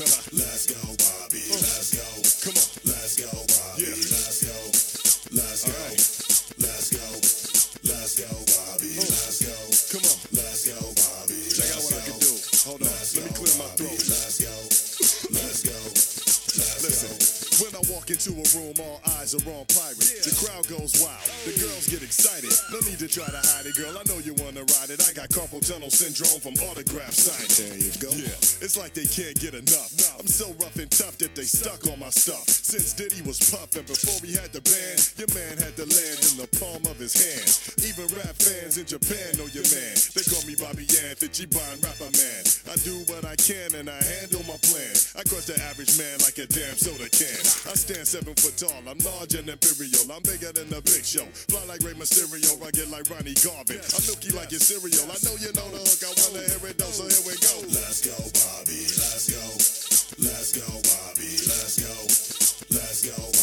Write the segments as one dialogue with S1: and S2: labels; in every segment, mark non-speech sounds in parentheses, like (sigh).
S1: let's go,
S2: into a room, all eyes are on pirate. The crowd goes wild. The girls get excited. No need to try to hide it, girl. I know you wanna ride it. I got carpal tunnel syndrome from autograph signing.
S1: There you go.
S2: Yeah, it's like they can't get enough. I'm so rough and tough that they stuck on my stuff. Since Diddy was puffin', before we had the band, your man had to land in the palm of his hand. Even rap fans in Japan know your man. They call me Bobby Yan, the Chiban rapper man. I do what I can and I handle my plan. I crush the average man like a damn soda can. I stand seven foot tall, I'm large and imperial. I'm bigger than the big show. Fly like Rey Mysterio, rugged like Ronnie Garvin. I'm milky like your cereal. I know you know the hook, I wanna hear it though, so here we go.
S1: Let's go, Bobby. Let's go. Let's go, Bobby. Let's go. Let's go,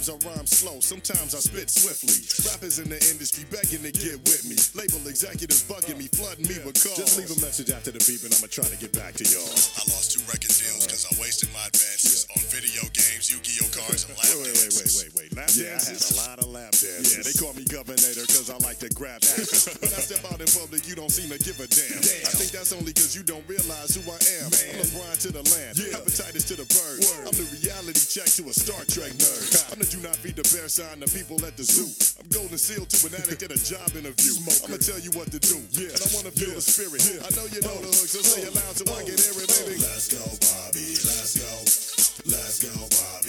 S2: Sometimes I rhyme slow, sometimes I spit swiftly. Rappers in the industry begging to get with me. Label executives bugging me, flooding me with calls. Just leave a message after the beep and I'ma try to get back to y'all.
S1: I lost two record deals because I wasted my advances on video games, Yu-Gi-Oh cards, and lap
S2: Wait, wait, wait,
S1: dances.
S2: wait, wait. Lap
S1: Yeah, I
S2: dances?
S1: had a lot of lap dances.
S2: Yeah, they call me Governator because I like to grab asses. (laughs) when I step out in public, you don't seem to give a damn. I think that's only because you don't realize who I am. I'm LeBron to the land, hepatitis to the bird. I'm the reality check to a Star Trek nerd. I'm the do not feed the bear sign to people at the zoo. I'm golden seal to an addict at a job interview. I'ma tell you what to do, and I wanna feel the spirit. I know you know the oh. hook, so say it loud so I can hear it, baby.
S1: Let's go, Bobby. Let's go. Let's go, Bobby.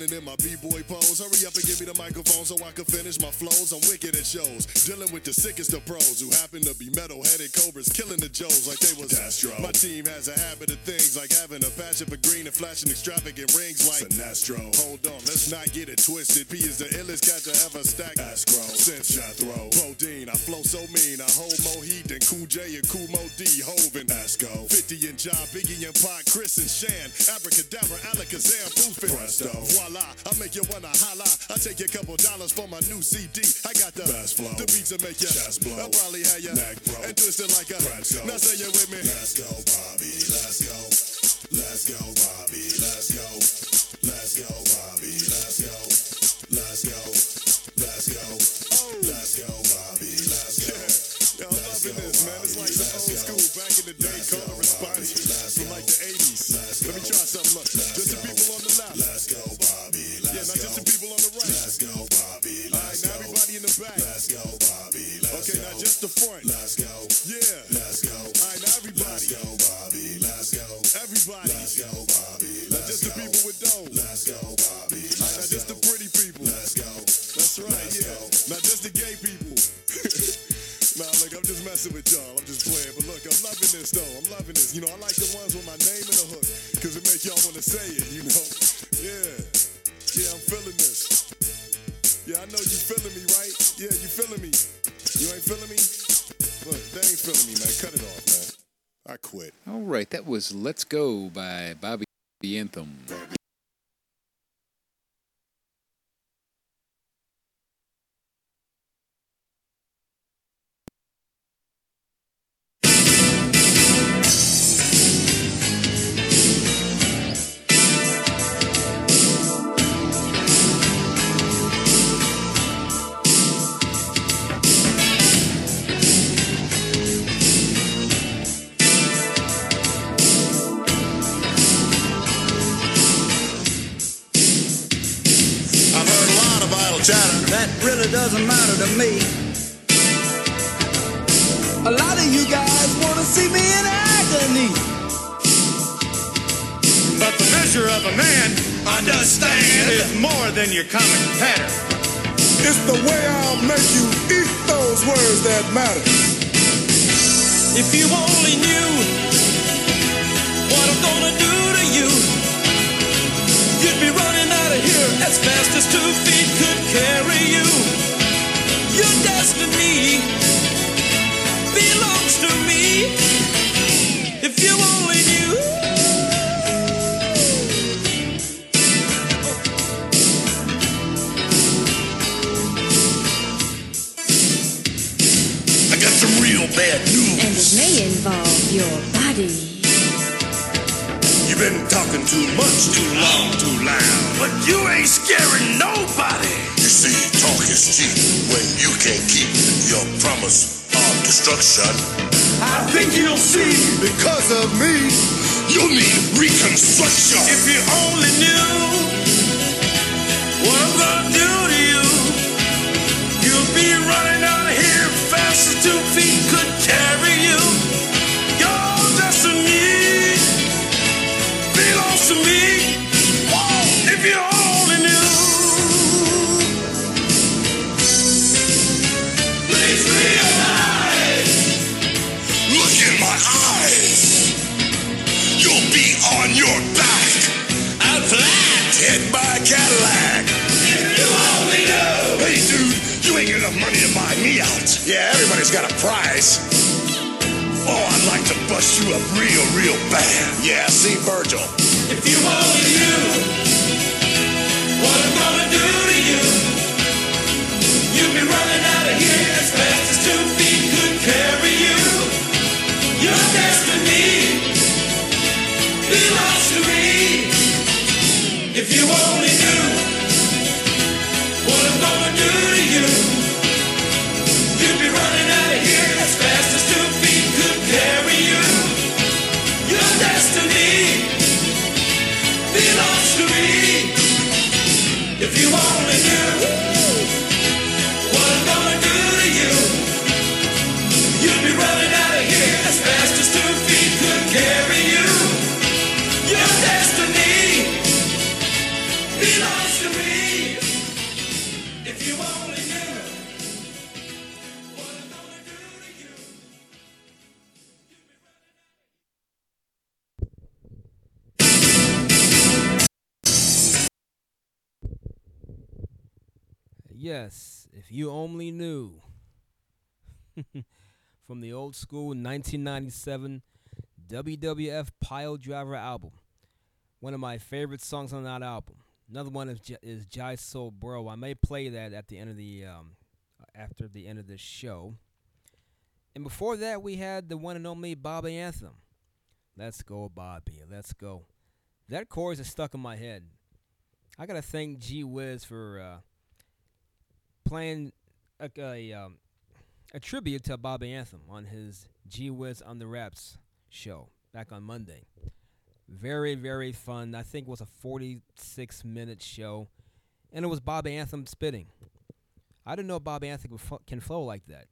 S2: Standing in my b-boy pose. Hurry up and give me the microphone so I can finish my flows. I'm wicked at shows, dealing with the sickest of pros who happen to be metal-headed cobras, killing the Joes like they was
S1: Astro.
S2: My team has a habit of things like having a passion for green and flashing extravagant rings like
S1: Sinestro.
S2: Hold on, let's not get it twisted. P is the illest cat to ever stack.
S1: Astro,
S2: Since
S1: Jethro.
S2: Bodine, I flow so mean. I hold more heat than Cool J and Kool Moe Dee. Hoven.
S1: Esco.
S2: 50 and John, Biggie and Pac, Chris and Shan. Abracadabra, Alakazam, Poofin.
S1: Presto.
S2: Voila, I make you wanna holla. I take a couple dollars for my new CD. I got the
S1: Best flow.
S2: The beats that make you
S1: Chest blow.
S2: I'll probably have you
S1: Neck bro.
S2: and twisted like a.
S1: Pretzel.
S2: Now say it with me.
S1: Let's go, Bobby. Let's go. Let's go, Bobby. Let's go. Let's go, Bobby. Let's go.
S2: Now just front.
S1: Let's go.
S2: Yeah.
S1: Let's go.
S2: All right, now everybody.
S1: Let's go, Bobby. Let's go.
S2: Everybody.
S1: Let's go, Bobby.
S2: Not
S1: Let's
S2: just the people with dough.
S1: Let's go, Bobby.
S2: All right, not
S1: Let's
S2: just
S1: go.
S2: the pretty people.
S1: Let's go.
S2: That's right,
S1: Let's
S2: yeah.
S1: go.
S2: Not just the gay people. (laughs) nah, look, I'm just messing with y'all. I'm just playing. But look, I'm loving this, though. I'm loving this. You know, I like the ones with my name in the hook because it make y'all want to say it, you know? Yeah. Yeah, I'm feeling this. Yeah, I know you feeling me, right? Yeah, you feeling me. You ain't feeling me? They ain't me, man. Cut it off, man. I quit.
S3: All right, that was Let's Go by Bobby Anthem.
S1: I've
S4: really doesn't matter to me. A lot of you guys want to see me in agony.
S5: But the measure of a man, understand, is more than your common pattern.
S6: It's the way I'll make you eat those words that matter.
S5: If you only knew
S4: as fast as two feet could carry you. Your destiny belongs to me. If you only knew.
S1: I got some real bad
S7: And it may involve your body.
S1: Been talking too much, too long, too loud. But you ain't scaring nobody. You see, talk is cheap when you can't keep your promise of destruction.
S6: I think you'll see because of me.
S1: You need reconstruction.
S4: If you only knew what I'm gonna do to you, you'll be running out of here fast as two feet to me. If you only knew. Please realize.
S1: Look in my eyes. You'll be on your back.
S4: I'm flat.
S1: Hit by a Cadillac.
S4: If you only knew.
S1: Hey, dude, you ain't got enough money to buy me out. Yeah, everybody's got a price. Oh, I'd like to bust you up real, real bad. Yeah, see Virgil.
S4: If you only knew what I'm gonna do to you, you'd be running out of here as fast as two feet could carry you. Your destiny belongs to me. If you only You
S8: Yes, if you only knew. (laughs) From the old school 1997 WWF Pile Driver album. One of my favorite songs on that album. Another one is, J- is Jive Soul Bro. I may play that at the end of the um, after the end of this show. And before that, we had the one and only Bobby Anthem. Let's go, Bobby. Let's go. That chorus is stuck in my head. I gotta thank G Wiz for uh, playing a, a, um, a tribute to Bobby Anthem on his G Wiz on the Raps show back on Monday. Very, very fun. I think it was a 46 minute show, and it was Bobby Anthem spitting. I didn't know Bobby Anthem can flow like that.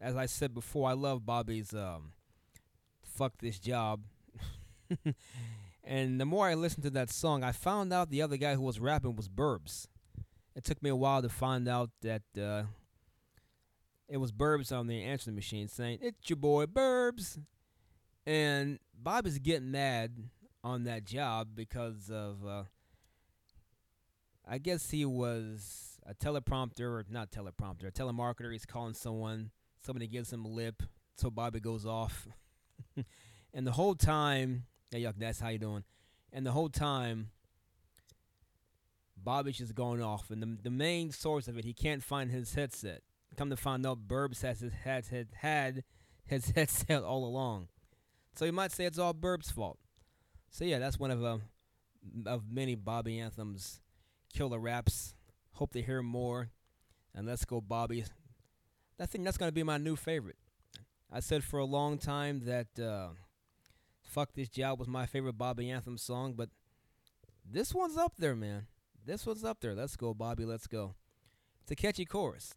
S8: As I said before, I love Bobby's um, "Fuck This Job," (laughs) and the more I listened to that song, I found out the other guy who was rapping was Burbs. It took me a while to find out that uh, it was Burbs on the answering machine saying, It's your boy Burbs. And Bob is getting mad on that job because of, uh, I guess he was a teleprompter, or not teleprompter, a telemarketer. He's calling someone, somebody gives him a lip, so Bobby goes off. (laughs) and the whole time, yeah, yuck, that's how you doing. And the whole time, Bobby's just going off, and the the main source of it, he can't find his headset. Come to find out, Burbs has his has had had his (laughs) headset all along, so you might say it's all Burbs' fault. So yeah, that's one of uh, of many Bobby anthems, killer raps. Hope to hear more, and let's go, Bobby. I think that's gonna be my new favorite. I said for a long time that uh, "Fuck This Job" was my favorite Bobby anthem song, but this one's up there, man. This one's up there. Let's go, Bobby. Let's go. It's a catchy chorus.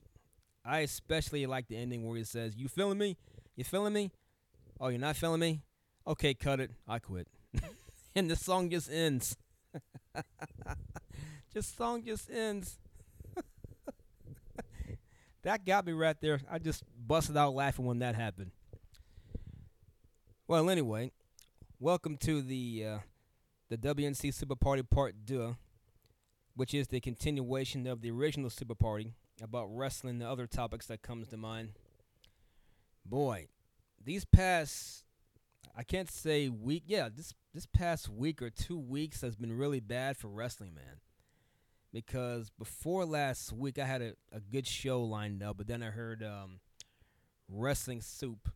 S8: I especially like the ending where he says, "You feeling me? You feeling me? Oh, you're not feeling me? Okay, cut it. I quit." (laughs) and the song just ends. (laughs) just song just ends. (laughs) that got me right there. I just busted out laughing when that happened. Well, anyway, welcome to the uh, the WNC Super Party Part 2, which is the continuation of the original Super Party about wrestling and other topics that comes to mind. Boy, these past I can't say week. Yeah, this this past week or two weeks has been really bad for wrestling, man. Because before last week, I had a, a good show lined up, but then I heard um, Wrestling Soup,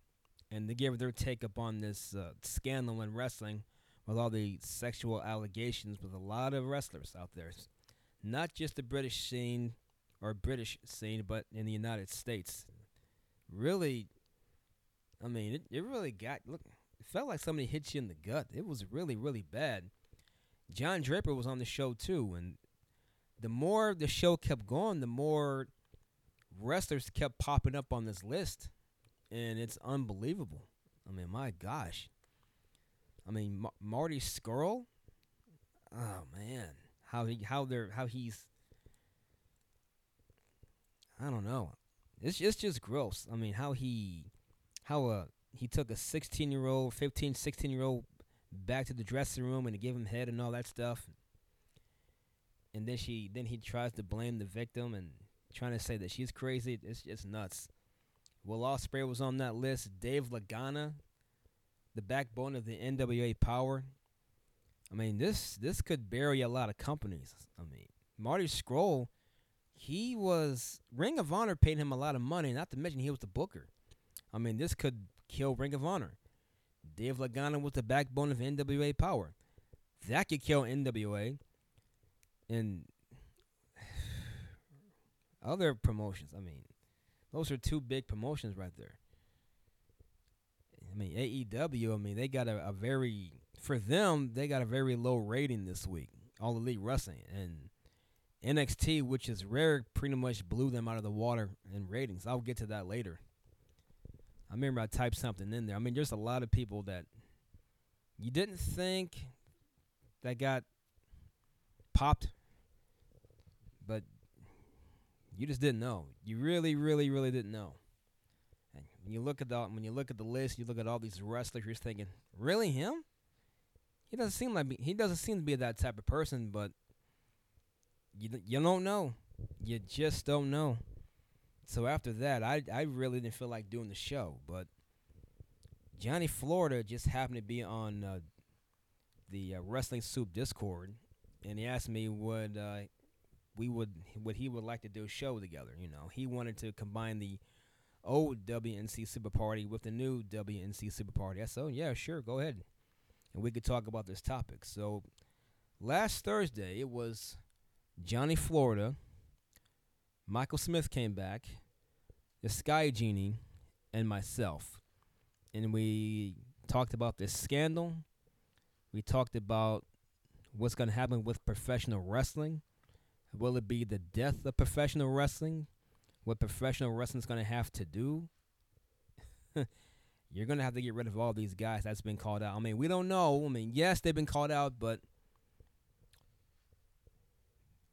S8: and they gave their take up on this uh, scandal in wrestling with all the sexual allegations with a lot of wrestlers out there. Not just the British scene or British scene, but in the United States. Really, I mean, it, it really got look. It felt like somebody hit you in the gut. It was really, really bad. John Draper was on the show too, and the more the show kept going, the more wrestlers kept popping up on this list, and it's unbelievable. I mean, my gosh. I mean, Ma- Marty Scurll. Oh man, how he how they're how he's. I don't know. It's it's just gross. I mean, how he, how uh he took a 16 year old, 15, 16 year old back to the dressing room and to give him head and all that stuff. And then she then he tries to blame the victim and trying to say that she's crazy. It's just nuts. Will Ospreay was on that list. Dave Lagana, the backbone of the NWA Power. I mean, this this could bury a lot of companies. I mean, Marty Scurll, he was Ring of Honor paid him a lot of money. Not to mention he was the booker. I mean, this could kill Ring of Honor. Dave Lagana was the backbone of NWA Power. That could kill NWA. And (sighs) other promotions. I mean, those are two big promotions right there. I mean, AEW, I mean, they got a, a very, for them, they got a very low rating this week, All Elite Wrestling. And NXT, which is rare, pretty much blew them out of the water in ratings. I'll get to that later. I remember I typed something in there. I mean, there's a lot of people that you didn't think that got popped, but you just didn't know. You really, really, really didn't know. And when you look at the when you look at the list, you look at all these wrestlers. You're thinking, really him? He doesn't seem like he doesn't seem to be that type of person, but you you don't know. You just don't know. So after that, I I really didn't feel like doing the show, but Johnny Florida just happened to be on uh, the uh, Wrestling Soup Discord, and he asked me would uh, we would what he would like to do a show together. You know, he wanted to combine the old WNC Super Party with the new WNC Super Party. I said, oh, yeah, sure, go ahead, and we could talk about this topic. So last Thursday, it was Johnny Florida. Michael Smith came back, the Sky Genie, and myself. And we talked about this scandal. We talked about what's going to happen with professional wrestling. Will it be the death of professional wrestling? What professional wrestling is going to have to do? (laughs) You're going to have to get rid of all these guys that's been called out. I mean, we don't know. I mean, yes, they've been called out, but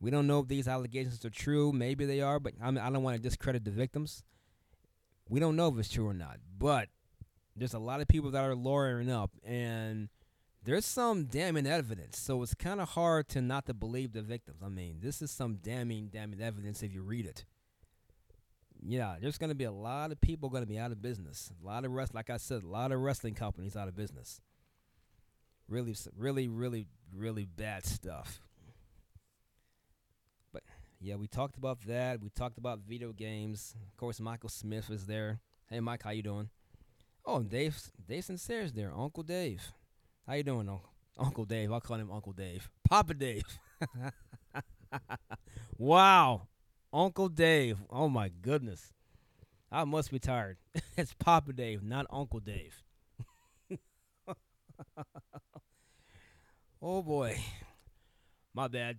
S8: we don't know if these allegations are true. Maybe they are, but I, mean, I don't want to discredit the victims. We don't know if it's true or not, but there's a lot of people that are lawyering up, and there's some damning evidence. So it's kind of hard to not to believe the victims. I mean, this is some damning, damning evidence if you read it. Yeah, there's going to be a lot of people going to be out of business. A lot of rest, like I said, a lot of wrestling companies out of business. Really, really, really, really bad stuff. But yeah, we talked about that. We talked about video games. Of course, Michael Smith was there. Hey, Mike, how you doing? Oh, Dave, Dave Sincere's there. Uncle Dave. How you doing, Uncle? Uncle Dave. I'll call him Uncle Dave. Papa Dave. (laughs) wow. Uncle Dave. Oh my goodness. I must be tired. (laughs) it's Papa Dave, not Uncle Dave. (laughs) oh boy. My bad.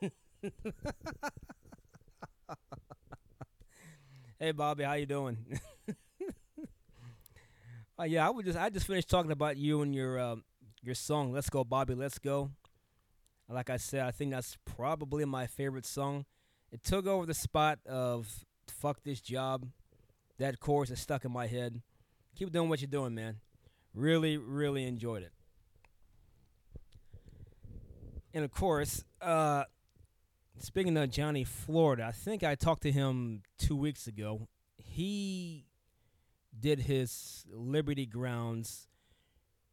S8: (laughs) hey Bobby, how you doing? Uh, yeah, I would just I just finished talking about you and your um, your song "Let's Go, Bobby, Let's Go." Like I said, I think that's probably my favorite song. It took over the spot of "Fuck This Job." That chorus is stuck in my head. Keep doing what you're doing, man. Really, really enjoyed it. And of course, uh, speaking of Johnny Florida, I think I talked to him two weeks ago. He did his Liberty Grounds,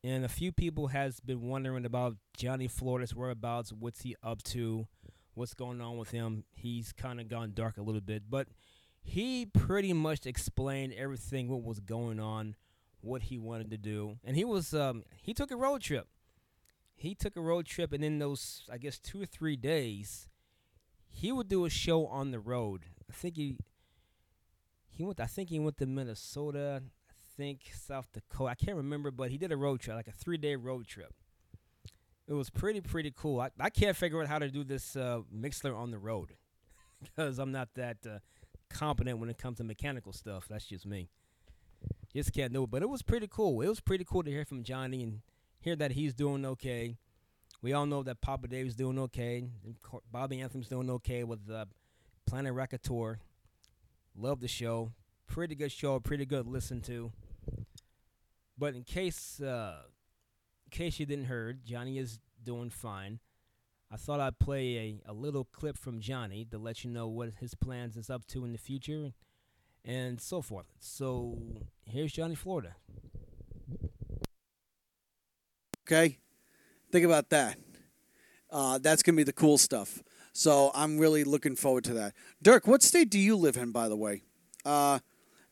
S8: and a few people has been wondering about Johnny Florida's whereabouts. What's he up to? What's going on with him? He's kind of gone dark a little bit, but he pretty much explained everything what was going on, what he wanted to do, and he was um, he took a road trip. He took a road trip, and in those I guess two or three days, he would do a show on the road. I think he he went. I think he went to Minnesota. I think South Dakota. I can't remember, but he did a road trip, like a three day road trip. It was pretty pretty cool. I, I can't figure out how to do this uh, Mixlr on the road (laughs) because I'm not that uh, competent when it comes to mechanical stuff. That's just me. Just can't do it. But it was pretty cool. It was pretty cool to hear from Johnny and hear that he's doing okay. We all know that Papa Dave's doing okay. Bobby Anthem's doing okay with uh, Planet Racateur. Love the show. Pretty good show. Pretty good listen to. But in case, uh, case you didn't heard, Johnny is doing fine. I thought I'd play a, a little clip from Johnny to let you know what his plans is up to in the future and so forth. So here's Johnny Florida.
S9: Okay, think about that. Uh, that's gonna be the cool stuff. So I'm really looking forward to that. Dirk, what state do you live in, by the way? Uh,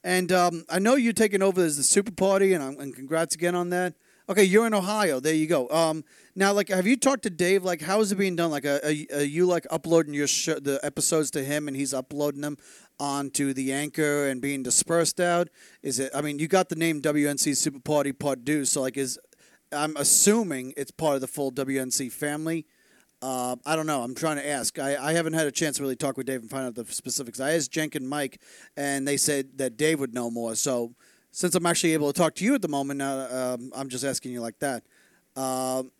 S9: and um, I know you're taking over as the super party, and, um, and congrats again on that. Okay, you're in Ohio. There you go. Um, now, like, have you talked to Dave? Like, how is it being done? Like, are, are, are you like uploading your sh- the episodes to him, and he's uploading them onto the anchor and being dispersed out? Is it? I mean, you got the name WNC Super Party Part Two, so like, is I'm assuming it's part of the full WNC family. Uh, I don't know. I'm trying to ask. I, I haven't had a chance to really talk with Dave and find out the specifics. I asked Jenk and Mike, and they said that Dave would know more. So since I'm actually able to talk to you at the moment, uh, um, I'm just asking you like that. Um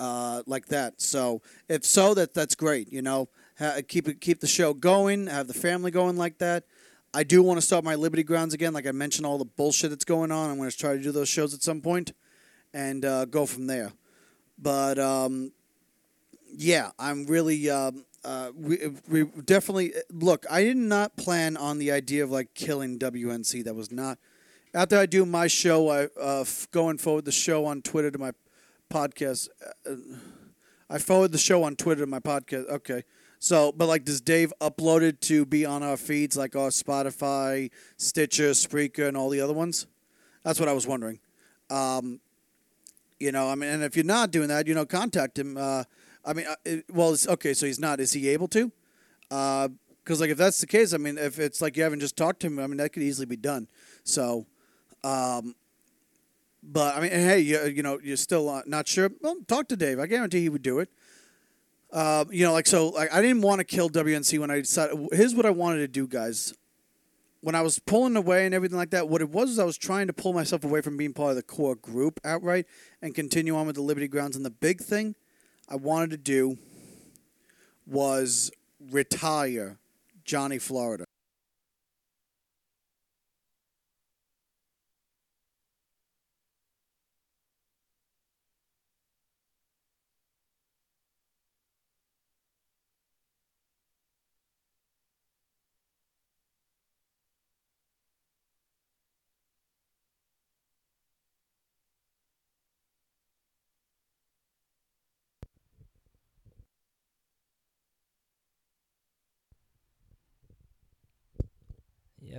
S9: uh, like that. So if so, that that's great. You know, ha- keep keep the show going, have the family going like that. I do want to start my Liberty Grounds again. Like I mentioned, all the bullshit that's going on. I'm going to try to do those shows at some point, and uh, go from there. But um, yeah, I'm really. Um, uh, we, we definitely look. I did not plan on the idea of like killing WNC. That was not. After I do my show, I uh, f- going forward the show on Twitter to my podcast. Uh, I forward the show on Twitter to my podcast. Okay. So, but like, does Dave upload it to be on our feeds like our Spotify, Stitcher, Spreaker, and all the other ones? That's what I was wondering. Um, you know, I mean, and if you're not doing that, you know, contact him. Uh, I mean, uh, well, okay, so he's not. Is he able to? Because, like, if that's the case, I mean, if it's like you haven't just talked to him, I mean, that could easily be done. So, um, but I mean, hey, you, you know, you're still uh, not sure. Well, talk to Dave. I guarantee he would do it. Uh, you know, like so, like I didn't want to kill WNC when I decided. Here's what I wanted to do, guys. When I was pulling away and everything like that, what it was is I was trying to pull myself away from being part of the core group outright and continue on with the Liberty Grounds. And the big thing I wanted to do was retire Johnny Florida.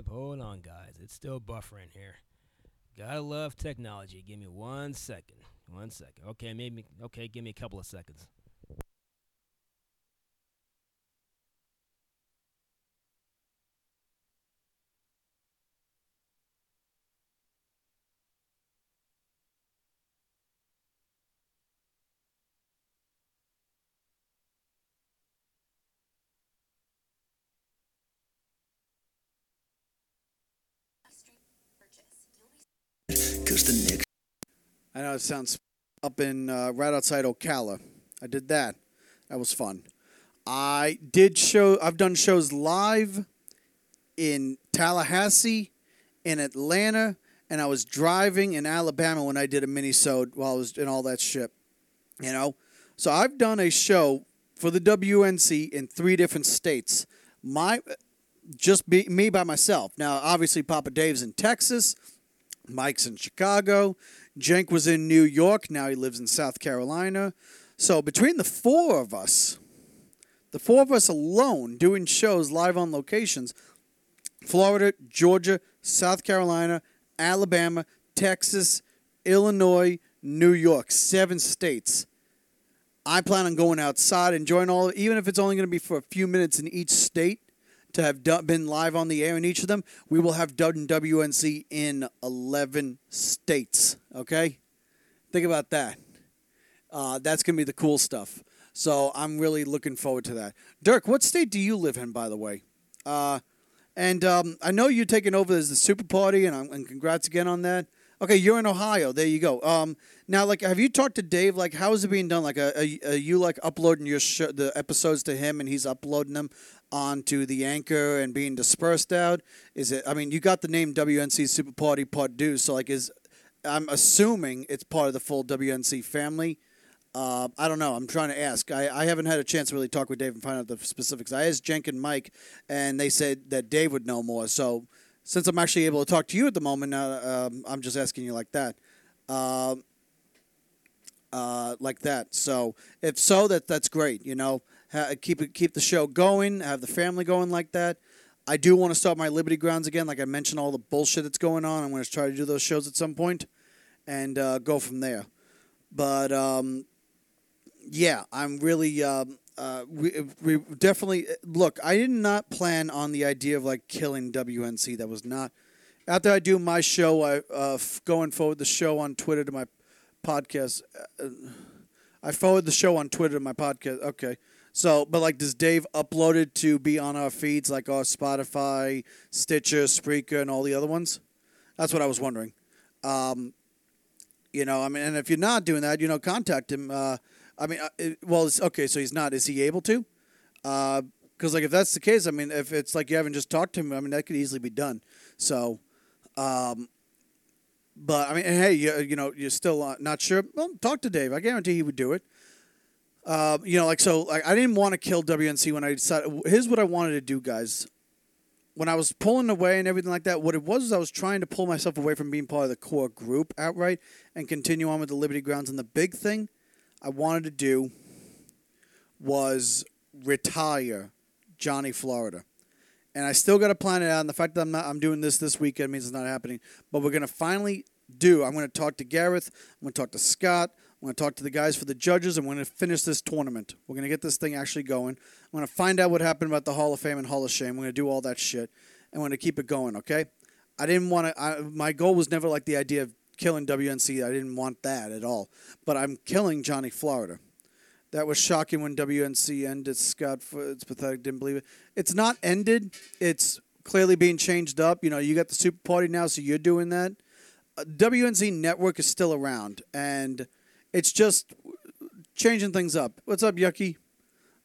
S8: Yep, hold on, guys. It's still buffering here. Gotta love technology. Give me one second. One second. Okay, maybe. Okay, give me a couple of seconds.
S9: I know it sounds up in uh, right outside Ocala. I did that. That was fun. I did show. I've done shows live in Tallahassee, in Atlanta, and I was driving in Alabama when I did a mini sode while I was in all that shit. You know, So I've done a show for the WNC in three different states. My just be me by myself. Now, obviously, Papa Dave's in Texas, Mike's in Chicago, Jenk was in New York. Now he lives in South Carolina. So between the four of us, the four of us alone doing shows live on locations, Florida, Georgia, South Carolina, Alabama, Texas, Illinois, New York, seven states. I plan on going outside, and enjoying all, even if it's only going to be for a few minutes in each state, to have do- been live on the air in each of them. We will have done WNC in 11 states. Okay? Think about that. Uh, that's going to be the cool stuff. So I'm really looking forward to that. Dirk, what state do you live in, by the way? Uh, and um, I know you're taking over as the Super Party, and, I'm, and congrats again on that. Okay, you're in Ohio. There you go. Um, now, like, have you talked to Dave? Like, how is it being done? Like, are, are, are you like uploading your sh- the episodes to him, and he's uploading them onto the anchor and being dispersed out? Is it? I mean, you got the name WNC Super Party Part Two, so like, is I'm assuming it's part of the full WNC family. Uh, I don't know. I'm trying to ask. I, I haven't had a chance to really talk with Dave and find out the specifics. I asked Jenk and Mike, and they said that Dave would know more. So since I'm actually able to talk to you at the moment, uh, um, I'm just asking you like that. Uh, uh, like that. So if so, that that's great. You know, keep keep the show going, have the family going like that. I do want to start my Liberty Grounds again. Like I mentioned, all the bullshit that's going on. I'm going to try to do those shows at some point, and uh, go from there. But um, yeah, I'm really. Um, uh, we, we definitely look. I did not plan on the idea of like killing WNC. That was not. After I do my show, I uh, f- going forward the show on Twitter to my podcast. Uh, I forward the show on Twitter to my podcast. Okay, so but like, does Dave upload it to be on our feeds like our Spotify, Stitcher, Spreaker, and all the other ones? That's what I was wondering. Um, you know, I mean, and if you're not doing that, you know, contact him. Uh, I mean, uh, it, well, okay, so he's not. Is he able to? Because like, if that's the case, I mean, if it's like you haven't just talked to him, I mean, that could easily be done. So, um, but I mean, hey, you, you know, you're still uh, not sure. Well, talk to Dave. I guarantee he would do it. Uh, you know, like so, like I didn't want to kill WNC when I decided. Here's what I wanted to do, guys. When I was pulling away and everything like that, what it was is I was trying to pull myself away from being part of the core group outright and continue on with the Liberty Grounds. And the big thing I wanted to do was retire Johnny Florida. And I still got to plan it out. And the fact that I'm not, I'm doing this this weekend means it's not happening. But we're gonna finally do. I'm gonna talk to Gareth. I'm gonna talk to Scott. I'm gonna talk to the guys for the judges. and we're gonna finish this tournament. We're gonna get this thing actually going. I'm gonna find out what happened about the Hall of Fame and Hall of Shame. We're gonna do all that shit, and we're gonna keep it going. Okay. I didn't want to. My goal was never like the idea of killing WNC. I didn't want that at all. But I'm killing Johnny Florida. That was shocking when WNC ended. Scott, it's pathetic. Didn't believe it. It's not ended. It's clearly being changed up. You know, you got the Super Party now, so you're doing that. Uh, WNC Network is still around, and it's just changing things up. What's up, Yucky?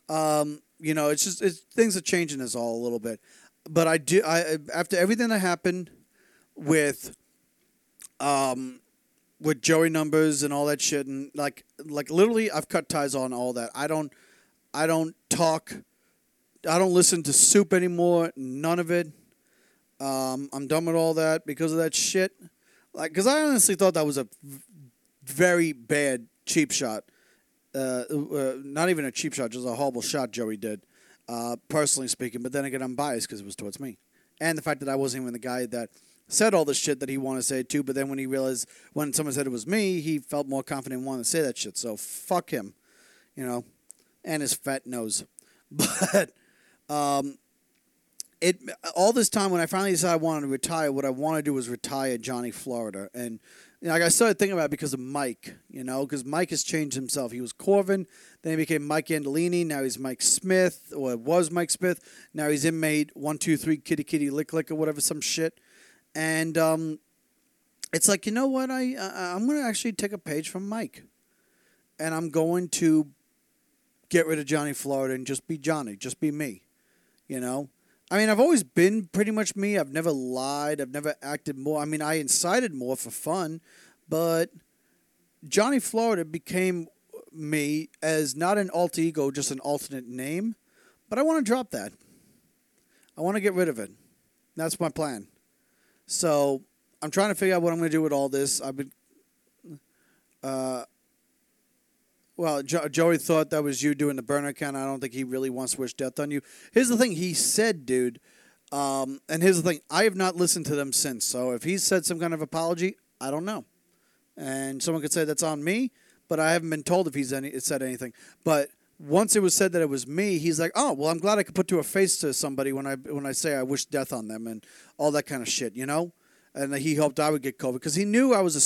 S9: Um, you know, it's just it's, things are changing us all a little bit. But I do. I after everything that happened with um with Joey numbers and all that shit and like like literally I've cut ties on all that. I don't I don't talk I don't listen to soup anymore, none of it. Um, I'm done with all that because of that shit. Like cuz I honestly thought that was a very bad cheap shot. Uh, uh, not even a cheap shot, just a horrible shot Joey did. Uh, personally speaking, but then again, I'm biased because it was towards me, and the fact that I wasn't even the guy that said all the shit that he wanted to say too. But then when he realized when someone said it was me, he felt more confident and wanted to say that shit. So fuck him, you know, and his fat nose. (laughs) But um, it all this time when I finally decided I wanted to retire, what I wanted to do was retire Johnny Florida, and you know, like I started thinking about it because of Mike, you know, because Mike has changed himself. He was Corvin, then he became Mike Andolini. Now he's Mike Smith, or was Mike Smith. Now he's inmate one two three kitty kitty lick lick or whatever some shit, and um, it's like you know what I, I I'm gonna actually take a page from Mike, and I'm going to get rid of Johnny Florida and just be Johnny, just be me, you know. I mean, I've always been pretty much me. I've never lied. I've never acted more. I mean, I incited more for fun, but Johnny Florida became me as not an alter ego, just an alternate name, but I want to drop that. I want to get rid of it. That's my plan. So I'm trying to figure out what I'm going to do with all this. I've been, uh, well, jo- Joey thought that was you doing the burner account. I don't think he really wants to wish death on you. Here's the thing he said, dude. Um, and here's the thing I have not listened to them since. So if he said some kind of apology, I don't know. And someone could say that's on me, but I haven't been told if he's any said anything. But once it was said that it was me, he's like, "Oh, well, I'm glad I could put to a face to somebody when I when I say I wish death on them and all that kind of shit, you know." And he hoped I would get COVID because he knew I was a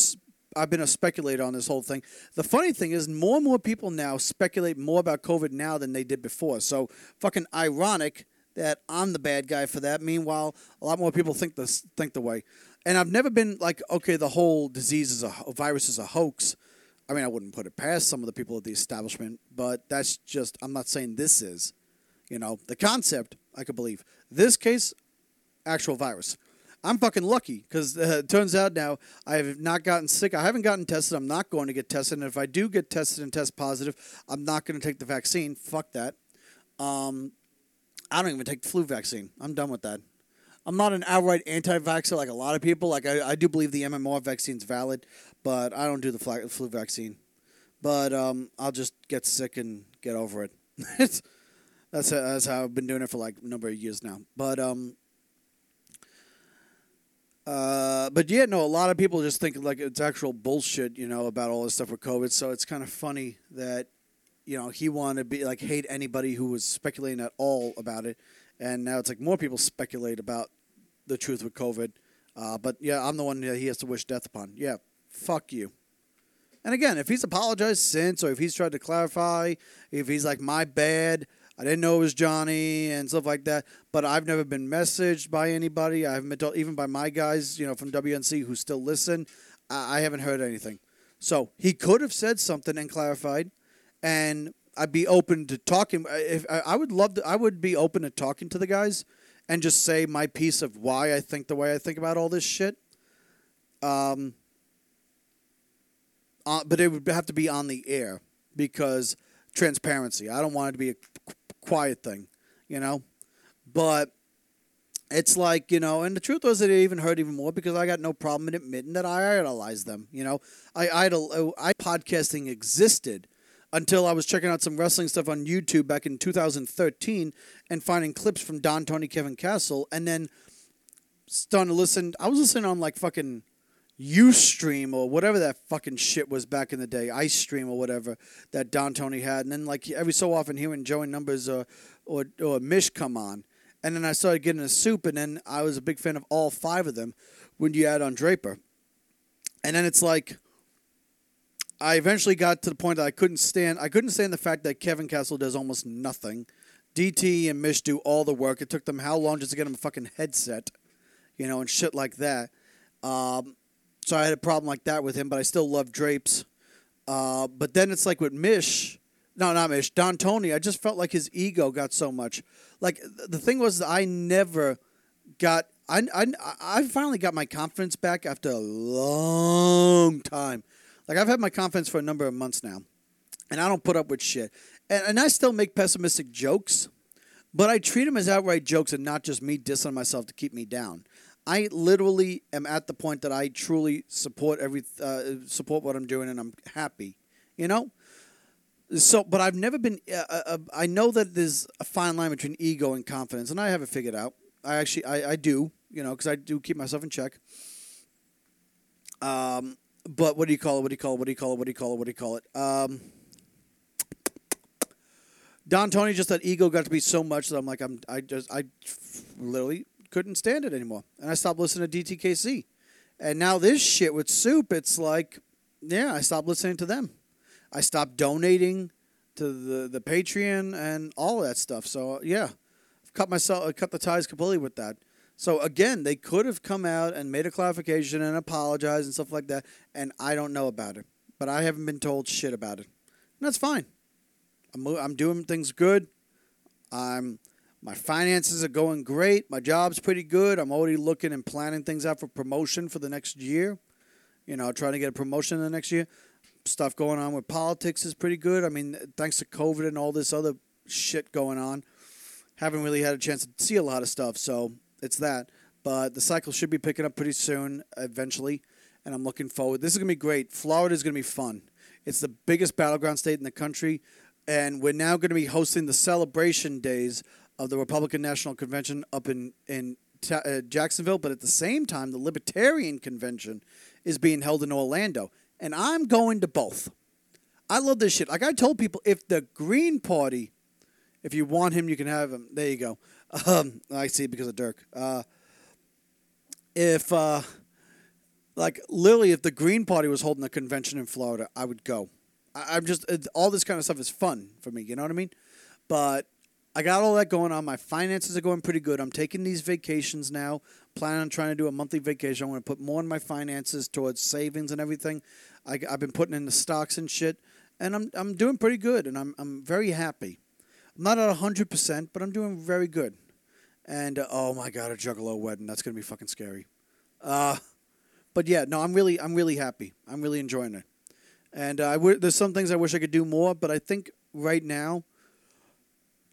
S9: I've been a speculator on this whole thing. The funny thing is, more and more people now speculate more about COVID now than they did before. So fucking ironic that I'm the bad guy for that. Meanwhile, a lot more people think this think the way. And I've never been like, okay, the whole disease is a, a virus is a hoax. I mean, I wouldn't put it past some of the people at the establishment, but that's just I'm not saying this is. You know, the concept I could believe. This case, actual virus. I'm fucking lucky because uh, it turns out now I have not gotten sick. I haven't gotten tested. I'm not going to get tested. And if I do get tested and test positive, I'm not going to take the vaccine. Fuck that. Um, I don't even take the flu vaccine. I'm done with that. I'm not an outright anti-vaxxer like a lot of people. Like I, I do believe the MMR vaccine's valid, but I don't do the flu vaccine. But um, I'll just get sick and get over it. (laughs) That's that's how I've been doing it for like a number of years now. But um, uh, but yeah, no, a lot of people just think like it's actual bullshit, you know, about all this stuff with COVID. So it's kind of funny that, you know, he wanted to be like hate anybody who was speculating at all about it, and now it's like more people speculate about the truth with COVID. Uh, but yeah, I'm the one that he has to wish death upon. Yeah, fuck you. And again, if he's apologized since, or if he's tried to clarify, if he's like, my bad, I didn't know it was Johnny and stuff like that, but I've never been messaged by anybody. I haven't been told, even by my guys, you know, from WNC who still listen. I, I haven't heard anything. So he could have said something and clarified, and I'd be open to talking. If I, I would love to, I would be open to talking to the guys and just say my piece of why I think the way I think about all this shit. Um, uh, but it would have to be on the air because transparency. I don't want it to be a quiet thing, you know. But it's like you know, and the truth was, it even hurt even more because I got no problem in admitting that I idolized them. You know, I idol, uh, I podcasting existed until I was checking out some wrestling stuff on YouTube back in 2013 and finding clips from Don Tony Kevin Castle, and then starting to listen. I was listening on like fucking Ustream or whatever that fucking shit was back in the day, Ice Stream or whatever that Don Tony had, and then like every so often hearing Joey Numbers or or or Mish come on, and then I started getting a soup, and then I was a big fan of all five of them when you add on Draper, and then it's like. I eventually got to the point that I couldn't stand. I couldn't stand the fact that Kevin Castle does almost nothing. DT and Mish do all the work. It took them how long just to get him a fucking headset, you know, and shit like that. Um, so I had a problem like that with him, but I still love Drapes. Uh, but then it's like with Mish, no, not Mish, Don Tony. I just felt like his ego got so much. Like th- the thing was, I never got. I, I, I finally got my confidence back after a long time. Like I've had my confidence for a number of months now, and I don't put up with shit. And, and I still make pessimistic jokes, but I treat them as outright jokes and not just me dissing myself to keep me down. I literally am at the point that I truly support every uh, support what I'm doing, and I'm happy. You know. So, but I've never been. Uh, uh, I know that there's a fine line between ego and confidence, and I have it figured out. I actually, I, I do, you know, because I do keep myself in check. Um, but what do you call it? What do you call it? What do you call it? What do you call it? What do you call it? Um, Don Tony just that ego got to be so much that I'm like I'm I just I literally couldn't stand it anymore, and I stopped listening to DTKC, and now this shit with Soup, it's like, yeah, I stopped listening to them, I stopped donating to the the Patreon and all that stuff. So yeah, I've cut myself I cut the ties completely with that. So again, they could have come out and made a clarification and apologized and stuff like that, and I don't know about it, but I haven't been told shit about it, and that's fine. I'm I'm doing things good. I'm my finances are going great. My job's pretty good. I'm already looking and planning things out for promotion for the next year. You know, trying to get a promotion in the next year. stuff going on with politics is pretty good. I mean, thanks to COVID and all this other shit going on, haven't really had a chance to see a lot of stuff. So it's that. But the cycle should be picking up pretty soon, eventually, and I'm looking forward. This is gonna be great. Florida is gonna be fun. It's the biggest battleground state in the country, and we're now going to be hosting the celebration days of the Republican National Convention up in in Ta- uh, Jacksonville. But at the same time, the Libertarian Convention is being held in Orlando, and I'm going to both. I love this shit. Like I told people, if the Green Party, if you want him, you can have him. There you go. Um, I see because of Dirk. Uh, if uh, like literally, if the Green Party was holding a convention in Florida, I would go. I, I'm just all this kind of stuff is fun for me. You know what I mean? But I got all that going on. My finances are going pretty good. I'm taking these vacations now. Planning on trying to do a monthly vacation. I'm going to put more in my finances towards savings and everything. I, have been putting in the stocks and shit, and I'm I'm doing pretty good, and I'm I'm very happy. I'm not at hundred percent, but I'm doing very good. And uh, oh my god, a Juggalo wedding. That's gonna be fucking scary. Uh, but yeah, no, I'm really I'm really happy. I'm really enjoying it. And uh, I w- there's some things I wish I could do more, but I think right now,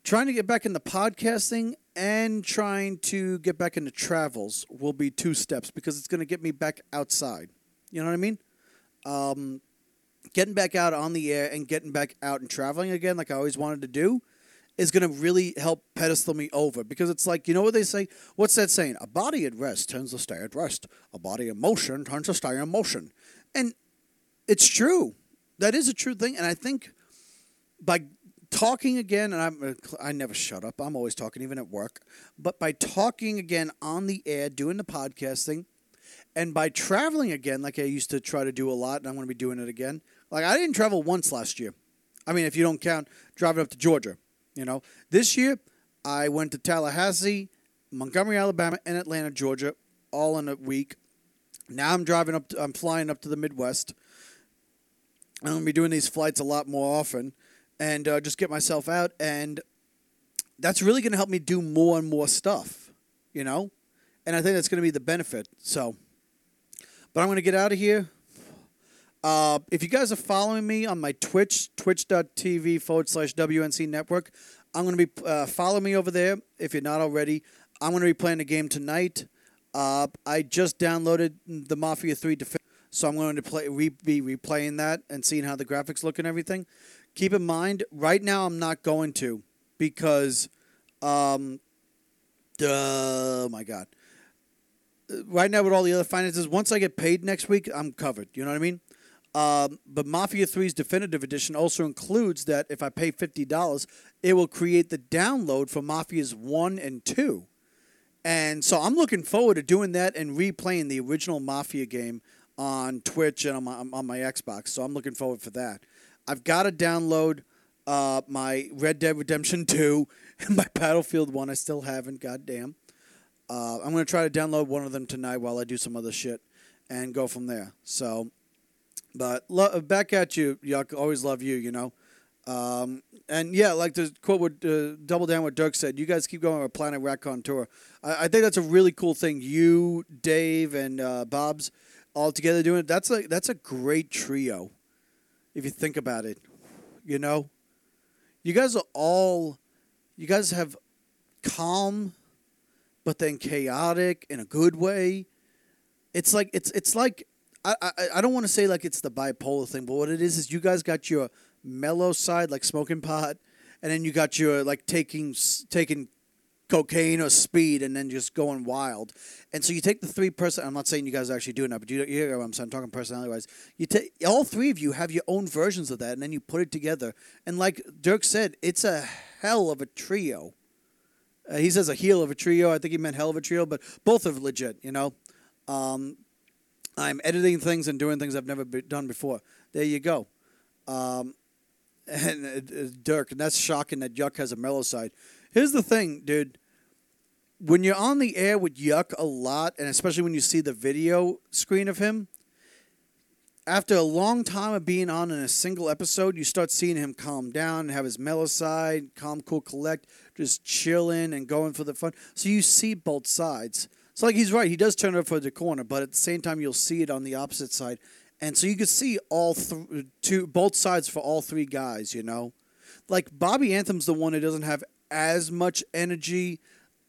S9: trying to get back into podcasting and trying to get back into travels will be two steps because it's going to get me back outside. You know what I mean? Um, getting back out on the air and getting back out and traveling again, like I always wanted to do, is going to really help pedestal me over because it's like, you know what they say? What's that saying? A body at rest tends to stay at rest. A body in motion tends to stay in motion. And it's true. That is a true thing. And I think by talking again, and I'm, uh, I never shut up, I'm always talking, even at work, but by talking again on the air, doing the podcasting, and by traveling again, like I used to try to do a lot, and I'm going to be doing it again. Like, I didn't travel once last year. I mean, if you don't count driving up to Georgia. You know, this year I went to Tallahassee, Montgomery, Alabama, and Atlanta, Georgia, all in a week. Now I'm driving up. To, I'm flying up to the Midwest. I'm gonna be doing these flights a lot more often, and uh, just get myself out. And that's really gonna help me do more and more stuff. You know, and I think that's gonna be the benefit. So, but I'm gonna get out of here. Uh, if you guys are following me on my Twitch, twitch.tv forward slash WNC network, I'm going to be, uh, follow me over there if you're not already. I'm going to be playing the game tonight. Uh, I just downloaded the Mafia 3 Defense, so I'm going to play, re- be replaying that and seeing how the graphics look and everything. Keep in mind, right now I'm not going to because, um, oh my God. Right now, with all the other finances, once I get paid next week, I'm covered. You know what I mean? Um, but Mafia 3's Definitive Edition also includes that if I pay $50, it will create the download for Mafia's 1 and 2. And so I'm looking forward to doing that and replaying the original Mafia game on Twitch and on my, on my Xbox. So I'm looking forward for that. I've got to download uh, my Red Dead Redemption 2 (laughs) and my Battlefield 1. I still haven't, goddamn. Uh, I'm going to try to download one of them tonight while I do some other shit and go from there. So but lo- back at you, Yuck. Always love you, you know. Um, and yeah, like the quote would uh, double down what Dirk said. You guys keep going on a Planet Ratcon tour. I, I think that's a really cool thing. You, Dave, and uh, Bob's all together doing it. That's a that's a great trio. If you think about it, you know, you guys are all, you guys have calm, but then chaotic in a good way. It's like it's it's like I, I, I don't want to say like it's the bipolar thing, but what it is is you guys got your mellow side like smoking pot, and then you got your like taking taking cocaine or speed and then just going wild. And so you take the three person. I'm not saying you guys are actually doing that, but you, you what I'm saying. I'm talking personality wise. You take all three of you have your own versions of that, and then you put it together. And like Dirk said, it's a hell of a trio. Uh, he says a heel of a trio. I think he meant hell of a trio, but both are legit. You know. Um, I'm editing things and doing things I've never be- done before. There you go. Um, (laughs) and uh, Dirk, and that's shocking that Yuck has a mellow side. Here's the thing, dude. When you're on the air with Yuck a lot, and especially when you see the video screen of him, after a long time of being on in a single episode, you start seeing him calm down have his mellow side, calm, cool, collect, just chilling and going for the fun. So you see both sides. It's like he's right, he does turn up for the corner, but at the same time you'll see it on the opposite side, and so you could see all th- two both sides for all three guys. You know, like Bobby Anthem's the one who doesn't have as much energy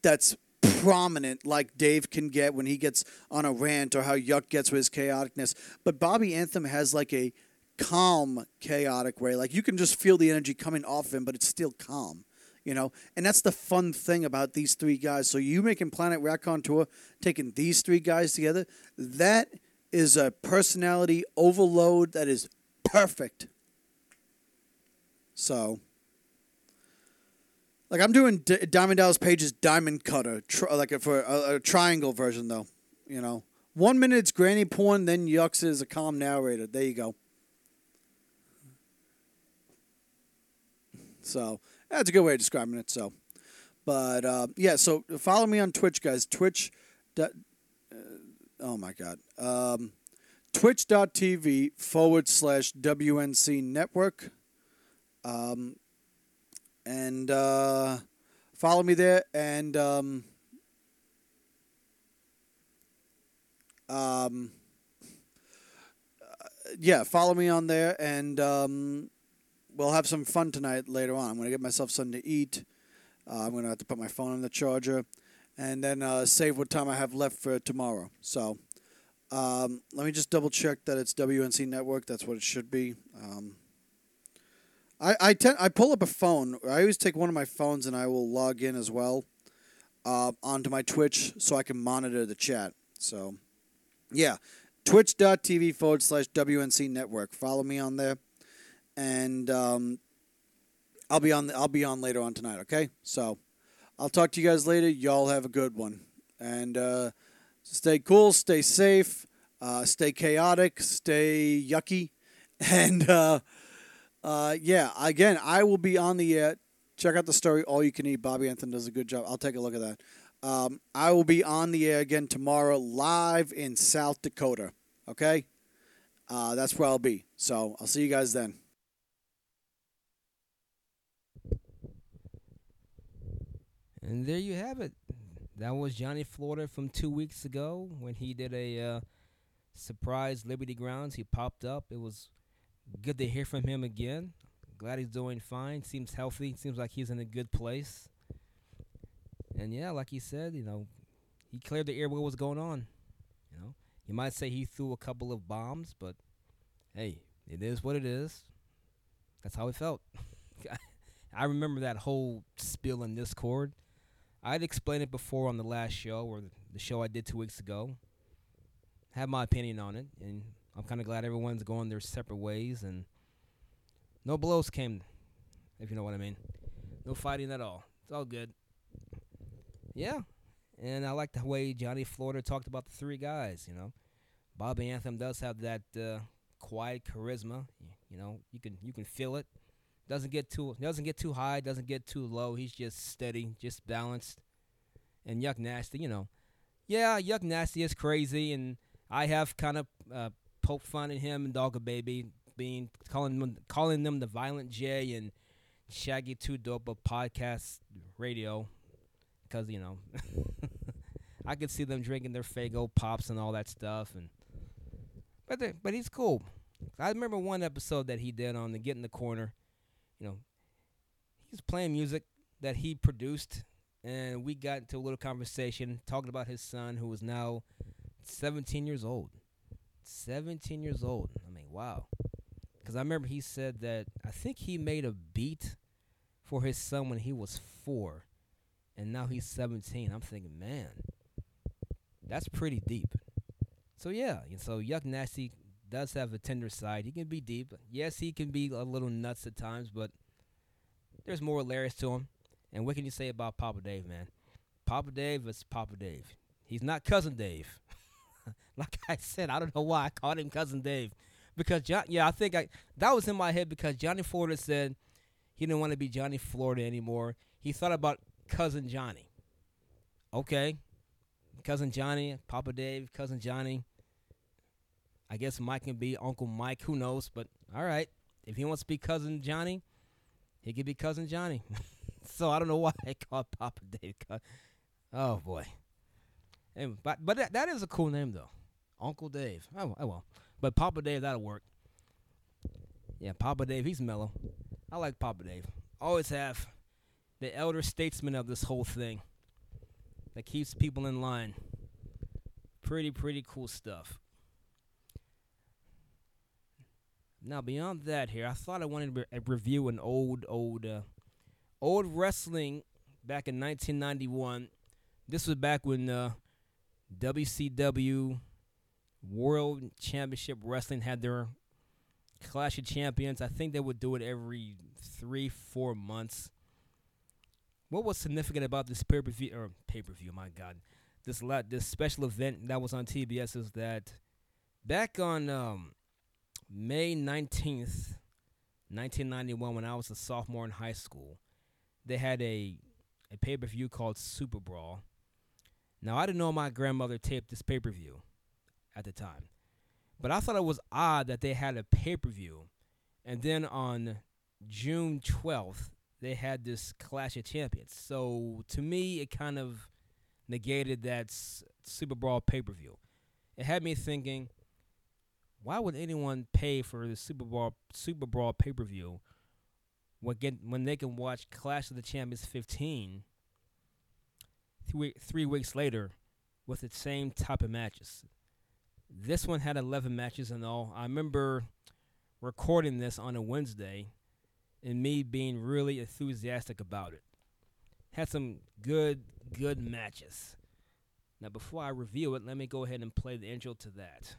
S9: that's prominent like Dave can get when he gets on a rant or how Yuck gets with his chaoticness. But Bobby Anthem has like a calm, chaotic way. Like you can just feel the energy coming off him, but it's still calm. You know, and that's the fun thing about these three guys. So you making Planet Raccoon tour, taking these three guys together, that is a personality overload that is perfect. So, like I'm doing D- Diamond Dallas Page's Diamond Cutter, tr- like a, for a, a triangle version though. You know, one minute it's granny porn, then Yucks is a calm narrator. There you go. So that's a good way of describing it. So, but uh, yeah, so follow me on Twitch, guys. Twitch. dot- uh, oh my God. Um, Twitch.tv forward slash WNC network. Um, and uh, follow me there. And um, um, uh, yeah, follow me on there. And um, we'll have some fun tonight later on. I'm to get myself something to eat. Uh, I'm to have to put my phone on the charger and then uh, save what time I have left for tomorrow. So um, let me just double check that it's WNC Network. That's what it should be. Um, I I, ten- I pull up a phone. I always take one of my phones and I will log in as well uh, onto my Twitch so I can monitor the chat. So yeah, twitch.tv forward slash WNC Network. Follow me on there and um, I'll be on. the, I'll be on later on tonight. Okay, so I'll talk to you guys later. Y'all have a good one, and uh, stay cool, stay safe, uh, stay chaotic, stay yucky, (laughs) and uh, uh, yeah. Again, I will be on the air. Check out the story. All you can eat. Bobby Anthony does a good job. I'll take a look at that. Um, I will be on the air again tomorrow, live in South Dakota. Okay, uh, that's where I'll be. So I'll see you guys then.
S8: And there you have it. That was Johnny Florida from two weeks ago when he did a uh, surprise Liberty Grounds. He popped up. It was good to hear from him again. Glad he's doing fine. Seems healthy. Seems like he's in a good place. And yeah, like he said, you know, he cleared the air what was going on. You know, you might say he threw a couple of bombs, but hey, it is what it is. That's how it felt. (laughs) I remember that whole spill in Discord. I'd explained it before on the last show or the show I did two weeks ago. Have my opinion on it, and I'm kind of glad everyone's going their separate ways, and no blows came, if you know what I mean. No fighting at all. It's all good. Yeah, and I like the way Johnny Florida talked about the three guys. You know, Bobby Anthem does have that uh, quiet charisma. You know, you can you can feel it. Doesn't get too doesn't get too high, doesn't get too low. He's just steady, just balanced. And Yuck Nasty, you know, yeah, Yuck Nasty is crazy, and I have kind of uh, poked fun at him and Dogga Baby being calling them calling them the Violent J and Shaggy Two Dope podcast radio, because you know, (laughs) I could see them drinking their Faygo pops and all that stuff, and but they, but he's cool. I remember one episode that he did on the Get in the Corner. You know, he's playing music that he produced, and we got into a little conversation talking about his son, who is now 17 years old. 17 years old. I mean, wow. Because I remember he said that I think he made a beat for his son when he was four, and now he's 17. I'm thinking, man, that's pretty deep. So yeah, and so Yuck Nasty does have a tender side. He can be deep. Yes, he can be a little nuts at times, but there's more layers to him. And what can you say about Papa Dave, man? Papa Dave is Papa Dave. He's not cousin Dave. Like (laughs) I said, I don't know why I called him cousin Dave. Because John, yeah, I think I that was in my head because Johnny Florida said he didn't want to be Johnny Florida anymore. He thought about cousin Johnny. Okay, cousin Johnny, Papa Dave, cousin Johnny. I guess Mike can be Uncle Mike. Who knows? But all right, if he wants to be cousin Johnny, he could be cousin Johnny. (laughs) so I don't know why I called Papa Dave. Oh boy. And, but but that, that is a cool name though, Uncle Dave. Oh, oh well. But Papa Dave, that'll work. Yeah, Papa Dave, he's mellow. I like Papa Dave. Always have the elder statesman of this whole thing that keeps people in line. Pretty, pretty cool stuff. Now, beyond that, here, I thought I wanted to re- review an old, old, uh, old wrestling back in 1991. This was back when uh, WCW World Championship Wrestling had their Clash of Champions. I think they would do it every three, four months. What was significant about this pay per view or pay per view? My God, this la- this special event that was on TBS is that back on um, May nineteenth, nineteen ninety one, when I was a sophomore in high school, they had a a pay per view called Super Brawl. Now I didn't know my grandmother taped this pay per view at the time. But I thought it was odd that they had a pay per view, and then on June twelfth they had this Clash of Champions. So to me, it kind of negated that Super Brawl pay per view. It had me thinking, why would anyone pay for the Super Brawl Super Brawl pay per view when when they can watch Clash of the Champions 15 three, three weeks later with the same type of matches? This one had 11 matches in all. I remember recording this on a Wednesday and me being really enthusiastic about it. Had some good, good matches. Now, before I review it, let me go ahead and play the intro to that.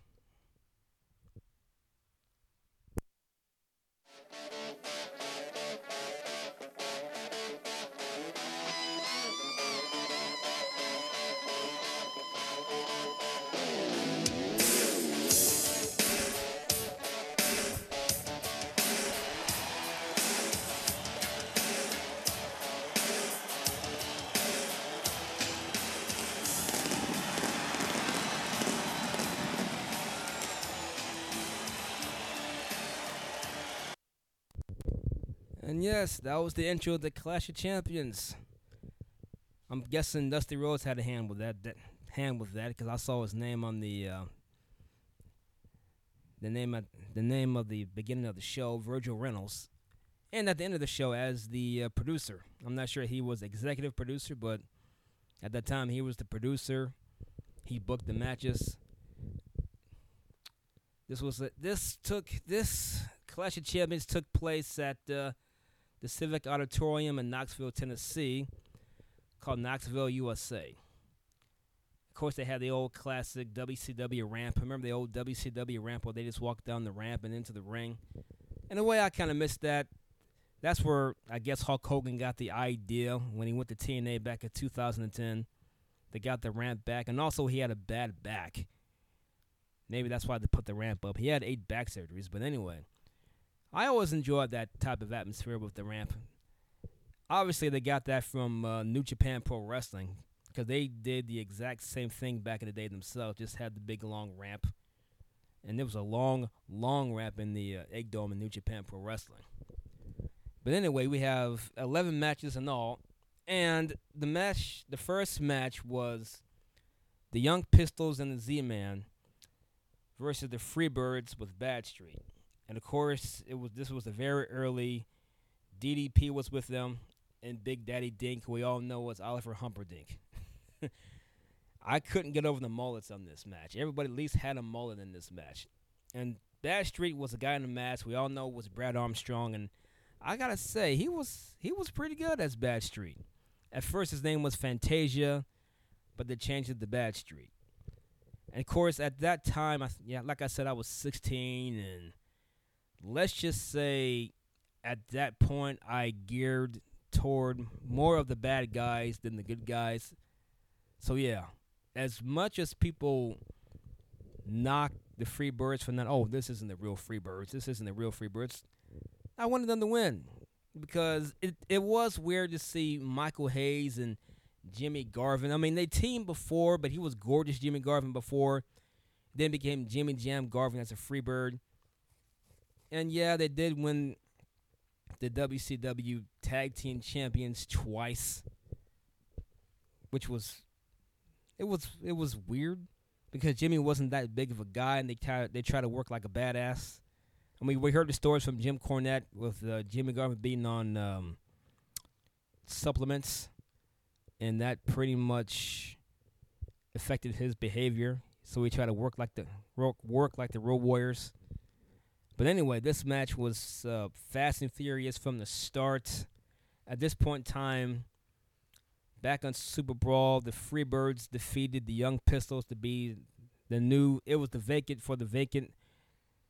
S8: And yes, that was the intro of the Clash of Champions. I'm guessing Dusty Rhodes had a hand with that, that hand with that because I saw his name on the uh, the name the name of the beginning of the show, Virgil Runnels, and at the end of the show as the uh, producer. I'm not sure he was executive producer, but at that time he was the producer. He booked the matches. This was a, this took this Clash of Champions took place at uh, the Civic Auditorium in Knoxville, Tennessee, called Knoxville, USA. Of course, they had the old classic WCW ramp. Remember the old WCW ramp where they just walked down the ramp and into the ring? In a way, I kind of missed that. That's where I guess Hulk Hogan got the idea when he went to TNA back in 2010. They got the ramp back, and also he had a bad back. Maybe that's why they put the ramp up. He had eight back surgeries, but anyway. I always enjoyed that type of atmosphere with the ramp. Obviously, they got that from uh, New Japan Pro Wrestling because they did the exact same thing back in the day themselves. Just had the big long ramp, and there was a long, long ramp in the uh, Egg Dome in New Japan Pro Wrestling. But anyway, we have 11 matches in all, and the match, the first match was the Young Pistols and the Z-Man versus the Freebirds with Badstreet. And of course, it was this was a very early. DDP was with them, and Big Daddy Dink, we all know was Oliver Humperdink. (laughs) I couldn't get over the mullets on this match. Everybody at least had a mullet in this match, and Badstreet was a guy in the match we all know was Brad Armstrong, and I gotta say he was he was pretty good as Badstreet. At first, his name was Fantasia, but they changed it to Badstreet. And of course, at that time, I yeah, like I said, I was 16 and let's just say at that point I geared toward more of the bad guys than the good guys. So yeah, as much as people knock the Freebirds for not, oh, this isn't the real Freebirds, this isn't the real Freebirds, I wanted them to win because it it was weird to see Michael Hayes and Jimmy Garvin. I mean, they teamed before, but he was gorgeous Jimmy Garvin before. Then became Jimmy Jam Garvin as a Freebird. And yeah, they did win the WCW Tag Team Champions twice, which was it was it was weird. because Jimmy wasn't that big of a guy, and they try they try to work like a badass. I mean, we heard the stories from Jim Cornette with uh, Jimmy Garvin being on um, supplements, and that pretty much affected his behavior. So he tried to work like the work, work like the Road Warriors. But anyway, this match was uh, fast and furious from the start. At this point in time, back on Super Brawl, the Freebirds defeated the Young Pistols to be the new. It was the vacant for the vacant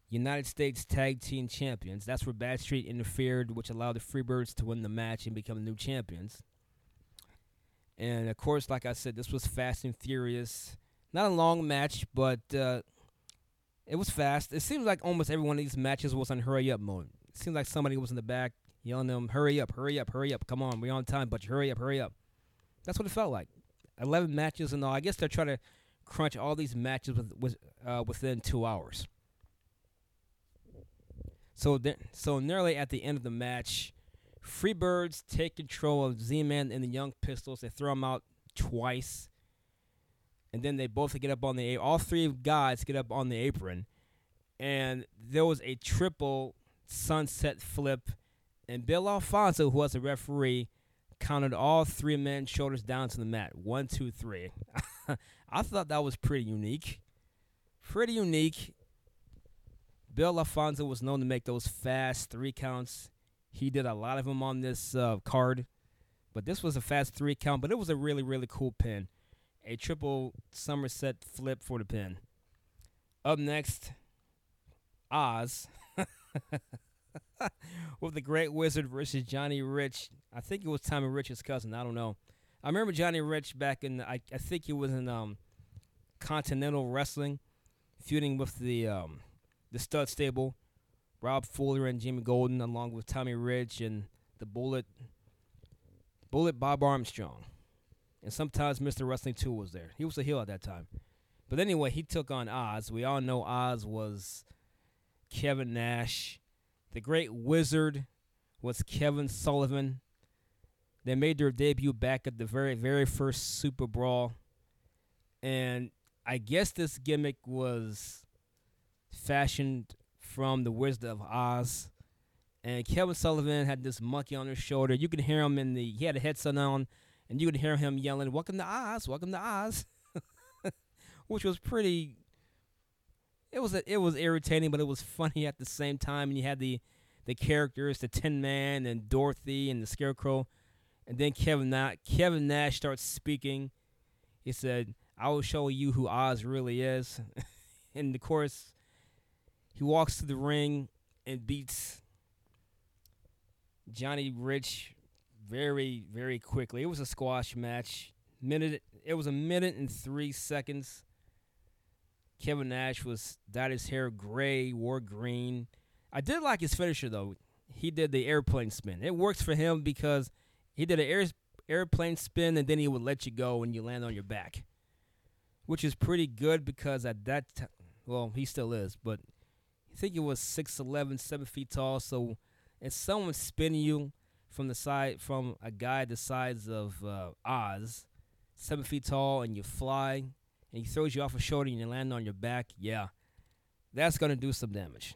S8: United States Tag Team Champions. That's where Badstreet interfered, which allowed the Freebirds to win the match and become the new champions. And of course, like I said, this was fast and furious. Not a long match, but uh, it was fast. It seems like almost every one of these matches was on hurry up mode. It seems like somebody was in the back yelling them, "Hurry up! Hurry up! Hurry up! Come on, we're on time, but hurry up! Hurry up!" That's what it felt like. Eleven matches and all. I guess they're trying to crunch all these matches with, with uh, within two hours. So, then, so nearly at the end of the match, Freebirds take control of Z-Man and the Young Pistols. They throw them out twice, and then they both get up on the. All three guys get up on the apron, and there was a triple sunset flip, and Bill Alfonso, who was a referee, counted all three men shoulders down to the mat. One, two, three. (laughs) I thought that was pretty unique. Pretty unique. Bill Alfonso was known to make those fast three counts. He did a lot of them on this uh, card, but this was a fast three count. But it was a really, really cool pin, a triple sunset flip for the pin. Up next, Oz (laughs) with the Great Wizard versus Johnny Rich. I think it was Tommy Rich's cousin. I don't know. I remember Johnny Rich back in. I I think he was in um, Continental Wrestling, feuding with the um, the Stud Stable, Rob Fuller and Jimmy Golden, along with Tommy Rich and the Bullet, Bullet Bob Armstrong, and sometimes Mr. Wrestling Two was there. He was a heel at that time. But anyway, he took on Oz. We all know Oz was Kevin Nash. The Great Wizard was Kevin Sullivan. They made their debut back at the very, very first Super Brawl. And I guess this gimmick was fashioned from the Wizard of Oz. And Kevin Sullivan had this monkey on his shoulder. You could hear him in the he had a headset on, and you could hear him yelling, "Welcome to Oz! Welcome to Oz!" (laughs) Which was pretty. It was it was irritating, but it was funny at the same time. And you had the the characters, the Tin Man and Dorothy and the Scarecrow, and then Kevin Nash, Kevin Nash starts speaking. He said, "I will show you who Oz really is," (laughs) and of course, he walks to the ring and beats Johnny Rich very, very quickly. It was a squash match. Minute it was a minute and three seconds. Kevin Nash was dyed his hair gray, wore green. I did like his finisher though. He did the airplane spin. It works for him because he did an air, airplane spin and then he would let you go and you land on your back, which is pretty good because at that time, well, he still is, but I think it was 6'11", 7 feet tall. So, if someone spinning you from the side from a guy the size of uh, Oz, seven feet tall, and you fly, and he throws you off a shoulder and you land on your back, yeah, that's gonna do some damage.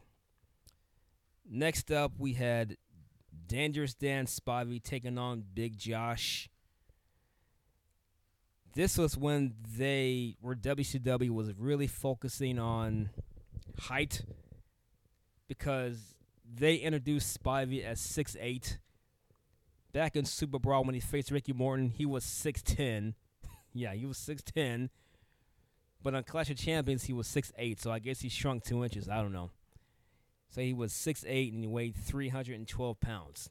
S8: Next up, we had Dangerous Dan Spivey taking on Big Josh. This was when they where WCW was really focusing on height because they introduced Spivey as 6'8". Back in Super Brawl when he faced Ricky Morton, he was 6'10". (laughs) yeah, he was 6'10". But on Clash of Champions, he was 6'8", so I guess he shrunk two inches. I don't know. So he was 6'8", and he weighed 312 pounds.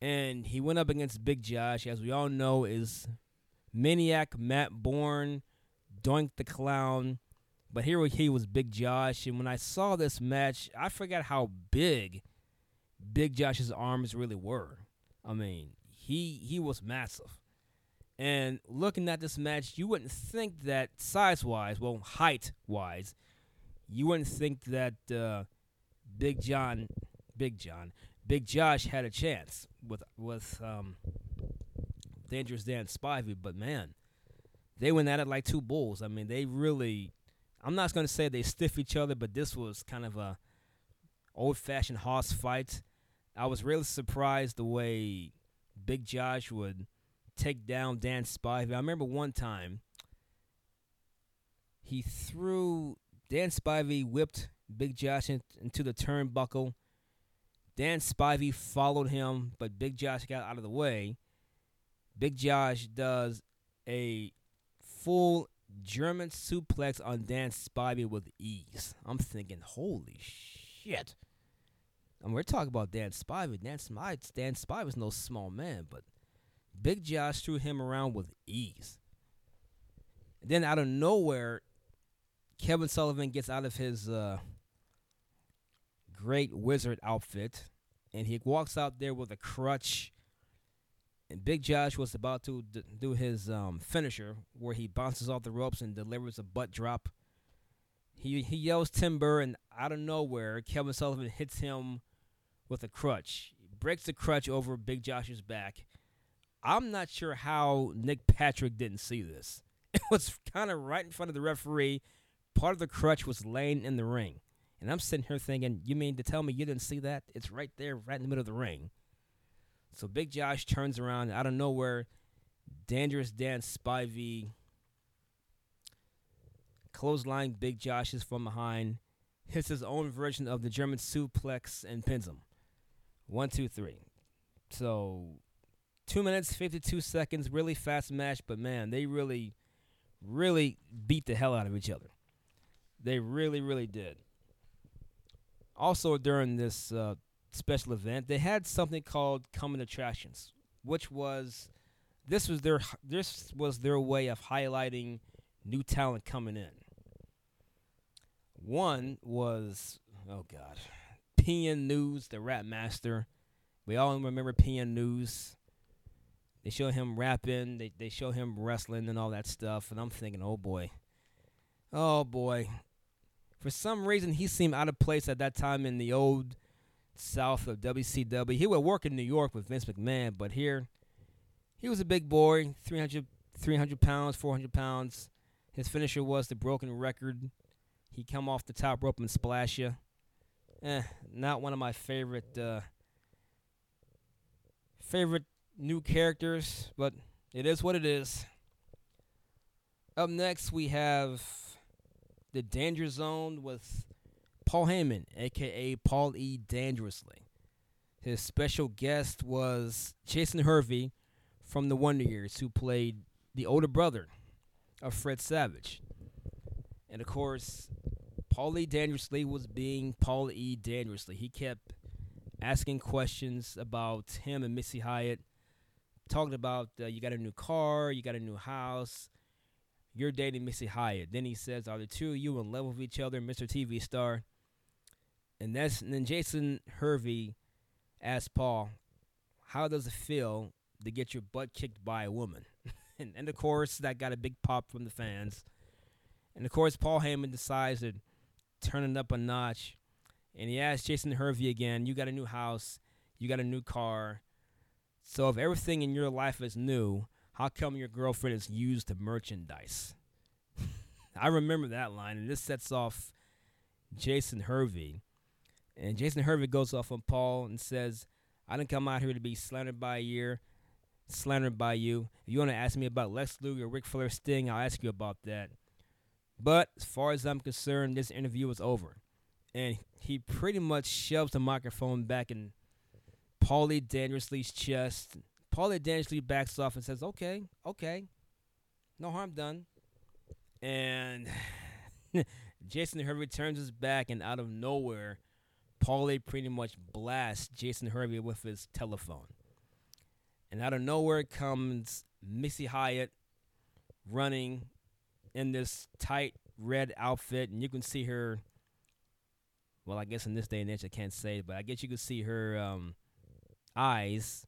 S8: And he went up against Big Josh, as we all know, is Maniac Matt Bourne, Doink the Clown. But here he was Big Josh, and when I saw this match, I forgot how big Big Josh's arms really were. I mean, he he was massive. And looking at this match, you wouldn't think that size wise, well, height wise, you wouldn't think that uh, Big John, Big John, Big Josh had a chance with with um, Dangerous Dan Spivey. But man, they went at it like two bulls. I mean, they really I'm not going to say they stiff each other, but this was kind of a old-fashioned horse fight. I was really surprised the way Big Josh would take down Dan Spivey. I remember one time he threw Dan Spivey whipped Big Josh in, into the turnbuckle. Dan Spivey followed him, but Big Josh got out of the way. Big Josh does a full German suplex on Dan Spivey with ease. I'm thinking, holy shit. And we're talking about Dan Spivey. Dan Spivey, Dan Spivey's no small man, but Big Josh threw him around with ease. And then out of nowhere, Kevin Sullivan gets out of his uh, great wizard outfit, and he walks out there with a crutch. And Big Josh was about to d- do his um, finisher, where he bounces off the ropes and delivers a butt drop. He he yells timber, and out of nowhere, Kevin Sullivan hits him with a crutch. He breaks the crutch over Big Josh's back. I'm not sure how Nick Patrick didn't see this. (laughs) It was kind of right in front of the referee. Part of the crutch was laying in the ring. And I'm sitting here thinking, you mean to tell me you didn't see that? It's right there, right in the middle of the ring. So Big Josh turns around out of nowhere. Dangerous Dan Spivey clothesline Big Josh is from behind, hits his own version of the German suplex and pins him. One, two, three. So two minutes, 52 seconds, really fast match, but man, they really, really beat the hell out of each other. They really, really did. Also, during this uh, special event, they had something called coming attractions, which was this was their this was their way of highlighting new talent coming in. One was oh god, PN News, the rap master. We all remember PN News. They show him rapping, they they show him wrestling and all that stuff, and I'm thinking, oh boy, oh boy. For some reason, he seemed out of place at that time in the old South of WCW. He would work in New York with Vince McMahon, but here, he was a big boy, 300, 300 pounds, 400 pounds. His finisher was the broken record. He come off the top rope and splash you. Eh, not one of my favorite uh, favorite new characters, but it is what it is. Up next, we have the Danger Zone with Paul Heyman, aka Paul E. Dangerously. His special guest was Jason Hervey from the Wonder Years, who played the older brother of Fred Savage. And of course, Paul E. Dangerously was being Paul E. Dangerously. He kept asking questions about him and Missy Hyatt, talking about uh, you got a new car, you got a new house, you're dating Missy Hyatt. Then he says, Are the two of you in love with each other, Mr. TV star? And that's and then Jason Hervey asked Paul, How does it feel to get your butt kicked by a woman? (laughs) and, and of course, that got a big pop from the fans. And of course, Paul Heyman decides to turn it up a notch. And he asked Jason Hervey again, You got a new house, you got a new car. So if everything in your life is new, how come your girlfriend is used to merchandise? (laughs) I remember that line, and this sets off Jason Hervey. And Jason Hervey goes off on Paul and says, I didn't come out here to be slandered by a year, slandered by you. If you want to ask me about Lex Luger, Ric Flair, Sting, I'll ask you about that. But as far as I'm concerned, this interview is over. And he pretty much shoves the microphone back in Paulie Dangerously's chest. Paulie Dangerously backs off and says, Okay, okay. No harm done. And (sighs) Jason Hervey turns his back, and out of nowhere, Paulie pretty much blasts Jason Hervey with his telephone. And out of nowhere comes Missy Hyatt running in this tight red outfit, and you can see her. Well, I guess in this day and age, I can't say, but I guess you can see her um, eyes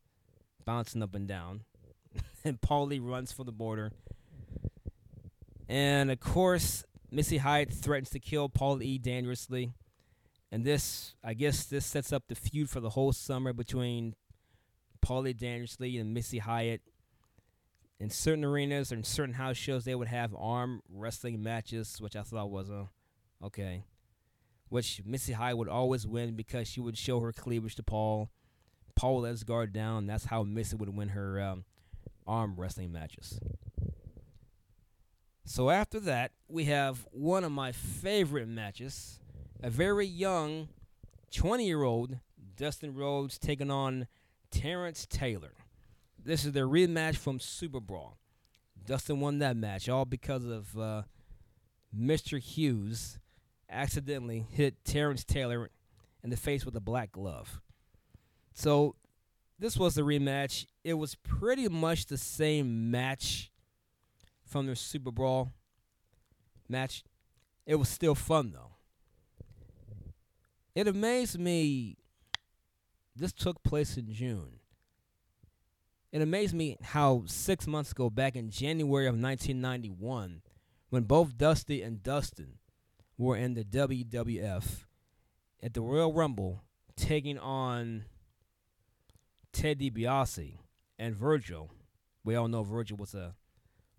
S8: bouncing up and down. (laughs) and Paulie runs for the border. And of course, Missy Hyatt threatens to kill Paul E. dangerously. And this, I guess, this sets up the feud for the whole summer between Paulie Dangerously and Missy Hyatt. In certain arenas or in certain house shows, they would have arm wrestling matches, which I thought was uh, okay. Which Missy Hyatt would always win because she would show her cleavage to Paul. Paul would let his guard down. That's how Missy would win her um, arm wrestling matches. So after that, we have one of my favorite matches. A very young 20 year old Dustin Rhodes taking on Terrence Taylor. This is their rematch from Super Brawl. Dustin won that match all because of uh, Mr. Hughes accidentally hit Terrence Taylor in the face with a black glove. So this was the rematch. It was pretty much the same match from their Super Brawl match. It was still fun though. It amazed me. This took place in June. It amazed me how six months ago, back in January of 1991, when both Dusty and Dustin were in the WWF at the Royal Rumble, taking on Ted DiBiase and Virgil. We all know Virgil was a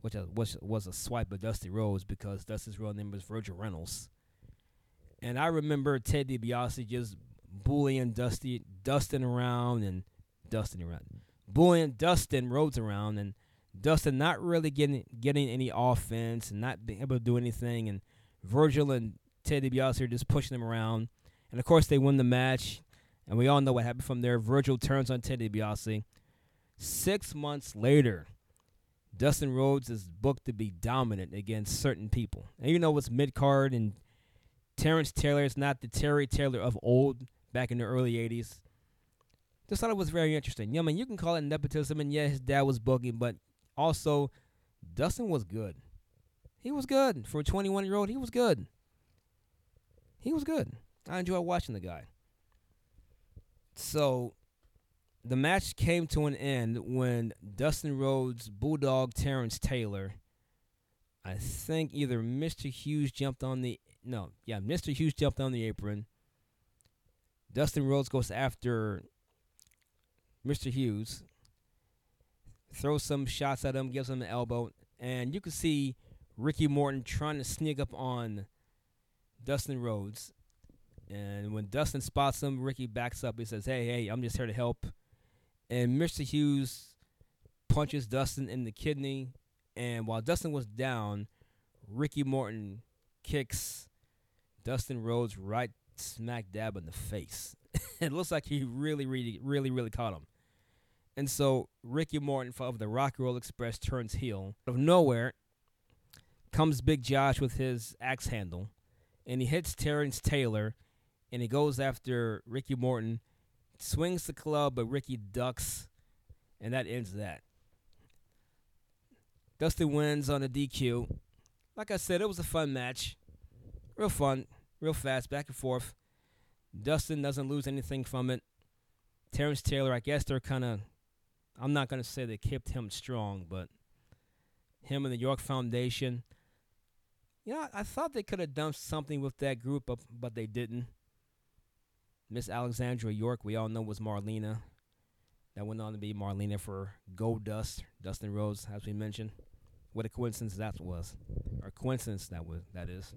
S8: which was was a swipe of Dusty Rhodes because Dusty's real name was Virgil Runnels. And I remember Ted DiBiase just bullying Dusty, Dustin around and Dustin around, bullying Dustin Rhodes around, and Dustin not really getting getting any offense and not being able to do anything, and Virgil and Teddy DiBiase are just pushing him around, and of course they win the match, and we all know what happened from there. Virgil turns on Ted DiBiase. Six months later, Dustin Rhodes is booked to be dominant against certain people, and you know it's mid card and Terrence Taylor is not the Terry Taylor of old back in the early 80s. Just thought it was very interesting. Yeah, I mean, you can call it nepotism, and yeah, his dad was booking, but also, Dustin was good. He was good. For a 21 year old, he was good. He was good. I enjoyed watching the guy. So, the match came to an end when Dustin Rhodes, Bulldog Terrence Taylor, I think either Mr. Hughes jumped on the no, yeah, Mr. Hughes jumped on the apron. Dustin Rhodes goes after Mr. Hughes, throws some shots at him, gives him an elbow, and you can see Ricky Morton trying to sneak up on Dustin Rhodes. And when Dustin spots him, Ricky backs up. He says, Hey, hey, I'm just here to help. And Mr. Hughes punches Dustin in the kidney. And while Dustin was down, Ricky Morton kicks Dustin Rhodes right smack dab in the face. (laughs) it looks like he really, really, really, really caught him. And so Ricky Morton of the Rock and Roll Express turns heel. Out of nowhere comes Big Josh with his axe handle, and he hits Terrence Taylor, and he goes after Ricky Morton, swings the club, but Ricky ducks, and that ends that. Dustin wins on a DQ. Like I said, it was a fun match. Real fun, real fast, back and forth. Dustin doesn't lose anything from it. Terrence Taylor, I guess they're kind of, I'm not going to say they kept him strong, but him and the York Foundation, you know, I thought they could have done something with that group, but, but they didn't. Miss Alexandra York, we all know was Marlena. That went on to be Marlena for Goldust, Dustin Rhodes, as we mentioned. What a coincidence that was, or coincidence that was that is.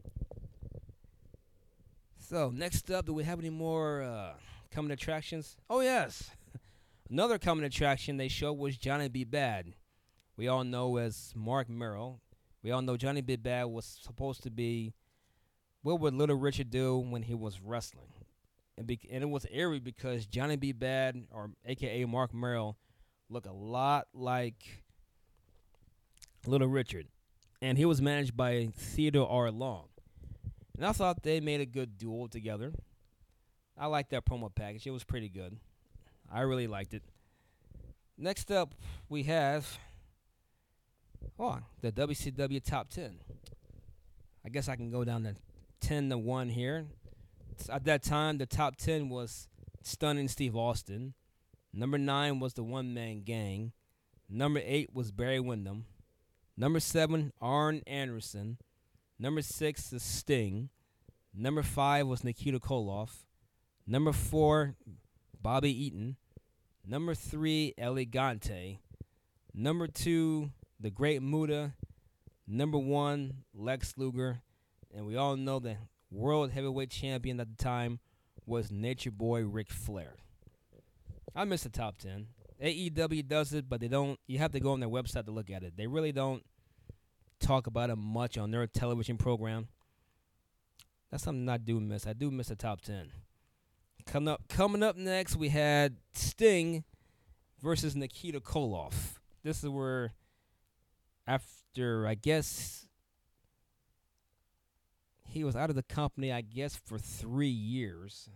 S8: So next up, do we have any more uh, coming attractions? Oh yes, another coming attraction they showed was Johnny B. Badd. We all know as Marc Mero. We all know Johnny B. Badd was supposed to be. What would Little Richard do when he was wrestling? And, be, and it was eerie because Johnny B. Badd, or AKA Marc Mero, looked a lot like Little Richard, and he was managed by Theodore R. Long. And I thought they made a good duel together. I liked that promo package. It was pretty good. I really liked it. Next up, we have oh the WCW Top Ten. I guess I can go down to ten to one here. At that time, the top ten was Stunning Steve Austin. Number nine was the One Man Gang. Number eight was Barry Windham. Number seven, Arn Anderson. Number six is Sting. Number five was Nikita Koloff. Number four, Bobby Eaton. Number three, El Gigante. Number two, the Great Muta, number one Lex Luger, and we all know the world heavyweight champion at the time was Nature Boy Ric Flair. I miss the top ten. AEW does it, but they don't. You have to go on their website to look at it. They really don't talk about it much on their television program. That's something I do miss. I do miss the top ten. Coming up, coming up next, we had Sting versus Nikita Koloff. This is where, after I guess he was out of the company, I guess for three years.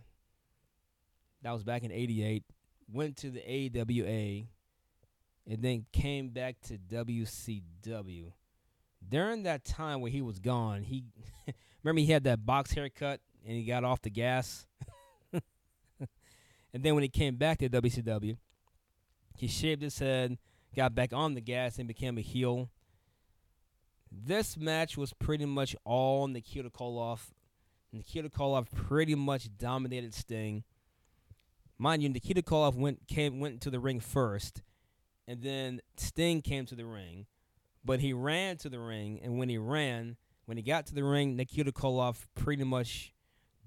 S8: That was back in '88. Went to the AWA, and then came back to WCW. During that time where he was gone, he (laughs) remember he had that box haircut and he got off the gas. (laughs) and then when he came back to WCW, he shaved his head, got back on the gas, and became a heel. This match was pretty much all Nikita Koloff. Nikita Koloff pretty much dominated Sting. Mind you, Nikita Koloff went came went to the ring first, and then Sting came to the ring. But he ran to the ring, and when he ran, when he got to the ring, Nikita Koloff pretty much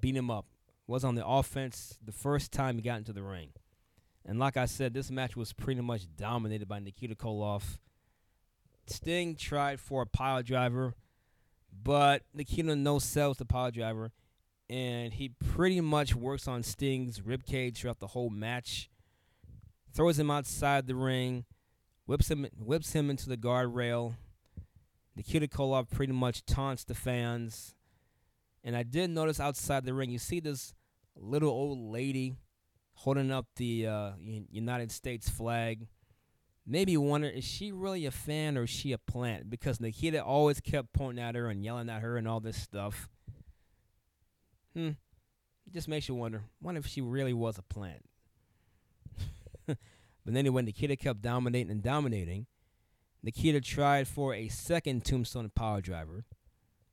S8: beat him up. Was on the offense the first time he got into the ring. And like I said, this match was pretty much dominated by Nikita Koloff. Sting tried for a pile driver, but Nikita no sells the pile driver, and he pretty much works on Sting's ribcage throughout the whole match. Throws him outside the ring, whips him whips him into the guardrail. Nikita Koloff pretty much taunts the fans. And I did notice outside the ring, you see this little old lady holding up the uh, United States flag. Maybe wonder, is she really a fan or is she a plant? Because Nikita always kept pointing at her and yelling at her and all this stuff. Hmm. It just makes you wonder. Wonder if she really was a plant. (laughs) but anyway, Nikita kept dominating and dominating. Nikita tried for a second tombstone power driver.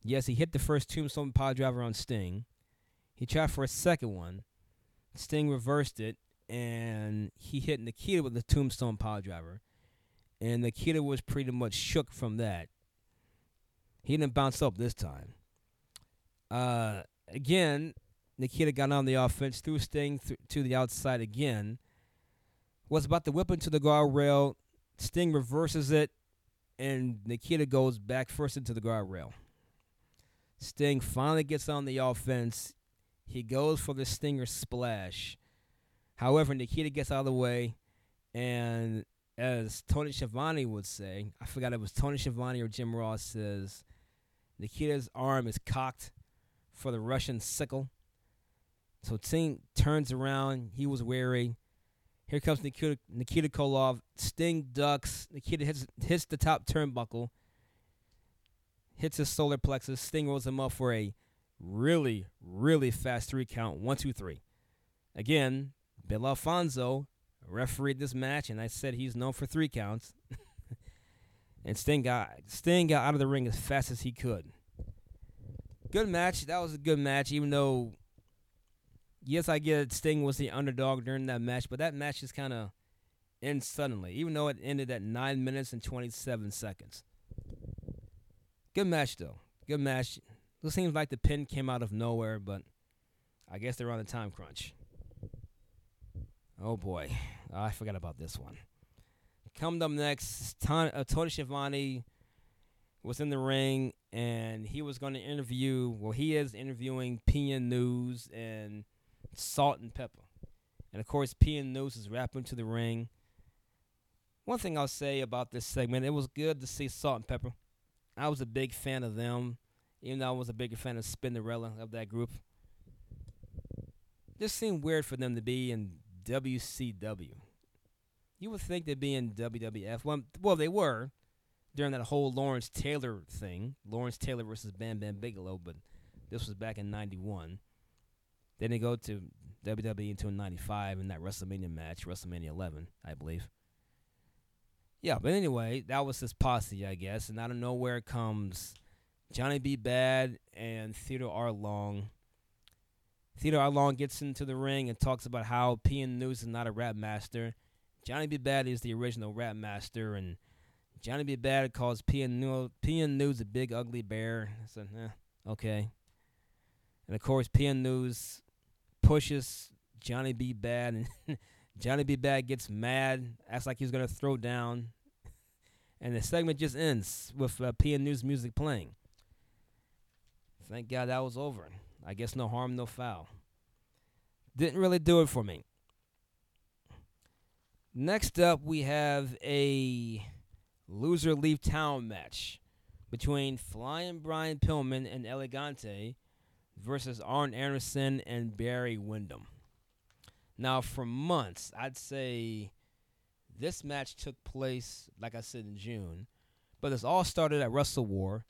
S8: Yes, he hit the first tombstone power driver on Sting. He tried for a second one. Sting reversed it, and he hit Nikita with the tombstone power driver. And Nikita was pretty much shook from that. He didn't bounce up this time. Uh, again, Nikita got on the offense, threw Sting th- to the outside again. Was about to whip into the guardrail. Sting reverses it, and Nikita goes back first into the guardrail. Sting finally gets on the offense. He goes for the Stinger splash. However, Nikita gets out of the way, and as Tony Schiavone would say, I forgot it was Tony Schiavone or Jim Ross says, Nikita's arm is cocked for the Russian sickle. So Sting turns around. He was wary. Here comes Nikita, Nikita Koloff. Sting ducks. Nikita hits hits the top turnbuckle. Hits his solar plexus. Sting rolls him up for a really, really fast three count. One, two, three. Again, Bill Alfonso refereed this match, and I said he's known for three counts. (laughs) and Sting got Sting got out of the ring as fast as he could. Good match. That was a good match, even though yes, I get it, Sting was the underdog during that match, but that match just kind of ends suddenly, even though it ended at nine minutes and twenty-seven seconds. Good match though. Good match. It seems like the pin came out of nowhere, but I guess they're on a time crunch. Oh boy, I forgot about this one. Coming up next, Ton- uh, Tony Schiavone was in the ring, and he was going to interview. Well, he is interviewing PN News and Salt and Pepper, and of course, PN News is rapping to the ring. One thing I'll say about this segment, it was good to see Salt and Pepper. I was a big fan of them, even though I was a bigger fan of Spinderella of that group. Just seemed weird for them to be in WCW. You would think they'd be in WWF. Well, well, they were during that whole Lawrence Taylor thing, Lawrence Taylor versus Bam Bam Bigelow, but this was back in '91. Then they go to WWE until '95 in that WrestleMania match, WrestleMania 11, I believe. Yeah, but anyway, that was his posse, I guess, and out of nowhere comes Johnny B. Badd and Theodore R. Long. Theodore R. Long gets into the ring and talks about how PN News is not a rap master. Johnny B. Badd is the original rap master, and Johnny B. Badd calls PN PN News a big ugly bear. I said, eh, okay. And of course, PN News pushes Johnny B. Badd, (laughs) and Johnny B. Badd gets mad, acts like he's gonna throw down, and the segment just ends with uh, PN News music playing. Thank God that was over. I guess no harm, no foul. Didn't really do it for me. Next up, we have a loser leave town match between Flying Brian Pillman and El Gigante versus Arn Anderson and Barry Windham. Now, for months, I'd say this match took place, like I said, in June, but this all started at Wrestle War.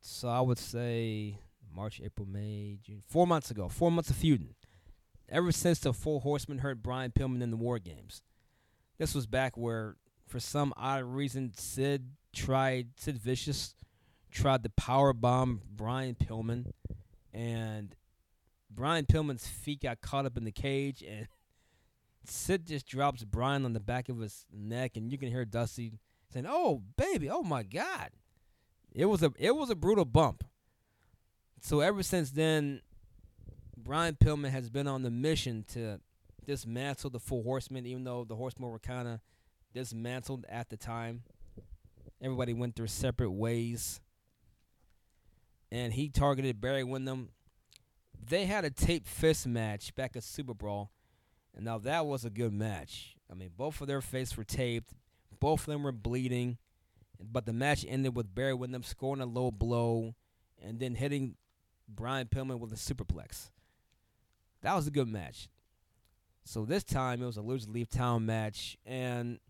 S8: So I would say March, April, May, June. Four months ago. Four months of feuding. Ever since the Four Horsemen hurt Brian Pillman in the War Games. This was back where, for some odd reason, Sid tried, Sid Vicious tried to power bomb Brian Pillman. And Brian Pillman's feet got caught up in the cage. And Sid just drops Brian on the back of his neck. And you can hear Dusty saying, Oh, baby, oh my God. It was a it was a brutal bump. So ever since then, Brian Pillman has been on the mission to dismantle the Four Horsemen, even though the Horsemen were kind of dismantled at the time. Everybody went their separate ways. And he targeted Barry Windham. They had a tape fist match back at Super Brawl. And now that was a good match. I mean, both of their faces were taped. Both of them were bleeding. But the match ended with Barry Windham scoring a low blow and then hitting Brian Pillman with a superplex. That was a good match. So this time it was a loser leave town match, and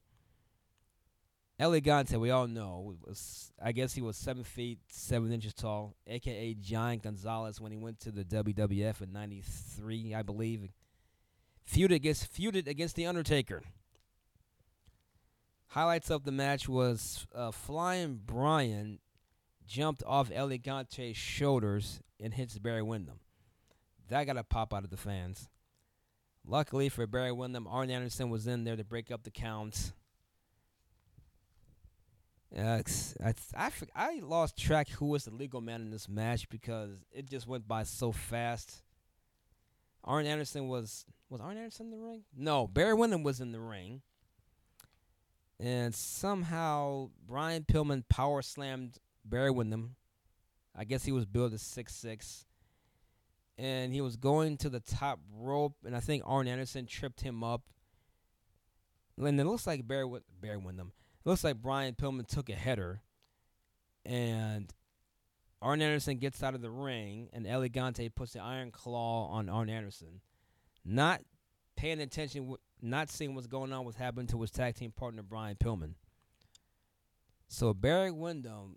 S8: El Gigante, we all know, was I guess he was seven feet seven inches tall, aka Giant Gonzalez when he went to the WWF in '93, I believe. Feuded against feuded against the Undertaker. Highlights of the match was uh, Flying Brian jumped off El Gigante's shoulders and hits Barry Windham. That got a pop out of the fans. Luckily for Barry Windham, Arn Anderson was in there to break up the counts. Uh, I, I, I lost track who was the legal man in this match because it just went by so fast. Arn Anderson was was Arn Anderson in the ring? No, Barry Windham was in the ring. And somehow Brian Pillman power slammed Barry Windham. I guess he was billed as six six, and he was going to the top rope, and I think Arn Anderson tripped him up. And it looks like Barry Barry Windham. It looks like Brian Pillman took a header, and Arn Anderson gets out of the ring, and El Gigante puts the iron claw on Arn Anderson, not paying attention, not seeing what's going on, what's happening to his tag team partner Brian Pillman. So Barry Windham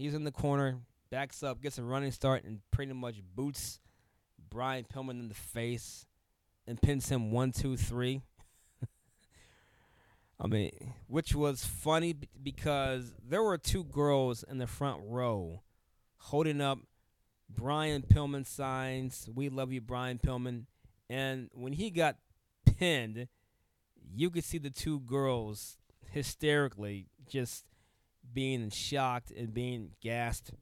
S8: He's in the corner, backs up, gets a running start, and pretty much boots Brian Pillman in the face and pins him one, two, three. I mean, which was funny because there were two girls in the front row holding up Brian Pillman signs. We love you, Brian Pillman. And when he got pinned, you could see the two girls hysterically just being shocked and being gassed.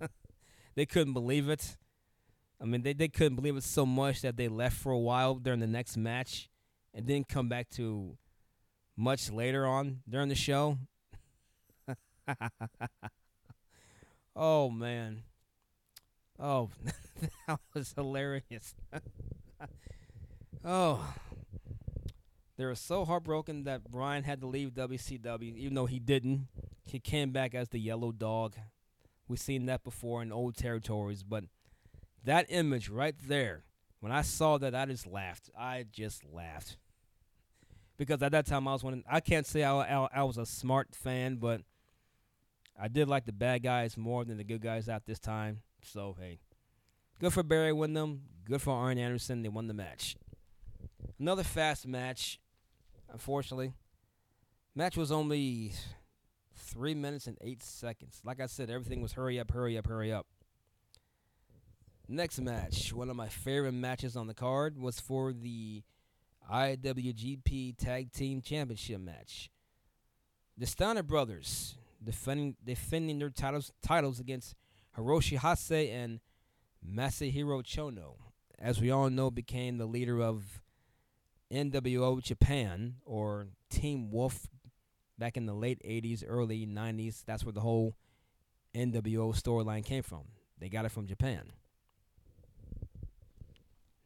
S8: (laughs) they couldn't believe it. I mean, they, they couldn't believe it so much that they left for a while during the next match and didn't come back to much later on during the show. (laughs) oh, man. Oh, (laughs) that was hilarious. (laughs) oh. They were so heartbroken that Brian had to leave WCW, even though he didn't. He came back as the yellow dog. We've seen that before in old territories, but that image right there, when I saw that, I just laughed. I just laughed. Because at that time, I was one. I can't say I, I, I was a smart fan, but I did like the bad guys more than the good guys at this time. So, hey, good for Barry Windham. Good for Arn Anderson. They won the match. Another fast match, unfortunately. Match was only three minutes and eight seconds. Like I said, everything was hurry up, hurry up, hurry up. Next match, one of my favorite matches on the card, was for the IWGP Tag Team Championship match. The Steiner brothers defending defending their titles titles against Hiroshi Hase and Masahiro Chono, as we all know, became the leader of NWO Japan or Team Wolf back in the late 80s, early 90s. That's where the whole NWO storyline came from. They got it from Japan.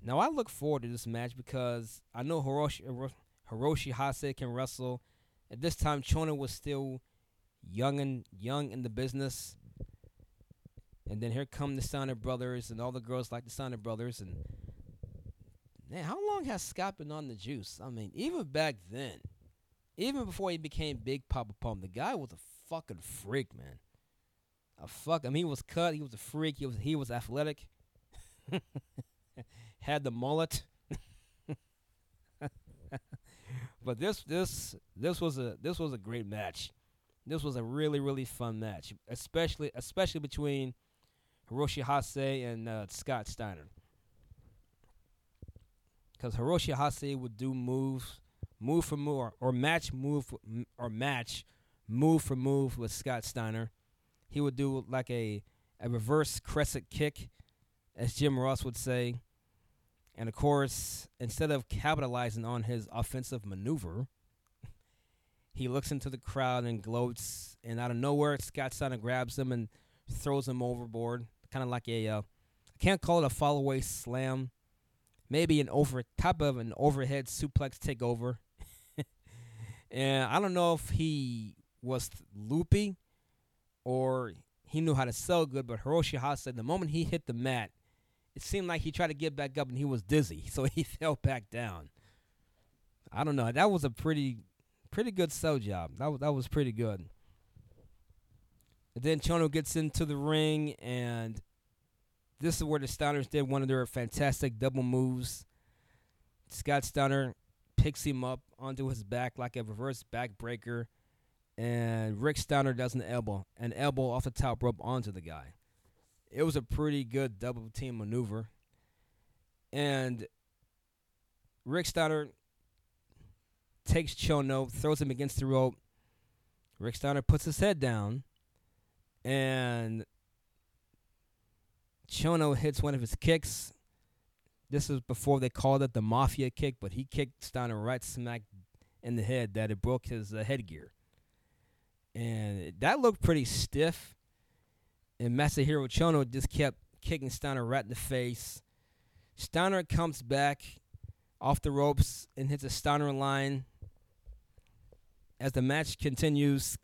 S8: Now I look forward to this match because I know Hiroshi Hiro- Hiroshi Hase can wrestle. At this time, Chono was still young and young in the business. And then here come the Steiner brothers, and all the girls like the Steiner brothers. And man, how long has Scott been on the juice? I mean, even back then, even before he became Big Papa Pump, the guy was a fucking freak, man. A fuck. I mean, he was cut. He was a freak. He was he was athletic. (laughs) Had the mullet. but this this this was a this was a great match. This was a really really fun match, especially especially between Hiroshi Hase and uh, Scott Steiner. Because Hiroshi Hase would do moves, move for move, or, match move for- or match move for move with Scott Steiner. He would do like a a reverse crescent kick, as Jim Ross would say. And of course, instead of capitalizing on his offensive maneuver, he looks into the crowd and gloats. And out of nowhere, Scott Steiner grabs him and throws him overboard, kind of like a uh, I can't call it a fall away slam, maybe an over top of an overhead suplex takeover. (laughs) and I don't know if he was loopy or he knew how to sell good, but Hiroshi Hase, the moment he hit the mat, it seemed like he tried to get back up and he was dizzy, (laughs) so he (laughs) fell back down. I don't know. That was a pretty pretty good sell job. That was, that was pretty good. And then Chono gets into the ring, and this is where the Steiners did one of their fantastic double moves. Scott Steiner picks him up onto his back like a reverse backbreaker, and Rick Steiner does an elbow, an elbow off the top rope onto the guy. It was a pretty good double team maneuver, and Rick Steiner takes Chono, throws him against the rope. Rick Steiner puts his head down, and Chono hits one of his kicks. This is before they called it the Mafia kick, but he kicked Steiner right smack in the head that it broke his uh, headgear. And that looked pretty stiff. And Masahiro Chono just kept kicking Steiner right in the face. Steiner comes back off the ropes and hits a Steiner line. As the match continues,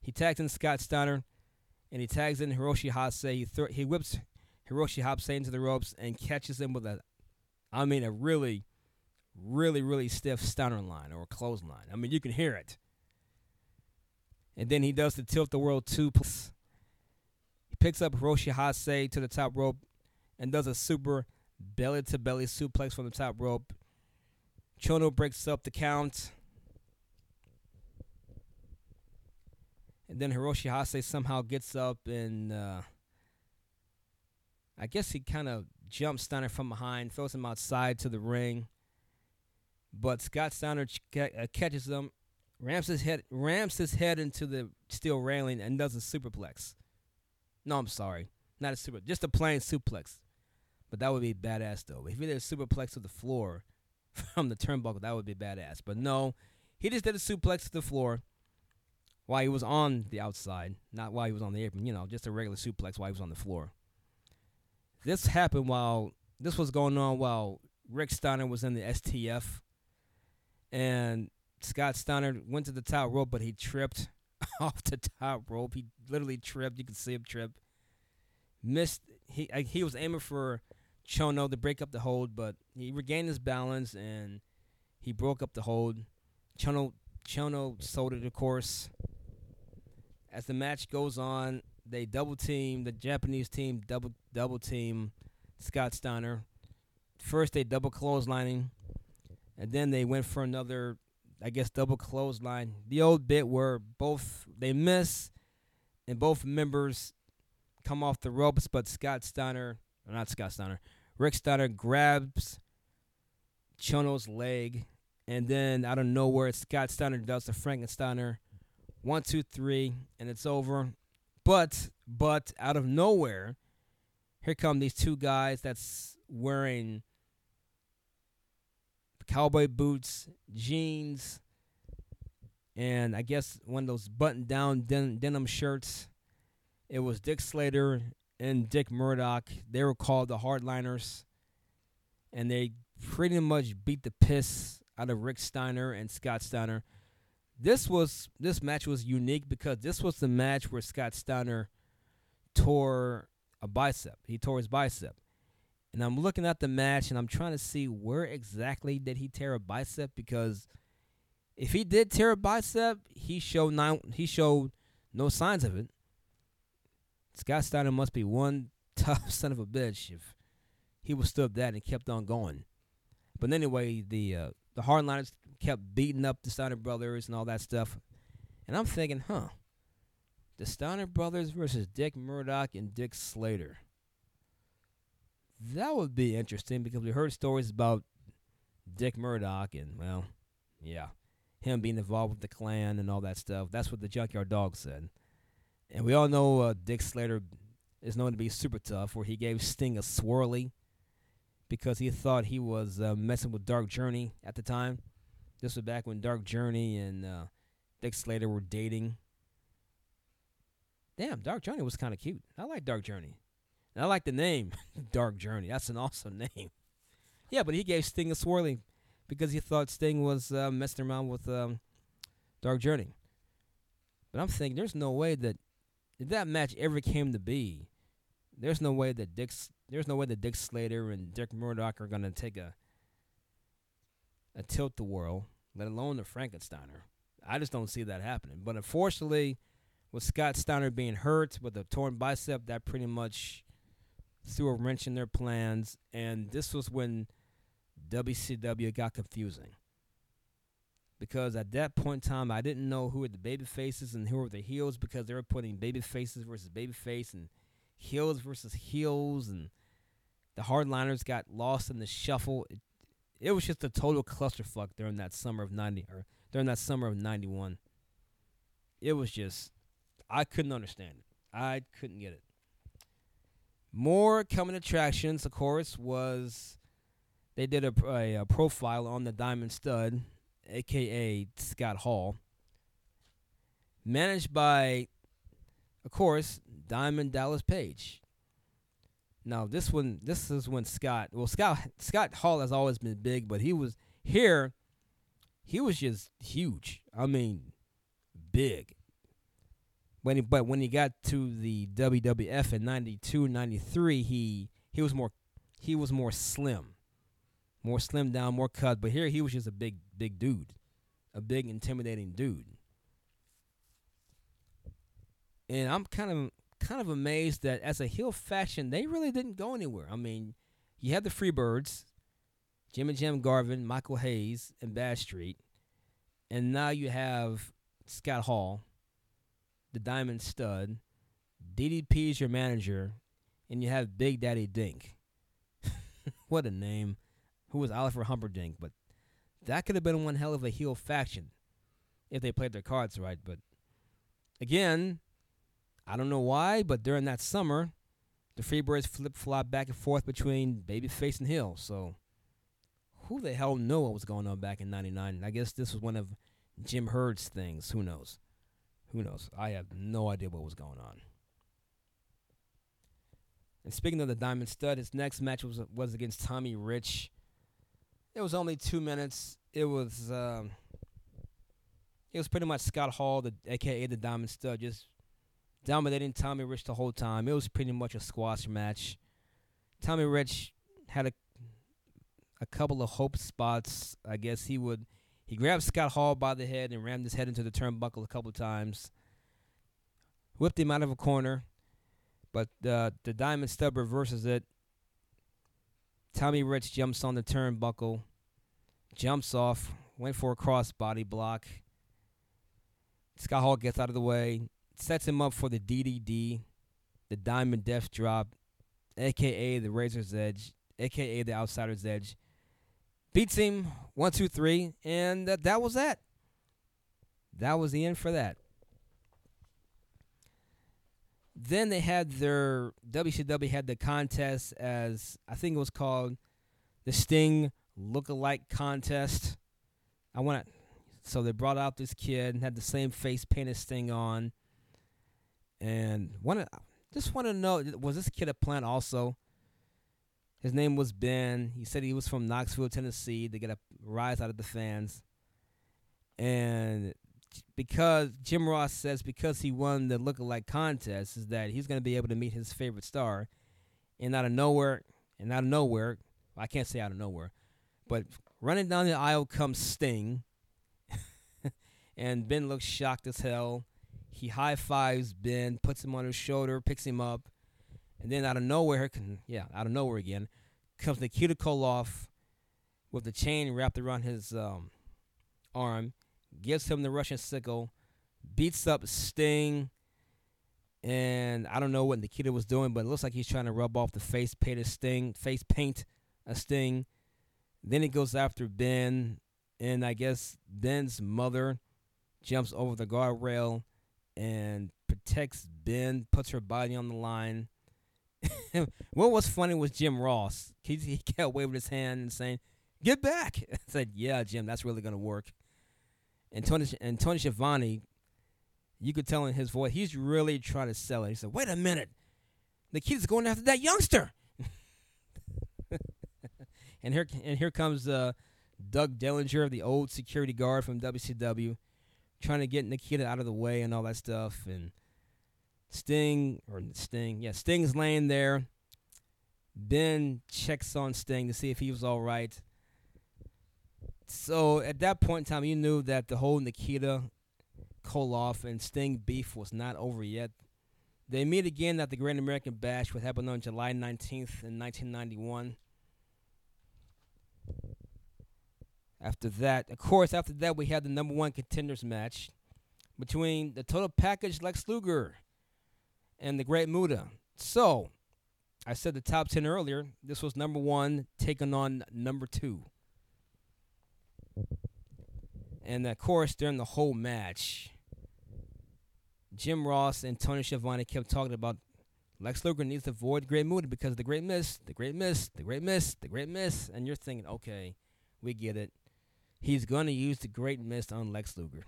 S8: he tags in Scott Steiner and he tags in Hiroshi Hase. He, thro- he whips Hiroshi Hase into the ropes and catches him with a, I mean, a really, really, really stiff Steiner line or clothesline. I mean, you can hear it. And then he does the tilt the world two. plus. Picks up Hiroshi Hase to the top rope and does a super belly to belly suplex from the top rope. Chono breaks up the count. And then Hiroshi Hase somehow gets up and uh, I guess he kind of jumps Steiner from behind, throws him outside to the ring. But Scott Steiner ch- uh, catches him, rams his head, rams his head into the steel railing, and does a superplex. No, I'm sorry, not a super, just a plain suplex. But that would be badass though. If he did a superplex to the floor (laughs) from the turnbuckle, that would be badass. But no, he just did a suplex to the floor while he was on the outside, not while he was on the apron. You know, just a regular suplex while he was on the floor. This happened while this was going on while Rick Steiner was in the STF, and Scott Steiner went to the top rope, but he tripped (laughs) off the top rope. He literally tripped. You could see him trip. Missed. He he was aiming for Chono to break up the hold, but he regained his balance and he broke up the hold. Chono Chono sold it, of course. As the match goes on, they double team the Japanese team double double team Scott Steiner. First they double clotheslining, and then they went for another, I guess, double clothesline. The old bit where both they miss, and both members come off the ropes, but Scott Steiner, not Scott Steiner, Rick Steiner grabs Chono's leg, and then out of nowhere, Scott Steiner does the Frankensteiner One, two, three, and it's over. But but out of nowhere, here come these two guys that's wearing cowboy boots, jeans, and I guess one of those button-down den- denim shirts. It was Dick Slater and Dick Murdoch. They were called the Hardliners, and they pretty much beat the piss out of Rick Steiner and Scott Steiner. This was this match was unique because this was the match where Scott Steiner tore a bicep. He tore his bicep. And I'm looking at the match and I'm trying to see where exactly did he tear a bicep because if he did tear a bicep, he showed nine, he showed no signs of it. Scott Steiner must be one (laughs) tough son of a bitch if he was stood that and kept on going. But anyway, the uh, the hardliners kept beating up the Steiner brothers and all that stuff. And I'm thinking, huh, the Steiner brothers versus Dick Murdoch and Dick Slater. That would be interesting because we heard stories about Dick Murdoch and, well, yeah, him being involved with the Klan and all that stuff. That's what the Junkyard Dog said. And we all know uh, Dick Slater is known to be super tough, where he gave Sting a swirly because he thought he was uh, messing with Dark Journey at the time. This was back when Dark Journey and uh, Dick Slater were dating. Damn, Dark Journey was kind of cute. I like Dark Journey. And I like the name, (laughs) Dark Journey. That's an awesome name. Yeah, but he gave Sting a swirling because he thought Sting was uh, messing around with um, Dark Journey. But I'm thinking, there's no way that if that match ever came to be, there's no way that Dick's there's no way that Dick Slater and Dick Murdoch are gonna take a a tilt the world, let alone the Frankensteiner. I just don't see that happening. But unfortunately, with Scott Steiner being hurt with a torn bicep, that pretty much threw a wrench in their plans. And this was when WCW got confusing. Because at that point in time, I didn't know who were the baby faces and who were the heels because they were putting baby faces versus baby face and heels versus heels and the hardliners got lost in the shuffle. It, it was just a total clusterfuck during that summer of 90 or during that summer of 91. It was just I couldn't understand it. I couldn't get it. More coming attractions, of course, was they did a, a, a profile on the Diamond Stud, aka Scott Hall, managed by, of course, Diamond Dallas Page. Now this one, this is when Scott. Well, Scott Scott Hall has always been big, but he was here. He was just huge. I mean, big. When he, but when he got to the WWF in 92, 93, he he was more he was more slim, more slim down, more cut. But here he was just a big big dude, a big intimidating dude. And I'm kind of kind of amazed that as a heel faction, they really didn't go anywhere. I mean, you had the Freebirds, Jim and Jim Garvin, Michael Hayes, and Badstreet, and now you have Scott Hall, the Diamond Stud, DDP is your manager, and you have Big Daddy Dink. (laughs) what a name! Who was Oliver Humperdink? But that could have been one hell of a heel faction if they played their cards right. But again, I don't know why, but during that summer, the Freebirds flip flop back and forth between Babyface and Hill. So who the hell knew what was going on back in '99? I guess this was one of Jim Herd's things. Who knows? Who knows? I have no idea what was going on. And speaking of the Diamond Stud, his next match was was against Tommy Rich. It was only two minutes. It was um, it was pretty much Scott Hall, the AKA the Diamond Stud, just dominating Tommy Rich the whole time. It was pretty much a squash match. Tommy Rich had a a couple of hope spots. I guess he would he grabbed Scott Hall by the head and rammed his head into the turnbuckle a couple times. Whipped him out of a corner, but uh, the Diamond Stud reverses it. Tommy Rich jumps on the turnbuckle, jumps off, went for a crossbody block. Scott Hall gets out of the way, sets him up for the DDD, the Diamond Death Drop, aka the Razor's Edge, aka the Outsider's Edge. Beats him one, two, three, and that that was that. That was the end for that. then they had their WCW had the contest as I think it was called the Sting Lookalike Contest. I want to, so they brought out this kid and had the same face paint as Sting on, and to just want to know was this kid a plant also? His name was Ben. He said he was from Knoxville, Tennessee, to get a rise out of the fans. And because Jim Ross says because he won the lookalike contest is that he's going to be able to meet his favorite star, and out of nowhere, and out of nowhere, I can't say out of nowhere, but running down the aisle comes Sting, (laughs) and Ben looks shocked as hell. He high fives Ben, puts him on his shoulder, picks him up, and then out of nowhere, yeah, out of nowhere again, comes Nikita Koloff with the chain wrapped around his um, arm gives him the Russian sickle, beats up Sting, and I don't know what Nikita was doing, but it looks like he's trying to rub off the face paint of Sting, face paint a Sting. Then he goes after Ben, and I guess Ben's mother jumps over the guardrail and protects Ben, puts her body on the line. (laughs) what was funny was Jim Ross. He, he (laughs) kept waving his hand and saying, "Get back!" (laughs) I said, "Yeah, Jim, that's really gonna work." And Tony and Tony Schiavone, you could tell in his voice, he's really trying to sell it. He said, "Wait a minute, the kid's going after that youngster." and here and here comes uh, Doug Dillinger, the old security guard from WCW, trying to get Nikita out of the way and all that stuff. And Sting or Sting, yeah, Sting's laying there. Ben checks on Sting to see if he was all right. So at that point in time, you knew that the whole Nikita Koloff and Sting beef was not over yet. They meet again at the Grand American Bash, which happened on July 19th in 1991. After that, of course, after that, we had the number one contenders match between the total package Lex Luger and the Great Muta. So, I said the top 10 earlier. This was number one taking on number two. And of course, during the whole match, Jim Ross and Tony Schiavone kept talking about Lex Luger needs to avoid Great Muta because the Great Miss, the Great Miss, the Great Miss, the Great Miss. And you're thinking, okay, we get it. He's going to use the Great Miss on Lex Luger.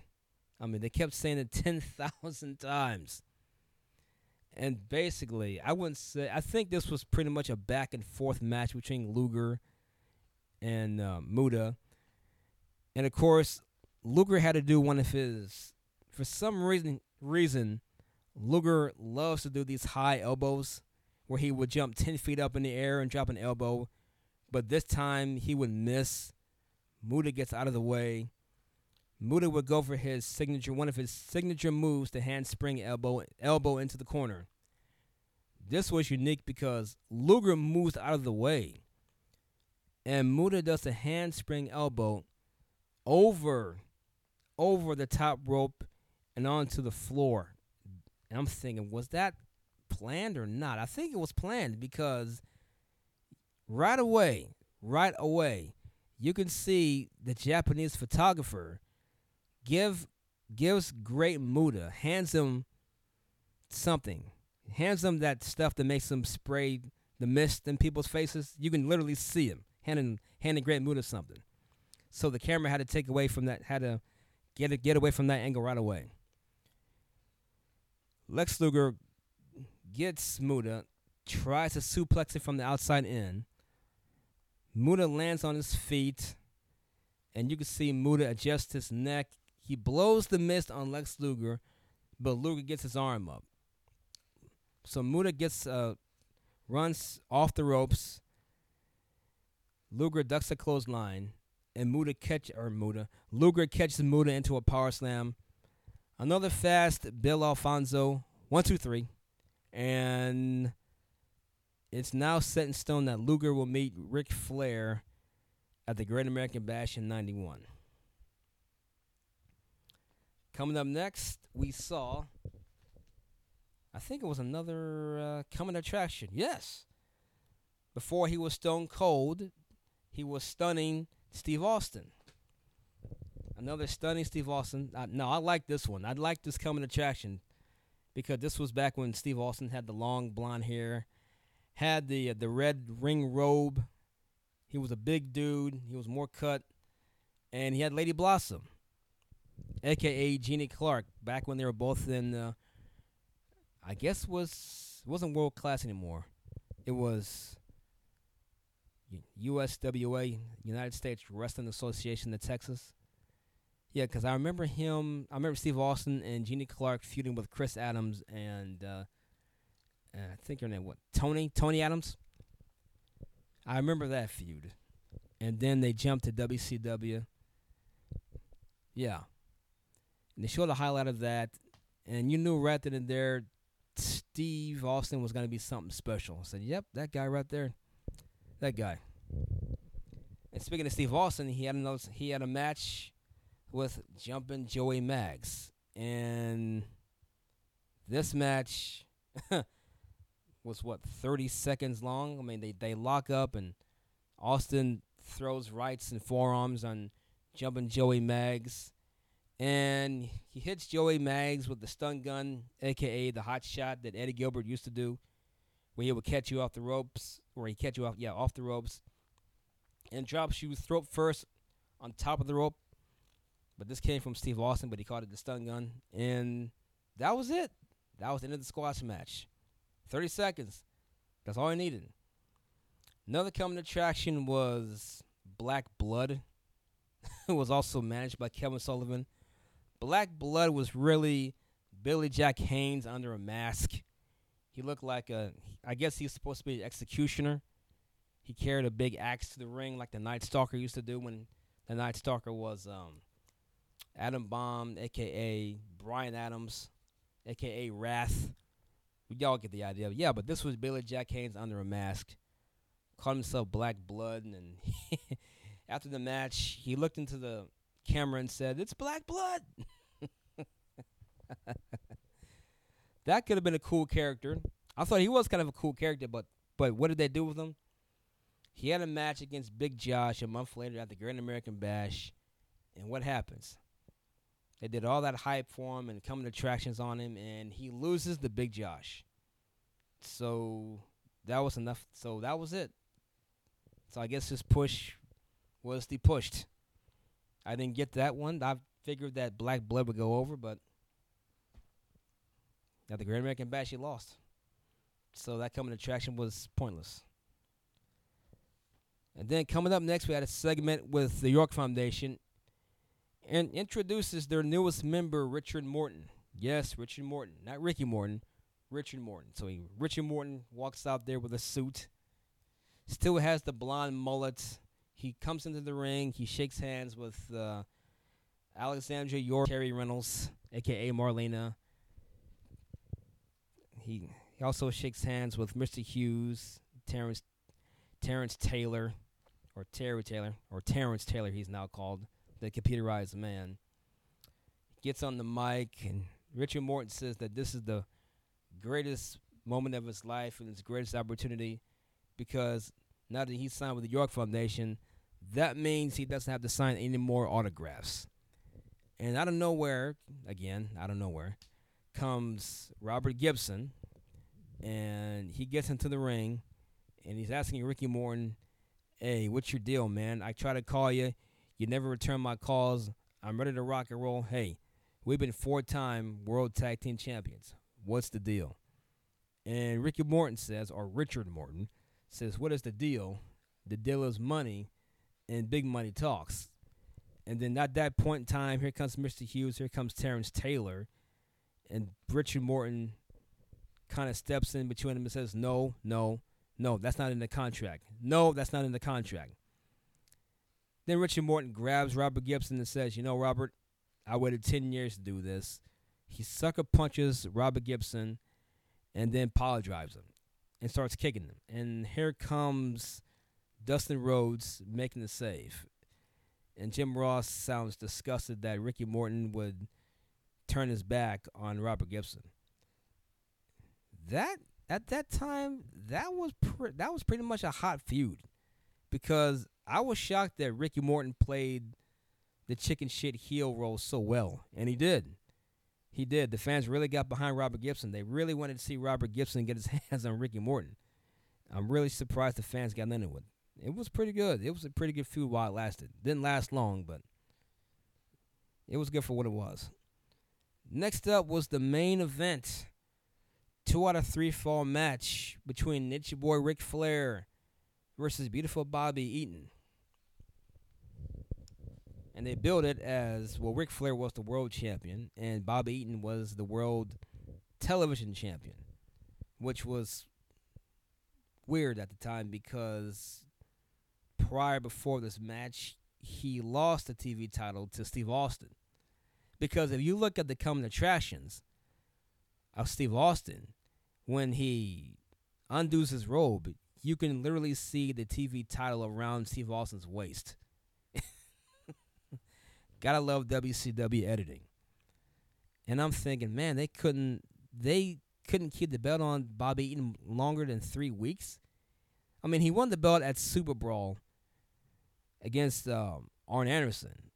S8: I mean, they kept saying it 10,000 (laughs) times. And basically, I wouldn't say, I think this was pretty much a back and forth match between Luger and uh, Muta. And of course, Luger had to do one of his, for some reason, reason, Luger loves to do these high elbows where he would jump 10 feet up in the air and drop an elbow. But this time he would miss. Muta gets out of the way. Muta would go for his signature, one of his signature moves, the handspring elbow, elbow into the corner. This was unique because Luger moves out of the way, and Muta does a handspring elbow over, over the top rope and onto the floor. And I'm thinking, was that planned or not? I think it was planned because right away, right away, you can see the Japanese photographer give gives Great Muta, hands him something, hands him that stuff that makes him spray the mist in people's faces. You can literally see him handing handing Great Muta something. So the camera had to take away from that, had to get get away from that angle right away. Lex Luger gets Muta, tries to suplex it from the outside in. Muta lands on his feet, and you can see Muta adjust his neck. He blows the mist on Lex Luger, but Luger gets his arm up. So Muta gets uh, runs off the ropes. Luger ducks a clothesline, and Muta catch or Muta Luger catches Muta into a power slam. Another fast Bill Alfonso, one, two, three, and it's now set in stone that Luger will meet Ric Flair at the Great American Bash in '91. Coming up next, we saw. I think it was another uh, coming attraction. Yes. Before he was Stone Cold, he was stunning Steve Austin. Another stunning Steve Austin. Uh, no, I like this one. I like this coming attraction. because this was back when Steve Austin had the long blonde hair, had the the red ring robe. He was a big dude. He was more cut, and he had Lady Blossom, aka Jeannie Clark, back when they were both in. Uh, I guess was wasn't world class anymore. It was USWA, United States Wrestling Association of Texas. Yeah, because I remember him. I remember Steve Austin and Jeannie Clark feuding with Chris Adams and uh, I think her name what Tony Toni Adams. I remember that feud, and then they jumped to WCW. Yeah, they showed a highlight of that, and you knew right then and there, Steve Austin was going to be something special. I said, "Yep, that guy right there, that guy." And speaking of Steve Austin, he had another, he had a match with Jumpin' Joey Maggs, and this match (laughs) was what 30 seconds long. I mean, they they lock up and Austin throws rights and forearms on Jumpin' Joey Maggs, and he hits Joey Maggs with the stun gun, aka the hot shot that Eddie Gilbert used to do, where he would catch you off the ropes, or he catch you off yeah off the ropes, and drops you throat first on top of the rope. But this came from Steve Austin, but he called it the stun gun, and that was it. That was the end of the squash match. 30 seconds. That's all I needed. Another coming attraction was Black Blood. (laughs) it was also managed by Kevin Sullivan. Black Blood was really Billy Jack Haynes under a mask. He looked like a, I guess he's supposed to be an executioner. He carried a big axe to the ring like the Night Stalker used to do when the Night Stalker was um, Adam Bomb, aka Brian Adams, aka Wrath. We all get the idea. Yeah, but this was Billy Jack Haynes under a mask. Called himself Black Blood, and (laughs) after the match, he looked into the camera and said, "It's Black Blood." (laughs) that could have been a cool character. I thought he was kind of a cool character, but but what did they do with him? He had a match against Big Josh a month later at the Great American Bash, and what happens? They did all that hype for him and coming attractions on him, and he loses the Big Josh. So that was enough. So that was it. So I guess his push was the pushed. I didn't get that one. I figured that Black Blood would go over, but at the Great American Bash, he lost. So that coming attraction was pointless. And then coming up next, we had a segment with the York Foundation and introduces their newest member, Richard Morton. Yes, Richard Morton, not Ricky Morton, Richard Morton. So he, Richard Morton walks out there with a suit, still has the blonde mullet. He comes into the ring. He shakes hands with uh, Alexandra York, Terry Reynolds, aka Marlena. He he also shakes hands with Mr. Hughes, Terrence Terrence Taylor, or Terry Taylor, or Terrence Taylor. He's now called the computerized man. Gets on the mic, and Richard Morton says that this is the greatest moment of his life and his greatest opportunity because now that he's signed with the York Foundation, that means he doesn't have to sign any more autographs. And out of nowhere, again, out of nowhere, comes Robert Gibson, and he gets into the ring, and he's asking Ricky Morton, "Hey, what's your deal, man? I try to call you, you never return my calls. I'm ready to rock and roll. Hey, we've been four-time World Tag Team Champions. What's the deal?" And Ricky Morton says, or Richard Morton says, "What is the deal? The deal is money, and big money talks." And then at that point in time, here comes Mr. Hughes, here comes Terrence Taylor, and Richard Morton kind of steps in between them and says, "No, no, no, that's not in the contract. No, that's not in the contract." Then Richard Morton grabs Robert Gibson and says, "You know, Robert, I waited ten years to do this." He sucker punches Robert Gibson, and then power drives him, and starts kicking him. And here comes Dustin Rhodes making the save. And Jim Ross sounds disgusted that Ricky Morton would turn his back on Robert Gibson. That at that time, that was pre- that was pretty much a hot feud, because I was shocked that Ricky Morton played the chicken shit heel role so well, and he did. He did. The fans really got behind Robert Gibson. They really wanted to see Robert Gibson get his (laughs) hands on Ricky Morton. I'm really surprised the fans got into it. It was pretty good. It was a pretty good feud while it lasted. Didn't last long, but it was good for what it was. Next up was the main event. Two out of three fall match between Nature Boy Ric Flair versus Beautiful Bobby Eaton. And they built it as well. Ric Flair was the world champion, and Bobby Eaton was the world television champion, which was weird at the time because prior before this match, he lost the TV title to Steve Austin. Because if you look at the coming attractions of Steve Austin, when he undoes his robe, you can literally see the TV title around Steve Austin's waist. (laughs) Gotta love WCW editing. And I'm thinking, man, they couldn't they couldn't keep the belt on Bobby Eaton longer than three weeks. I mean, he won the belt at Super Brawl against um, Arn Anderson,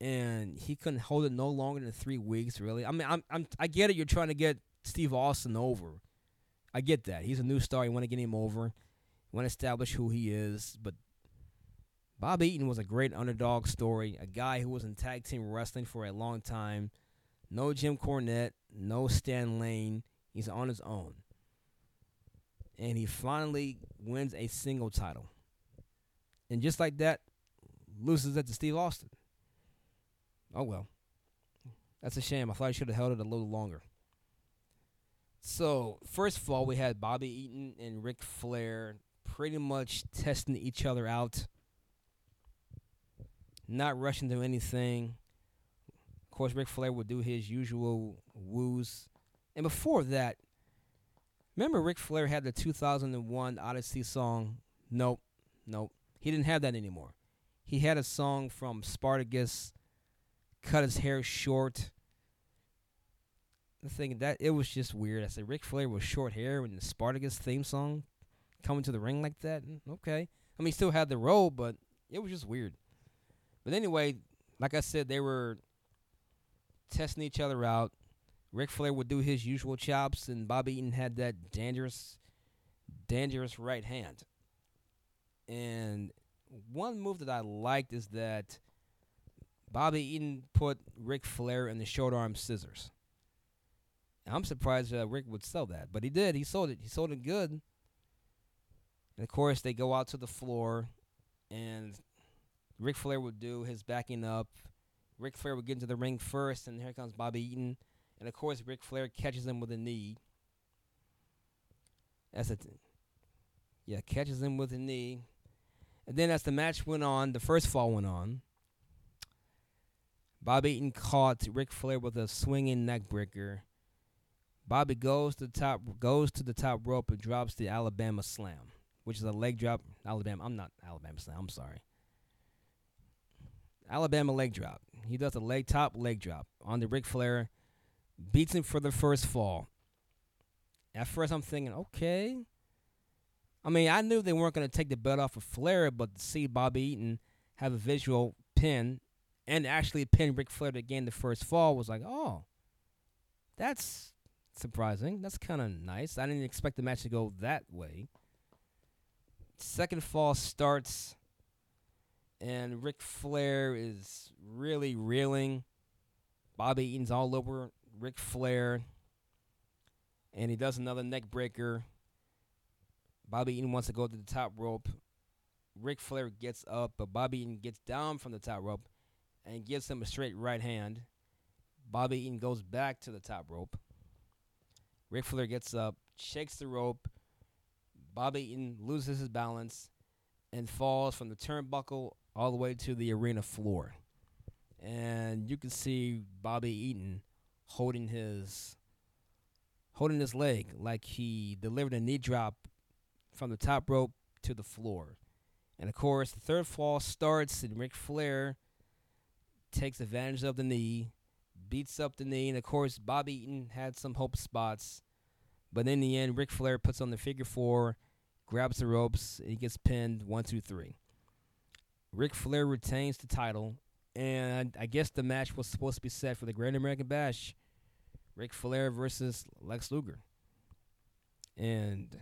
S8: and he couldn't hold it no longer than three weeks. Really, I mean, I'm, I'm I get it. You're trying to get Steve Austin over. I get that. He's a new star. You want to get him over. You want to establish who he is. But Bob Eaton was a great underdog story. A guy who was in tag team wrestling for a long time. No Jim Cornette. No Stan Lane. He's on his own. And he finally wins a single title. And just like that, loses it to Steve Austin. Oh well. That's a shame. I thought he should have held it a little longer. So, first of all, we had Bobby Eaton and Ric Flair pretty much testing each other out, not rushing to anything. Of course, Ric Flair would do his usual woos. And before that, remember Ric Flair had the 2001 Odyssey song? Nope, nope. He didn't have that anymore. He had a song from Spartacus, cut his hair short. The thing that it was just weird. I said Ric Flair with short hair and the Spartacus theme song coming to the ring like that. Mm, Okay, I mean he still had the robe, but it was just weird. But anyway, like I said, they were testing each other out. Ric Flair would do his usual chops, and Bobby Eaton had that dangerous, dangerous right hand. And one move that I liked is that Bobby Eaton put Ric Flair in the short arm scissors. I'm surprised uh, Rick would sell that, but he did. He sold it. He sold it good. And of course, they go out to the floor, and Ric Flair would do his backing up. Ric Flair would get into the ring first, and here comes Bobby Eaton. And of course, Ric Flair catches him with a knee. That's it. Yeah, catches him with a knee. And then as the match went on, the first fall went on. Bob Eaton caught Ric Flair with a swinging neckbreaker. Bobby goes to the top goes to the top rope and drops the Alabama slam, which is a leg drop. Alabama, I'm not Alabama slam. I'm sorry. Alabama leg drop. He does a leg top leg drop on the Ric Flair, beats him for the first fall. At first, I'm thinking, okay. I mean, I knew they weren't going to take the belt off of Flair, but to see Bobby Eaton have a visual pin and actually pin Ric Flair to gain the first fall was like, oh, that's surprising. That's kind of nice. I didn't expect the match to go that way. Second fall starts, and Ric Flair is really reeling. Bobby Eaton's all over Ric Flair, and he does another neck breaker. Bobby Eaton wants to go to the top rope. Ric Flair gets up, but Bobby Eaton gets down from the top rope and gives him a straight right hand. Bobby Eaton goes back to the top rope. Ric Flair gets up, shakes the rope. Bobby Eaton loses his balance and falls from the turnbuckle all the way to the arena floor. And you can see Bobby Eaton holding his holding his leg like he delivered a knee drop from the top rope to the floor. And of course, the third fall starts, and Ric Flair takes advantage of the knee, beats up the knee, and of course, Bobby Eaton had some hope spots. But in the end, Ric Flair puts on the figure four, grabs the ropes, and he gets pinned one, two, three. Ric Flair retains the title, and I guess the match was supposed to be set for the Great American Bash Ric Flair versus Lex Luger. And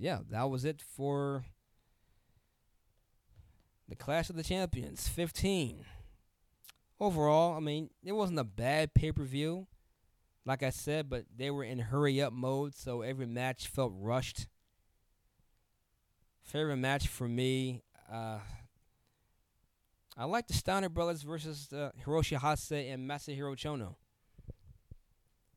S8: yeah, that was it for the Clash of the Champions 15. Overall, I mean, it wasn't a bad pay per view, like I said, but they were in hurry up mode, so every match felt rushed. Favorite match for me, uh, I like the Steiner Brothers versus uh, Hiroshi Hase and Masahiro Chono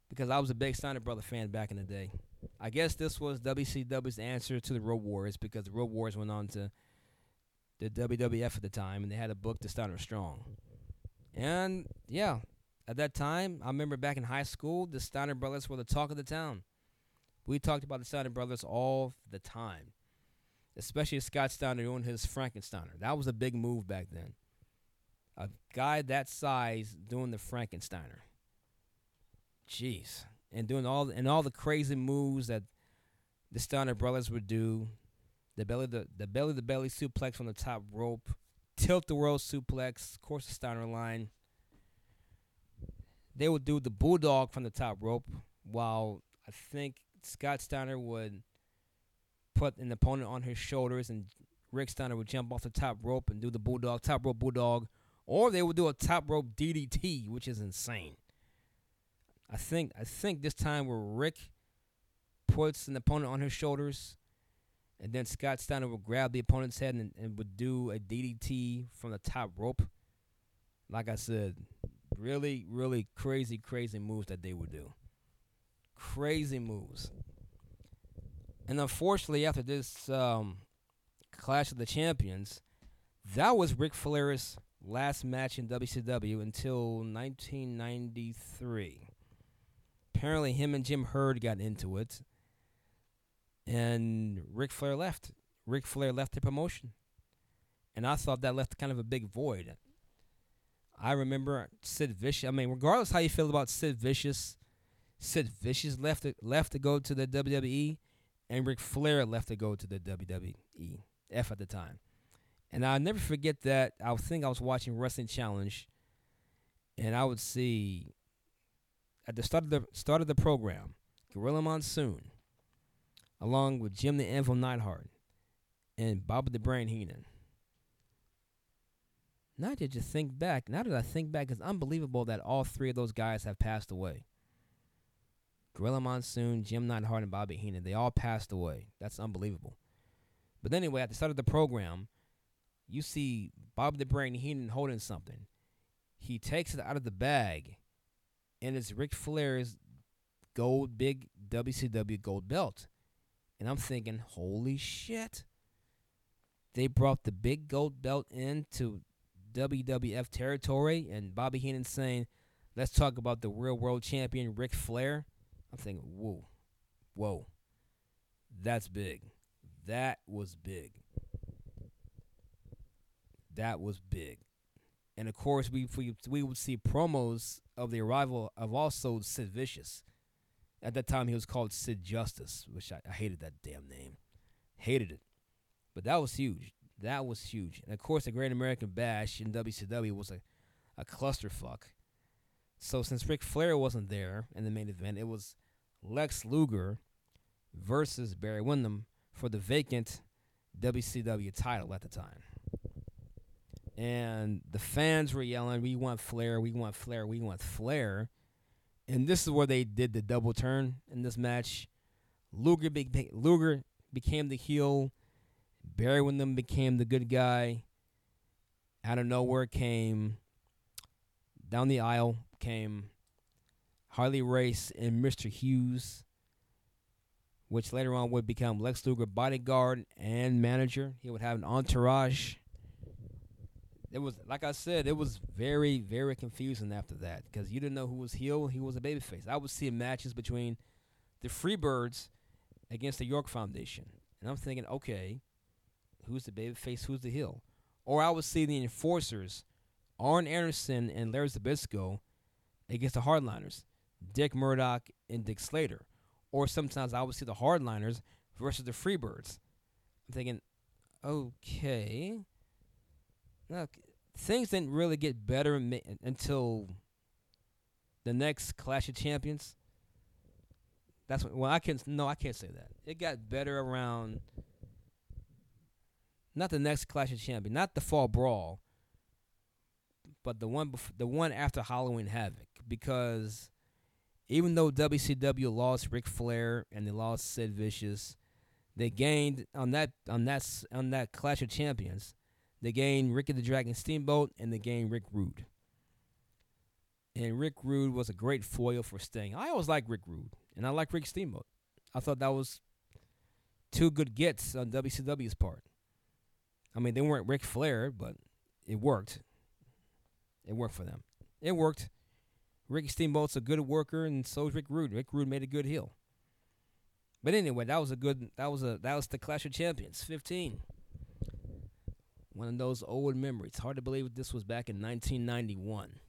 S8: because I was a big Steiner Brother fan back in the day. I guess this was WCW's answer to the Road Warriors because the Road Warriors went on to the WWF at the time and they had a book, The Steiner Strong. And yeah, at that time, I remember back in high school, the Steiner Brothers were the talk of the town. We talked about the Steiner Brothers all the time, especially Scott Steiner doing his Frankensteiner. That was a big move back then. A guy that size doing the Frankensteiner. Jeez, and doing all and all the crazy moves that the Steiner brothers would do, the belly the the belly to belly suplex from the top rope, tilt the world suplex, course the Steiner line. They would do the bulldog from the top rope, while I think Scott Steiner would put an opponent on his shoulders, and Rick Steiner would jump off the top rope and do the bulldog, top rope bulldog, or they would do a top rope DDT, which is insane. I think I think this time where Rick puts an opponent on his shoulders, and then Scott Steiner would grab the opponent's head and, and would do a DDT from the top rope. Like I said, really, really crazy, crazy moves that they would do. Crazy moves. And unfortunately, after this um, Clash of the Champions, that was Ric Flair's last match in WCW until 1993 apparently him and Jim Herd got into it, and Ric Flair left. Ric Flair left the promotion, and I thought that left kind of a big void. I remember Sid Vicious. I mean, regardless how you feel about Sid Vicious, Sid Vicious left to, left to go to the WWE, and Ric Flair left to go to the WWE F at the time. And I'll never forget that. I think I was watching Wrestling Challenge, and I would see at the start of the start of the program, Gorilla Monsoon, along with Jim the Anvil Neidhart and Bobby the Brain Heenan. Now that you think back, now that I think back, it's unbelievable that all three of those guys have passed away. Gorilla Monsoon, Jim Neidhart, and Bobby Heenan, they all passed away. That's unbelievable. But anyway, at the start of the program, you see Bobby the Brain Heenan holding something. He takes it out of the bag and it's Ric Flair's gold big WCW gold belt. And I'm thinking, holy shit. They brought the big gold belt into WWF territory and Bobby Heenan saying, let's talk about the real world champion Ric Flair. I'm thinking, whoa, whoa. That's big. That was big. That was big. And of course, we, we we would see promos of the arrival of also Sid Vicious. At that time, he was called Sid Justice, which I, I hated that damn name, hated it. But that was huge. That was huge. And of course, the Great American Bash in WCW was a, a clusterfuck. So since Ric Flair wasn't there in the main event, it was Lex Luger versus Barry Windham for the vacant WCW title at the time and the fans were yelling, "We want Flair! We want Flair! We want Flair!" And this is where they did the double turn in this match. Luger, be- Luger became the heel. Barry Windham became the good guy. Out of nowhere came down the aisle came Harley Race and Mr. Hughes, which later on would become Lex Luger bodyguard and manager. He would have an entourage it was like I said, it was very, very confusing after that because you didn't know who was heel, and who was a babyface. I would see matches between the Freebirds against the York Foundation, and I'm thinking, okay, who's the babyface, who's the heel? Or I would see the Enforcers, Arn Anderson and Larry Zbyszko against the Hardliners, Dick Murdoch and Dick Slater. Or sometimes I would see the Hardliners versus the Freebirds. I'm thinking, okay, Look, things didn't really get better until the next Clash of Champions. That's what, well, I can't. no, I can't say that. It got better around not the next Clash of Champions, not the Fall Brawl, but the one bef- the one after Halloween Havoc because even though WCW lost Ric Flair and they lost Sid Vicious, they gained on that on that on that Clash of Champions, they gained Ricky the Dragon Steamboat and they gained Rick Rude. And Rick Rude was a great foil for Sting. I always liked Rick Rude, and I like Rick Steamboat. I thought that was two good gets on WCW's part. I mean, they weren't Ric Flair, but it worked. It worked for them. It worked. Ricky Steamboat's a good worker, and so is Rick Rude. Rick Rude made a good heel. But anyway, that was a good. That was a that was the Clash of Champions, fifteen. One of those old memories. Hard to believe this was back in 1991.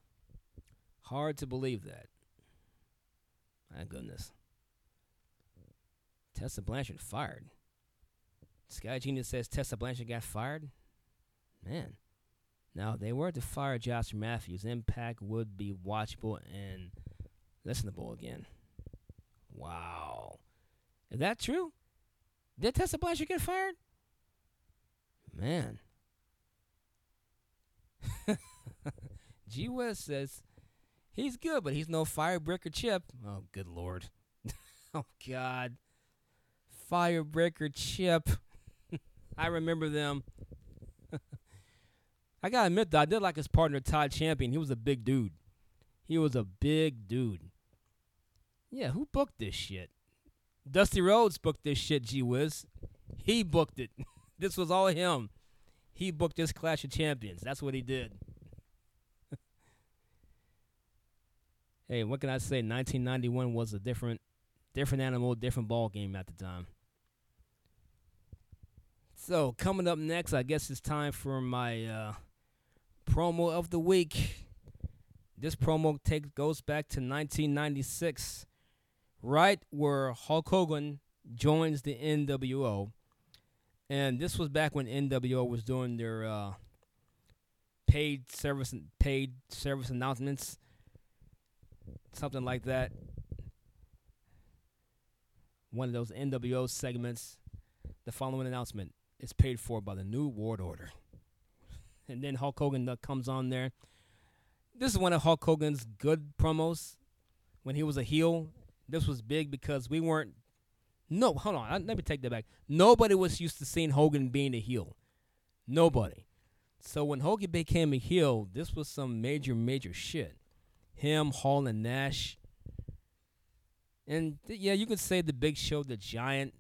S8: Hard to believe that. My goodness. Tessa Blanchard fired. Sky Genius says Tessa Blanchard got fired. Man. Now, if they were to fire Josh Matthews, Impact would be watchable and listenable again. Wow. Is that true? Did Tessa Blanchard get fired? Man. (laughs) G West says he's good, but he's no firebreaker chip. Oh, good lord. (laughs) oh, God. Firebreaker chip. (laughs) I remember them. I gotta admit though, I did like his partner Todd Champion. He was a big dude. He was a big dude. Yeah, who booked this shit? Dusty Rhodes booked this shit, G Wiz. He booked it. this was all him. He booked this Clash of Champions. That's what he did. (laughs) hey, what can I say? 1991 was a different, different animal, different ball game at the time. So coming up next, I guess it's time for my uh, promo of the week. This promo takes goes back to 1996, right where Hulk Hogan joins the NWO, and this was back when NWO was doing their uh, paid service paid service announcements, something like that. One of those NWO segments. The following announcement is paid for by the New World Order. (laughs) And then Hulk Hogan uh, comes on there. This is one of Hulk Hogan's good promos when he was a heel. This was big because we weren't. No, hold on. Let me take that back. Nobody was used to seeing Hogan being a heel. Nobody. So when Hogan became a heel, this was some major, major shit. Him, Hall, and Nash. And th- yeah, you could say the Big Show, the Giant.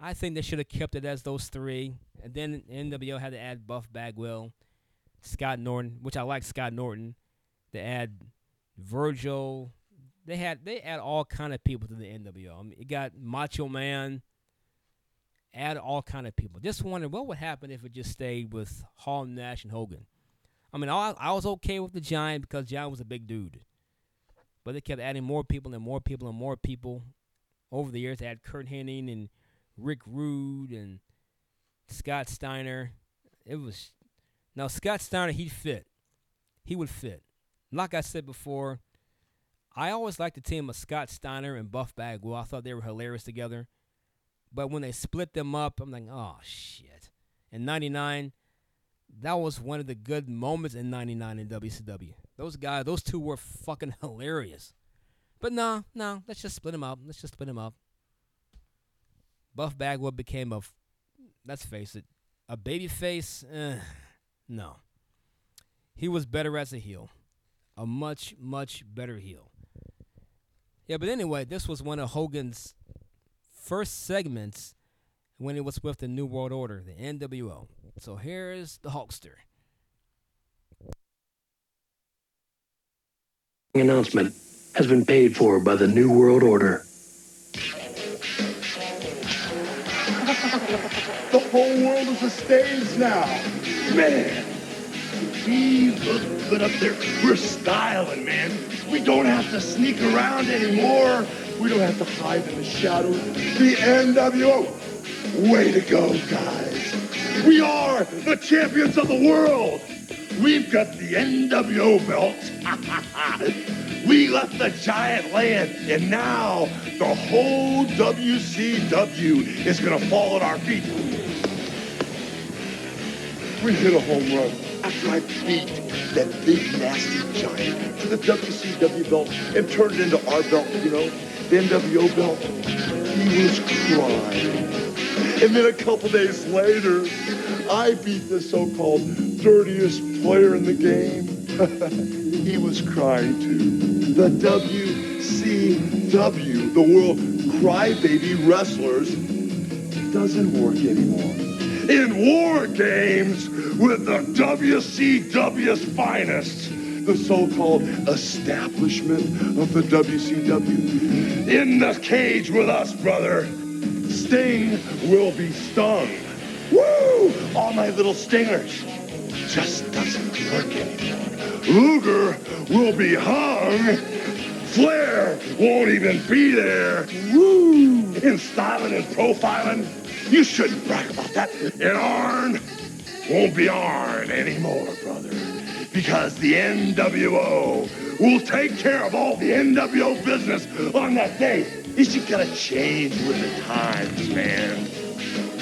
S8: I think they should have kept it as those three. And then NWO had to add Buff Bagwell, Scott Norton, which I like Scott Norton. They add Virgil. They had they add all kind of people to the NWO. I mean, you got Macho Man. Add all kind of people. Just wondering what would happen if it just stayed with Hall, Nash, and Hogan. I mean, I, I was okay with the Giant because Giant was a big dude, but they kept adding more people and more people and more people over the years. They had Curt Hennig and Rick Rude and Scott Steiner. It was now Scott Steiner. He'd fit. He would fit. Like I said before, I always liked the team of Scott Steiner and Buff Bagwell. I thought they were hilarious together. But when they split them up, I'm like, oh shit. In '99, that was one of the good moments in '99 in WCW. Those guys, those two were fucking hilarious. But no, no, let's just split them up. Let's just split them up. Buff Bagwell became a, let's face it, a baby face. Eh, no. He was better as a heel. A much, much better heel. Yeah, but anyway, this was one of Hogan's first segments when it was with the New World Order, the NWO. So here's the Hulkster.
S10: announcement has been paid for by the New World Order.
S6: The whole world is a stage now.
S11: Man, we look good up there. We're styling, man. We don't have to sneak around anymore.
S6: We don't have to hide in the shadows. The NWO. Way to go, guys.
S11: We are the champions of the world. We've got the NWO belt. (laughs) We left the giant land, and now the whole WCW is gonna fall at our feet. We hit a home run after I beat that big nasty giant to the WCW belt and turned it into our belt, you know, the NWO belt. He was crying. And then a couple days later, I beat the so-called dirtiest player in the game. (laughs) he was crying too. The WCW, the World Crybaby Wrestlers, doesn't work anymore. In war games with the WCW's finest, the so-called establishment of the WCW. In the cage with us, brother. Sting will be stung. Woo! All my little stingers. Just doesn't work anymore. Luger will be hung. Flair won't even be there. Woo! In styling and profiling, you shouldn't brag about that. And Arn won't be Arn anymore, brother. Because the NWO will take care of all the NWO business on that day. You just gotta change with the times, man.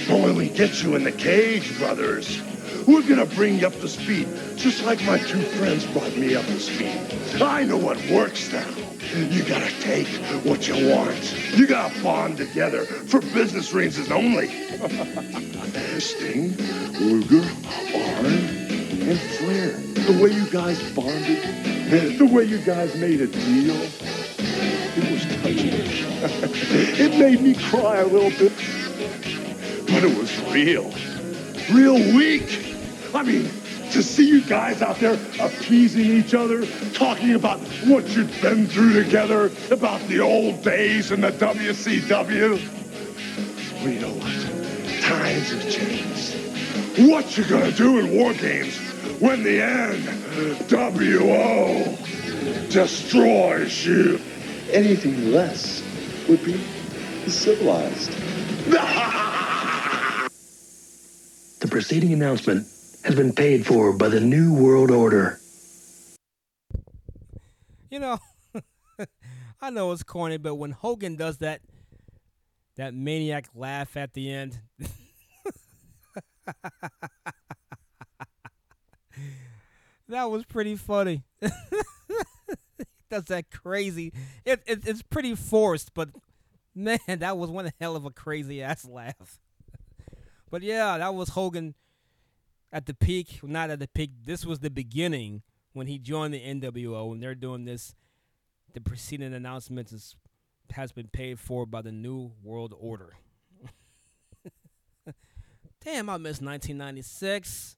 S11: But when we get you in the cage, brothers, we're gonna bring you up to speed, just like my two friends brought me up to speed. I know what works now. You gotta take what you want. You gotta bond together for business reasons only. (laughs) Sting, Luger, Arn, and Flair. The way you guys bonded, the way you guys made a deal, it was touching. (laughs) it made me cry a little bit, but it was real. Real weak. I mean, to see you guys out there appeasing each other, talking about what you've been through together, about the old days in the WCW. Well, you know what? Times have changed. What you gonna do in war games when the NWO destroys you? Anything less would be civilized. (laughs)
S10: The preceding announcement has been paid for by the New World Order.
S8: You know, (laughs) I know it's corny, but when Hogan does that that maniac laugh at the end. (laughs) that was pretty funny. (laughs) Does that crazy? It, it it's pretty forced, but man, that was one hell of a crazy ass laugh. But yeah, that was Hogan at the peak. Not at the peak. This was the beginning when he joined the NWO, and they're doing this. The preceding announcements is, has been paid for by the New World Order. (laughs) Damn, I miss 1996.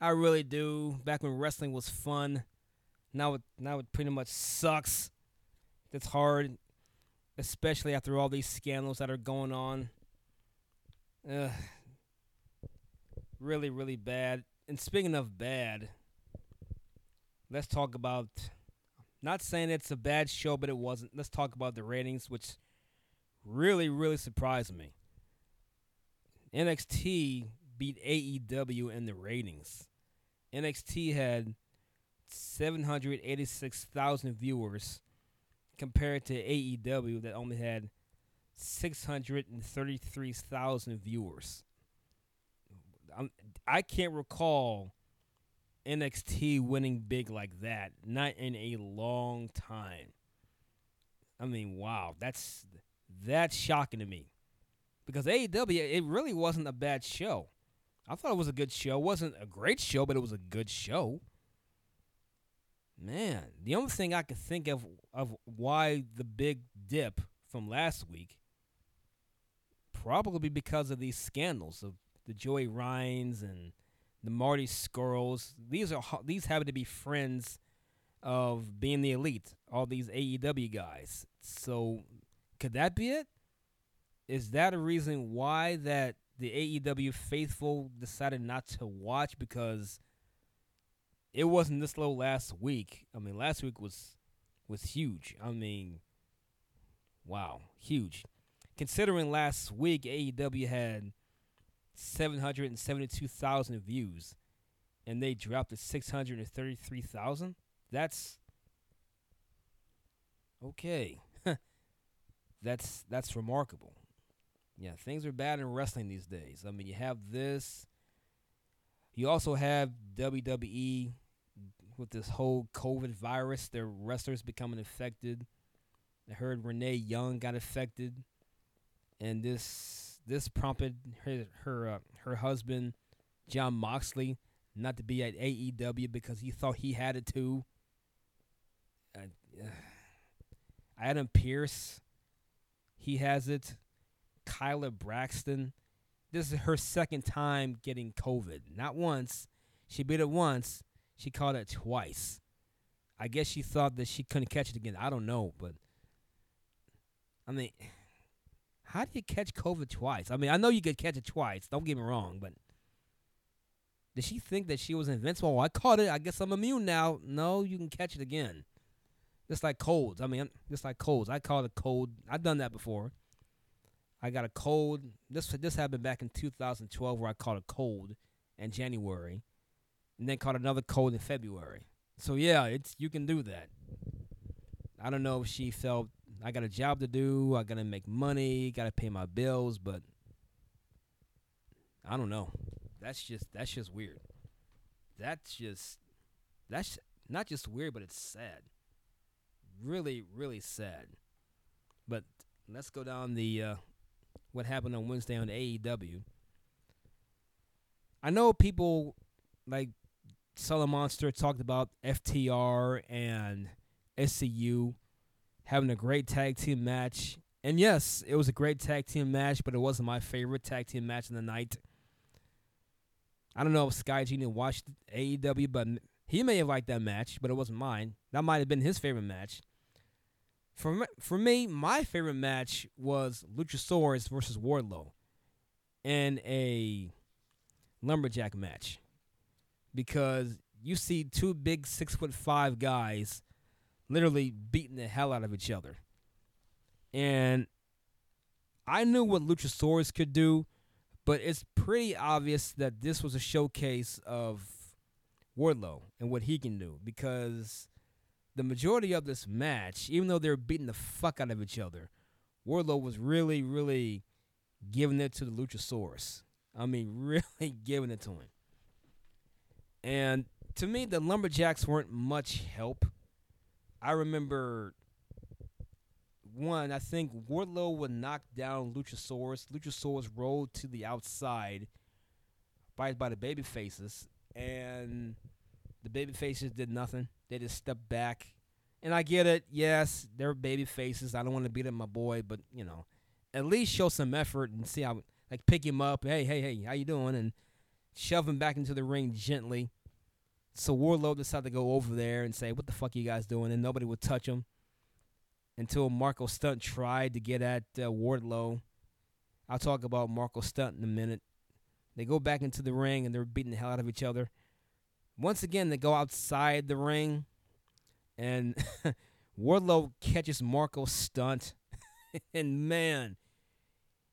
S8: I really do. Back when wrestling was fun. Now it now it pretty much sucks. It's hard, especially after all these scandals that are going on. Ugh. Really, really bad. And speaking of bad, let's talk about. Not saying it's a bad show, but it wasn't. Let's talk about the ratings, which really, really surprised me. NXT beat AEW in the ratings. NXT had 786,000 viewers compared to AEW that only had 633,000 viewers. I'm, I can't recall NXT winning big like that, not in a long time. I mean, wow, that's that's shocking to me. Because AEW, it really wasn't a bad show. I thought it was a good show. It wasn't a great show, but it was a good show. Man, the only thing I could think of of why the big dip from last week probably because of these scandals of the Joey Ryans and the Marty Scurlls. These are these happen to be friends of being the elite. All these AEW guys. So could that be it? Is that a reason why that the AEW faithful decided not to watch because it wasn't this low last week. I mean, last week was was huge. I mean, wow, huge. Considering last week AEW had 772,000 views and they dropped to 633,000, that's Okay. (laughs) that's that's remarkable. Yeah, things are bad in wrestling these days. I mean, you have this. You also have WWE with this whole COVID virus. Their wrestlers becoming infected. I heard Renee Young got affected, and this this prompted her her uh, her husband Jon Moxley not to be at AEW because he thought he had it too. Uh, (sighs) Adam Pearce, he has it. Kyla Braxton, this is her second time getting COVID. Not once. She beat it once. She caught it twice. I guess she thought that she couldn't catch it again. I don't know, but I mean, how do you catch COVID twice? I mean, I know you could catch it twice. Don't get me wrong, but did she think that she was invincible? I caught it. I guess I'm immune now. No, you can catch it again. Just like colds. I mean, just like colds. I caught a cold. I've done that before. I got a cold. This this happened back in 2012 where I caught a cold in January, and then caught another cold in February. So yeah, it's you can do that. I don't know if she felt I got a job to do. I gotta make money. Gotta pay my bills, but I don't know. That's just that's just weird. That's just that's not just weird, but it's sad. Really, really sad. But let's go down the uh, what happened on Wednesday on AEW. I know people like Solid Monster talked about FTR and SCU having a great tag team match. And yes, it was a great tag team match, but it wasn't my favorite tag team match of the night. I don't know if Sky Genie watched AEW, but he may have liked that match, but it wasn't mine. That might have been his favorite match. For for me, my favorite match was Luchasaurus versus Wardlow in a lumberjack match because you see two big six foot five guys literally beating the hell out of each other. And I knew what Luchasaurus could do, but it's pretty obvious that this was a showcase of Wardlow and what he can do because the majority of this match, even though they're beating the fuck out of each other, Wardlow was really, really giving it to the Luchasaurus. I mean, (laughs) really giving it to him. And to me, the Lumberjacks weren't much help. I remember one, I think Wardlow would knock down Luchasaurus. Luchasaurus rolled to the outside by by the baby faces and the baby faces did nothing. They just stepped back. And I get it, yes, they're baby faces. I don't want to beat up my boy, but you know, at least show some effort and see how like pick him up. Hey, hey, hey, how you doing? And shove him back into the ring gently. So Wardlow decided to go over there and say, "What the fuck are you guys doing?" And nobody would touch him until Marko Stunt tried to get at uh, Wardlow. I'll talk about Marko Stunt in a minute. They go back into the ring and they're beating the hell out of each other. Once again, they go outside the ring, and (laughs) Wardlow catches Marko Stunt, (laughs) and man,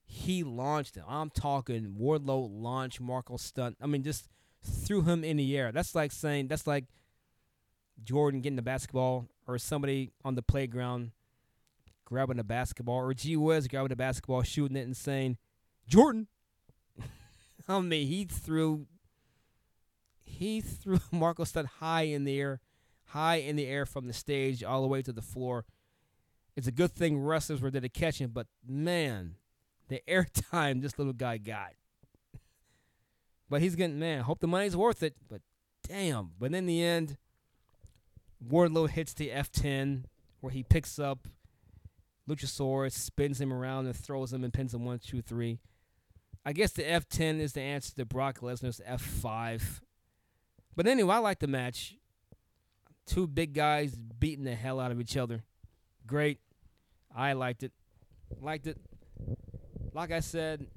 S8: he launched him. I'm talking Wardlow launched Marko Stunt. I mean, just threw him in the air. That's like saying that's like Jordan getting the basketball or somebody on the playground grabbing a basketball or G Wiz grabbing the basketball, shooting it, and saying, "Jordan." (laughs) I mean, he threw he threw (laughs) Marko Stunt high in the air, high in the air from the stage all the way to the floor. It's a good thing wrestlers were there to catch him, but man, the (laughs) airtime this little guy got. But he's getting man. Hope the money's worth it. But damn. But in the end, Wardlow hits the F10 where he picks up Luchasaurus, spins him around, and throws him and pins him one, two, three. I guess the F10 is the answer to Brock Lesnar's F5. But anyway, I like the match. Two big guys beating the hell out of each other. Great. I liked it. Liked it. Like I said,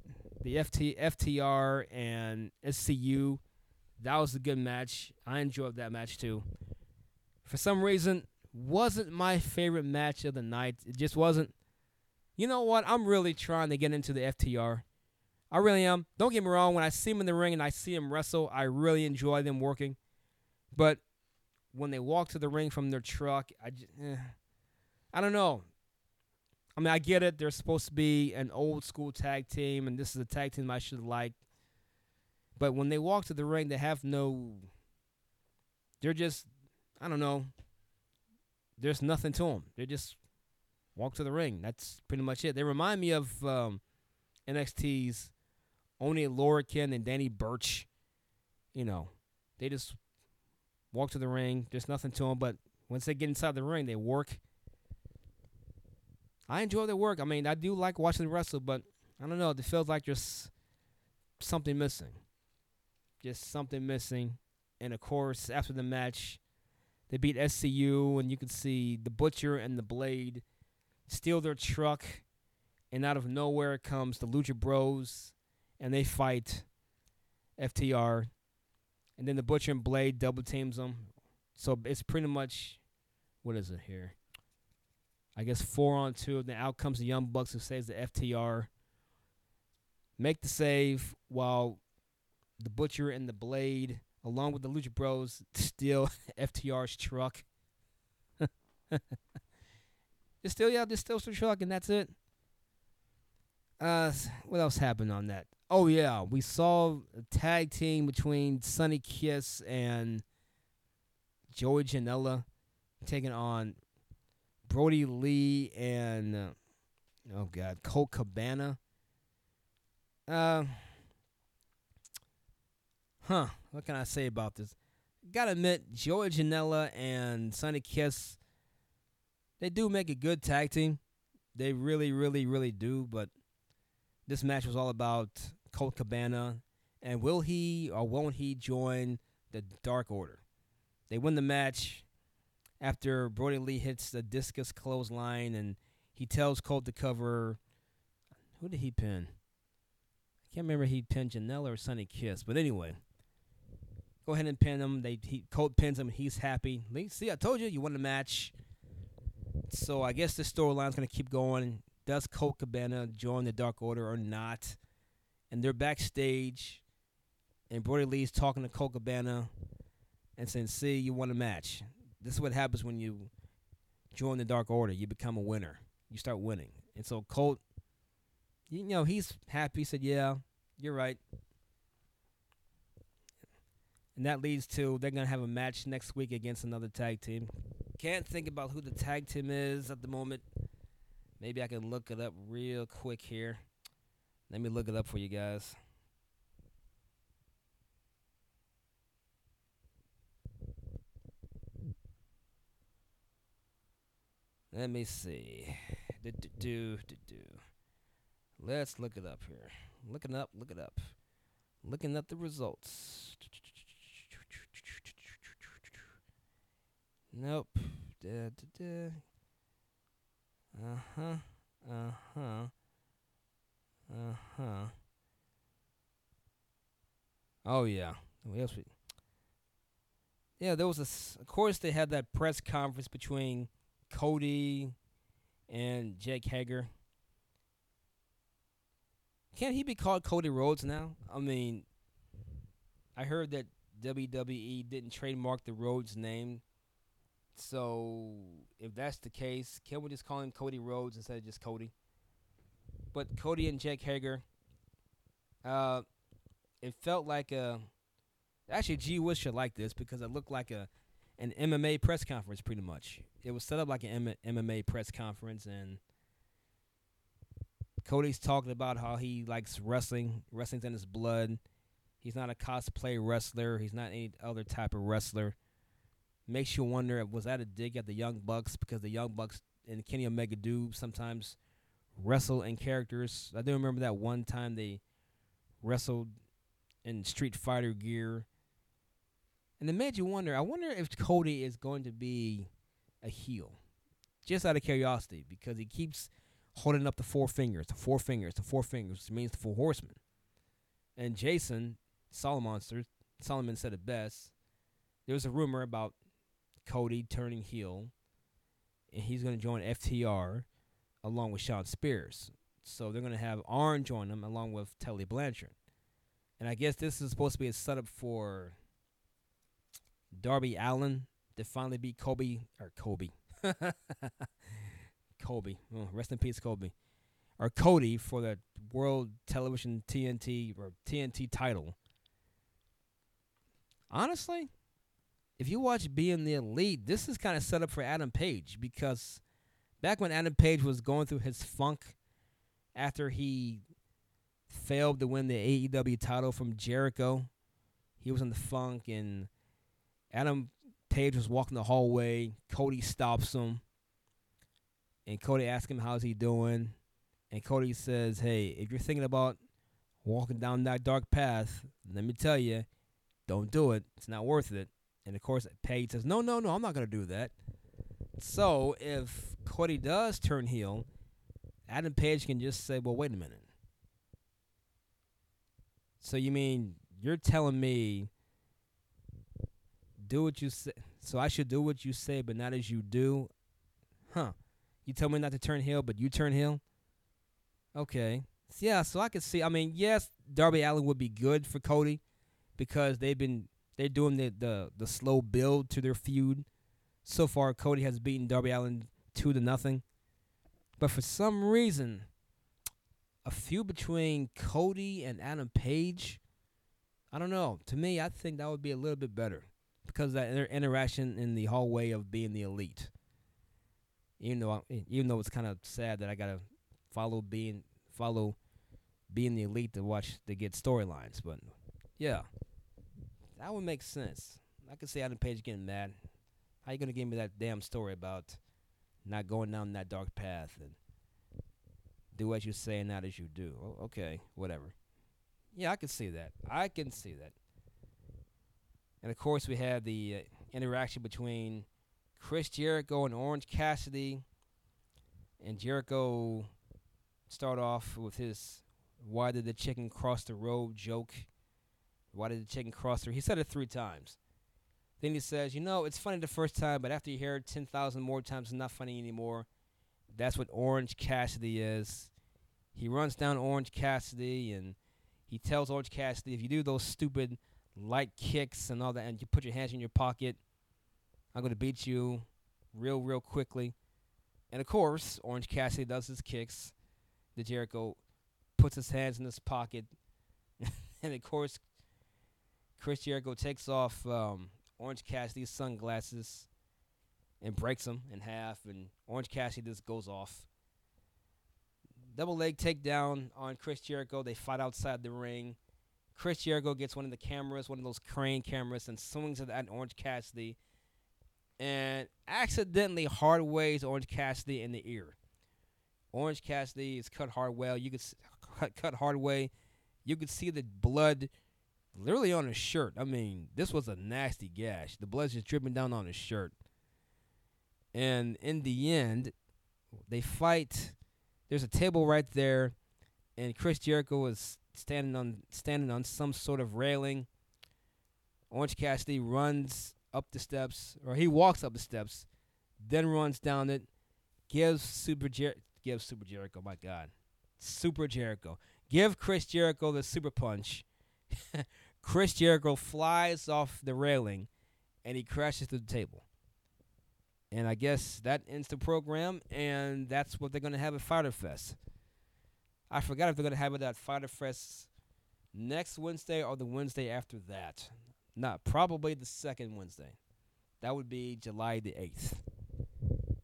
S8: the FT, FTR and SCU, that was a good match. I enjoyed that match too. For some reason, wasn't my favorite match of the night. It just wasn't. You know what? I'm really trying to get into the FTR. I really am. Don't get me wrong. When I see them in the ring and I see them wrestle, I really enjoy them working. But when they walk to the ring from their truck, I just, eh. I don't know. I mean, I get it. They're supposed to be an old school tag team, and this is a tag team I should like. But when they walk to the ring, they have no. They're just, I don't know. There's nothing to them. They just walk to the ring. That's pretty much it. They remind me of um, NXT's Oney Lorcan and Danny Burch. You know, they just walk to the ring. There's nothing to them, but once they get inside the ring, they work. I enjoy their work. I mean, I do like watching wrestle, but I don't know. It feels like there's something missing. Just something missing. And of course, after the match, they beat SCU, and you can see the Butcher and the Blade steal their truck, and out of nowhere comes the Lucha Bros, and they fight FTR, and then the Butcher and Blade double teams them. So it's pretty much, what is it here? I guess four on two. Then out comes the Young Bucks who saves the FTR. Make the save while the Butcher and the Blade, along with the Lucha Bros, steal (laughs) FTR's truck. just still, yeah, just steal the truck, and that's it. Uh, what else happened on that? Oh yeah, we saw a tag team between Sonny Kiss and Joey Janela taking on Brodie Lee and uh, oh god, Colt Cabana. Uh, huh? What can I say about this? Gotta admit, Joey Janela and Sonny Kiss, they do make a good tag team. They really, really, really do. But this match was all about Colt Cabana and will he or won't he join the Dark Order? They win the match after Brodie Lee hits the discus clothesline and he tells Colt to cover. Who did he pin? I can't remember he pinned Janela or Sonny Kiss, but anyway, go ahead and pin him. They he Colt pins him. He's happy. Lee, see, I told you, you won the match. So I guess this storyline's gonna keep going. Does Colt Cabana join the Dark Order or not? And they're backstage, and Brodie Lee's talking to Colt Cabana and saying, "See, you won a match. This is what happens when you join the Dark Order. You become a winner. You start winning." And so Colt, you know, he's happy. He said, "Yeah, you're right." And that leads to they're gonna have a match next week against another tag team. Can't think about who the tag team is at the moment. Maybe I can look it up real quick here. Let me look it up for you guys. Let me see. Do, do, do, do, do. Let's look it up here. Looking up, look it up. Looking up the results. Nope. Da, da, da. Uh huh. Uh huh. Uh huh. Oh yeah. What else? We, yeah, there was a. Of course, they had that press conference between Cody and Jake Hager. Can't he be called Cody Rhodes now? I mean, I heard that WWE didn't trademark the Rhodes name. So if that's the case, can we just call him Cody Rhodes instead of just Cody? But Cody and Jake Hager, uh, it felt like a. Actually, G Wish should like this because it looked like a an MMA press conference pretty much. It was set up like an M- MMA press conference, and Cody's talking about how he likes wrestling. Wrestling's in his blood. He's not a cosplay wrestler. He's not any other type of wrestler. Makes you wonder, was that a dig at the Young Bucks? Because the Young Bucks and Kenny Omega do sometimes wrestle in characters. I do remember that one time they wrestled in Street Fighter gear. And it made you wonder, I wonder if Cody is going to be a heel. Just out of curiosity, because he keeps holding up the four fingers, the four fingers, the four fingers, which means the four horsemen. And Jason Solomon, Solomon said it best. There was a rumor about Cody turning heel, and he's going to join FTR along with Shawn Spears. So they're going to have Arn join them along with Tully Blanchard. And I guess this is supposed to be a setup for Darby Allin to finally beat Kobe or Kobe. (laughs) Kobe. Oh, rest in peace, Kobe. Or Cody for the World Television TNT or TNT title. Honestly, if you watch Being the Elite, this is kind of set up for Adam Page because back when Adam Page was going through his funk after he failed to win the AEW title from Jericho, he was in the funk and Adam Page was walking the hallway. Cody stops him. And Cody asks him how's he doing. And Cody says, Hey, if you're thinking about walking down that dark path, let me tell you, don't do it. It's not worth it. And of course, Page says, No, no, no, I'm not going to do that. So if Cody does turn heel, Adam Page can just say, Well, wait a minute. So you mean you're telling me do what you say so I should do what you say but not as you do? Huh. You tell me not to turn heel, but you turn heel? Okay. Yeah, so I can see I mean, yes, Darby Allin would be good for Cody because they've been they're doing the, the, the slow build to their feud. So far Cody has beaten Darby Allin two to nothing. But for some reason, a feud between Cody and Adam Page, I don't know. To me, I think that would be a little bit better because that inter- interaction in the hallway of being the elite. Even though, I, even though it's kind of sad that I gotta follow being follow being the elite to watch to get storylines, but yeah, that would make sense. I could see Adam Page getting mad. How you gonna give me that damn story about not going down that dark path and do as you say and not as you do? Okay, whatever. Yeah, I can see that. I can see that. And of course, we had the uh, interaction between Chris Jericho and Orange Cassidy. And Jericho start off with his "Why did the chicken cross the road?" joke. Why did the chicken cross the? Road? He said it three times. Then he says, "You know, it's funny the first time, but after you hear it ten thousand more times, it's not funny anymore." That's what Orange Cassidy is. He runs down Orange Cassidy and he tells Orange Cassidy, if you do those stupid light kicks and all that, and you put your hands in your pocket, I'm going to beat you real, real quickly. And of course, Orange Cassidy does his kicks. The Jericho puts his hands in his pocket. (laughs) and of course, Chris Jericho takes off um, Orange Cassidy's sunglasses and breaks them in half. And Orange Cassidy just goes off. Double leg takedown on Chris Jericho. They fight outside the ring. Chris Jericho gets one of the cameras, one of those crane cameras, and swings it at Orange Cassidy, and accidentally hard ways Orange Cassidy in the ear. Orange Cassidy is cut hard well. You could cut cut hard way. You could see the blood literally on his shirt. I mean, this was a nasty gash. The blood's just dripping down on his shirt. And in the end, they fight. There's a table right there, and Chris Jericho is standing on standing on some sort of railing. Orange Cassidy runs up the steps, or he walks up the steps, then runs down it, gives Super Jer- gives Super Jericho. My God, Super Jericho. Give Chris Jericho the super punch. (laughs) Chris Jericho flies off the railing, and he crashes through the table. And I guess that ends the program, and that's what they're to have at Fyter Fest. I forgot if they're going to have it at Fyter Fest next Wednesday or the Wednesday after that. Not probably the second Wednesday. That would be July the 8th.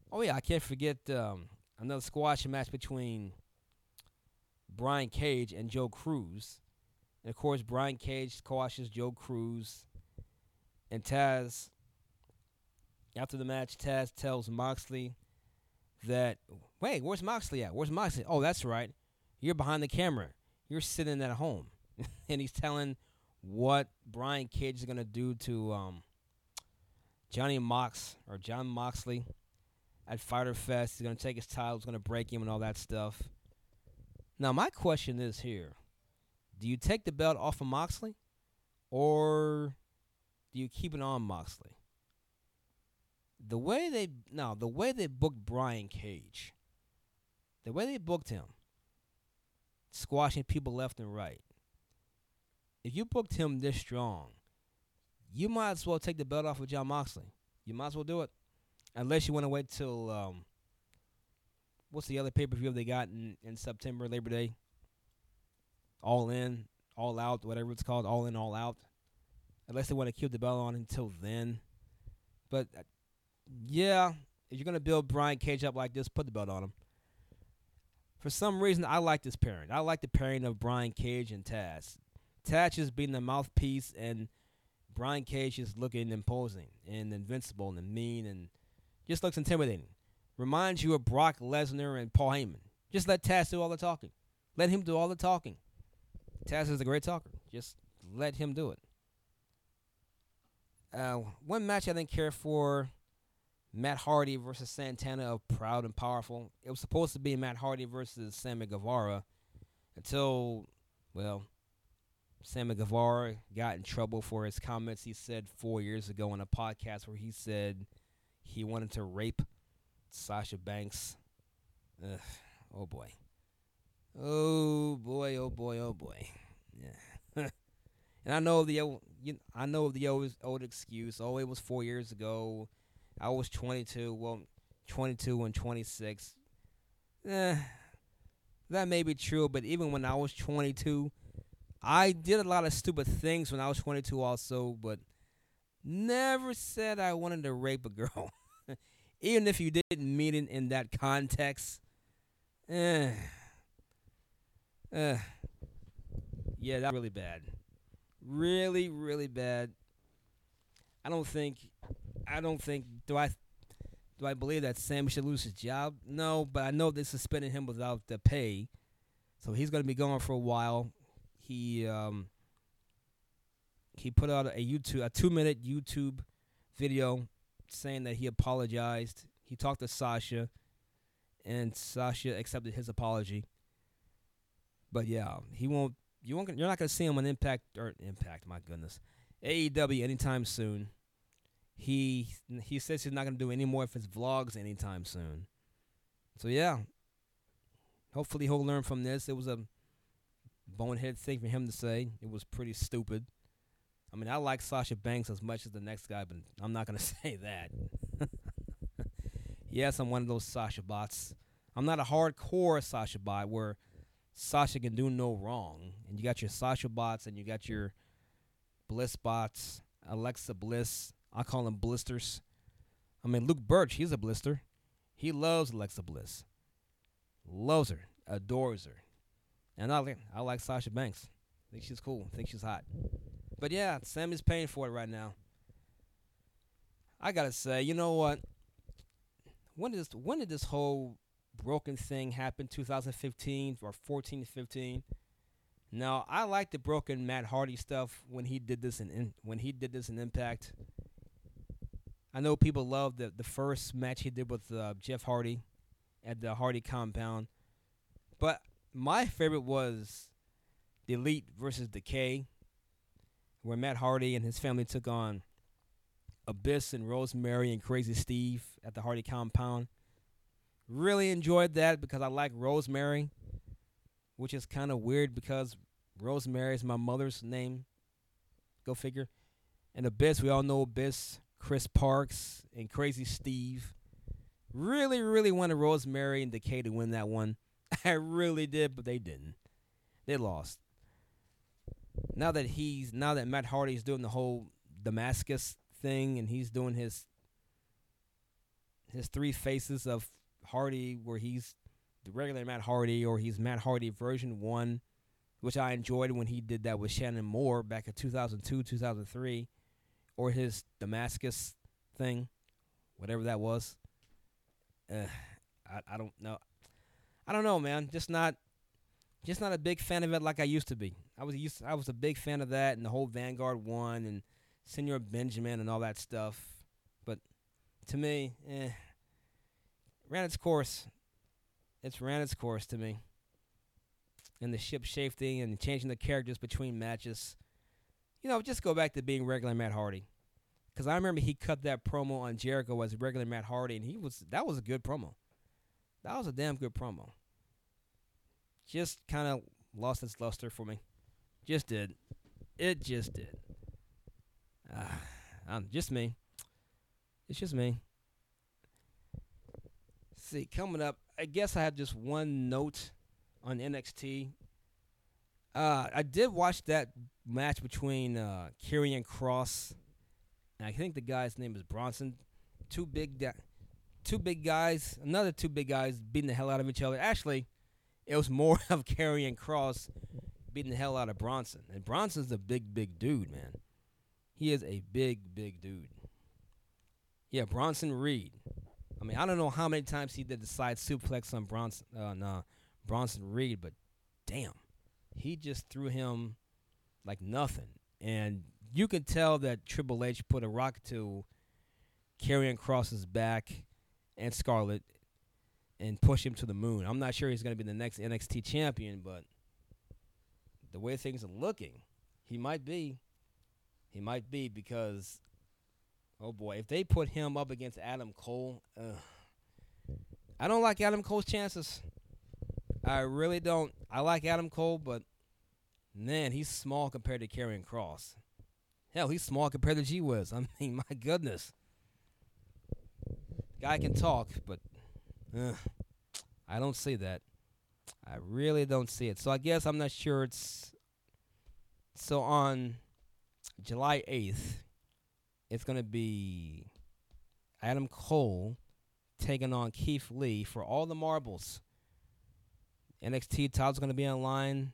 S8: Oh, yeah, I can't forget um, another squash match between Brian Cage and Joe Cruz. And of course, Brian Cage squashes Joe Cruz. And Taz, after the match, Taz tells Moxley that, wait, where's Moxley at? Where's Moxley? Oh, that's right. You're behind the camera. You're sitting at home. (laughs) and he's telling what Brian Cage is going to do to um, Johnny Mox or Jon Moxley at Fyter Fest. He's going to take his title, he's going to break him and all that stuff. Now, my question is here do you take the belt off of Moxley or do you keep it on Moxley? The way they now the way they booked Brian Cage, the way they booked him, squashing people left and right. If you booked him this strong, you might as well take the belt off of Jon Moxley. You might as well do it, unless you want to wait till um, what's the other pay per view they got in, in September, Labor Day? All in, all out, whatever it's called, all in, all out. Unless they want to keep the belt on until then. But uh, yeah, if you're gonna build Brian Cage up like this, put the belt on him. For some reason, I like this pairing. I like the pairing of Brian Cage and Taz. Taz is being the mouthpiece, and Brian Cage is looking imposing and invincible and mean and just looks intimidating. Reminds you of Brock Lesnar and Paul Heyman. Just let Taz do all the talking. Let him do all the talking. Taz is a great talker. Just let him do it. Uh, one match I didn't care for Matt Hardy versus Santana of Proud and Powerful. It was supposed to be Matt Hardy versus Sammy Guevara until, well, Sammy Guevara got in trouble for his comments he said four years ago on a podcast where he said he wanted to rape Sasha Banks. Ugh, oh boy. Oh boy, oh boy, oh boy. Yeah. (laughs) and I know the old, you, I know the old old excuse. Oh, it was four years ago. I was 22. Well, 22 and 26. Eh, that may be true, but even when I was 22, I did a lot of stupid things when I was 22 also, but never said I wanted to rape a girl. (laughs) even if you didn't mean it in that context. Eh. Eh. Yeah, that's really bad. Really, really bad. I don't think I don't think do I do I believe that Sam should lose his job? No, but I know they suspended him without the pay, so he's going to be gone for a while. He um he put out a YouTube a two minute YouTube video saying that he apologized. He talked to Sasha, and Sasha accepted his apology. But yeah, he won't. You won't. You're not going to see him on Impact or Impact. My goodness, AEW anytime soon. He he says he's not going to do any more of his vlogs anytime soon. So yeah, hopefully he'll learn from this. It was a bonehead thing for him to say. It was pretty stupid. I mean, I like Sasha Banks as much as the next guy, but I'm not going (laughs) to say that. (laughs) yes, I'm one of those Sasha bots. I'm not a hardcore Sasha bot where Sasha can do no wrong. And you got your Sasha bots and you got your Bliss bots, Alexa Bliss. I call them blisters. I mean, Luke Birch, he's a blister. He loves Alexa Bliss. Loves her, adores her. And I like, I like Sasha Banks. I think she's cool. I think she's hot. But yeah, Sam is paying for it right now. I gotta say, you know what? When did this, when did this whole broken thing happen? 2015 or 14, 15. Now I like the broken Matt Hardy stuff when he did this in, in when he did this in Impact. I know people love the the first match he did with uh, Jeff Hardy at the Hardy compound, but my favorite was the Elite versus Decay, where Matt Hardy and his family took on Abyss and Rosemary and Crazy Steve at the Hardy compound. Really enjoyed that because I like Rosemary, which is kind of weird because Rosemary is my mother's name. Go figure. And Abyss, we all know Abyss, Chris Parks, and Crazy Steve. Really, really wanted Rosemary and Decay to win that one. (laughs) I really did, but they didn't. They lost. Now that he's now that Matt Hardy's doing the whole Damascus thing and he's doing his his three faces of Hardy where he's the regular Matt Hardy or he's Matt Hardy version 1 which I enjoyed when he did that with Shannon Moore back in 2002, 2003 or his Damascus thing, whatever that was. Uh, I I don't know. I don't know, man. Just not, just not a big fan of it like I used to be. I was used, I was a big fan of that and the whole Vanguard one and Senor Benjamin and all that stuff. But to me, eh, ran its course. It's ran its course to me. And the ship shifting and changing the characters between matches. You know, just go back to being regular Matt Hardy. Because I remember he cut that promo on Jericho as regular Matt Hardy, and he was that was a good promo. That was a damn good promo. Just kind of lost its luster for me. Just did. It just did. Uh, I'm just me. It's just me. see, coming up, I guess I have just one note on NXT. Uh, I did watch that match between uh, Karrion Kross and I think the guy's name is Bronson. Two big, da- two big guys, another two big guys beating the hell out of each other. Actually, it was more (laughs) of Karrion Kross beating the hell out of Bronson, and Bronson's a big, big dude, man. He is a big, big dude. Yeah, Bronson Reed. I mean, I don't know how many times he did the side suplex on Bronson, uh, nah, Bronson Reed, but damn, he just threw him like nothing. And you can tell that Triple H put a rock to Karrion Kross's back and Scarlett and push him to the moon. I'm not sure he's going to be the next NXT champion, but the way things are looking, he might be. He might be because, oh boy, if they put him up against Adam Cole. I don't like Adam Cole's chances. I really don't. I like Adam Cole, but man, he's small compared to Karrion Kross. Hell, he's small compared to G Wiz. I (laughs) mean, my goodness. Guy can talk, but uh, I don't see that. I really don't see it. So I guess I'm not sure it's. So on July 8th, it's going to be Adam Cole taking on Keith Lee for all the marbles. NXT title's going to be online,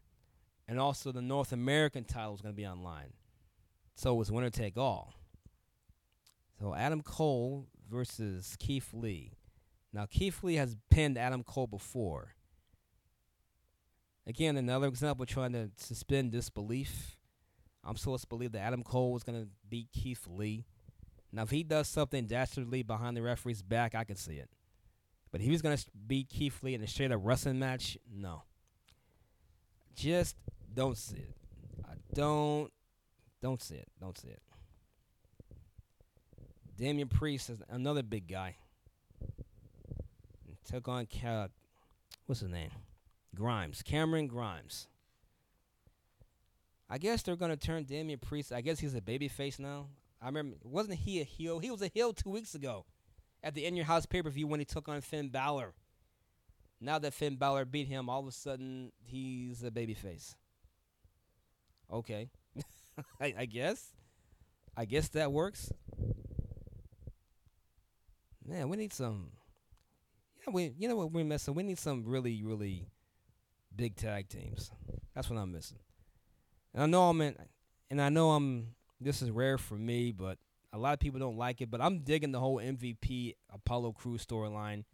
S8: and also the North American title is going to be online. So it's winner take all. So Adam Cole versus Keith Lee. Now Keith Lee has pinned Adam Cole before. Again, another example trying to suspend disbelief. I'm supposed to believe that Adam Cole was going to beat Keith Lee. Now, if he does something dastardly behind the referee's back, I can see it. But if he's going to beat Keith Lee in a straight up wrestling match, no. Just don't see it. I don't, don't see it. Don't see it. Damian Priest is another big guy. Took on Ca- what's his name? Grimes, Cameron Grimes. I guess they're gonna turn Damian Priest. I guess he's a baby face now. I remember, wasn't he a heel? He was a heel two weeks ago at the In Your House pay per view when he took on Finn Balor. Now that Finn Balor beat him, all of a sudden he's a baby face. Okay, (laughs) I, I guess. I guess that works. Man, we need some. Yeah, we. You know what we're missing? We need some really, really big tag teams. That's what I'm missing. And I know I'm in, and I know I'm. This is rare for me, but a lot of people don't like it. But I'm digging the whole MVP Apollo Crews storyline,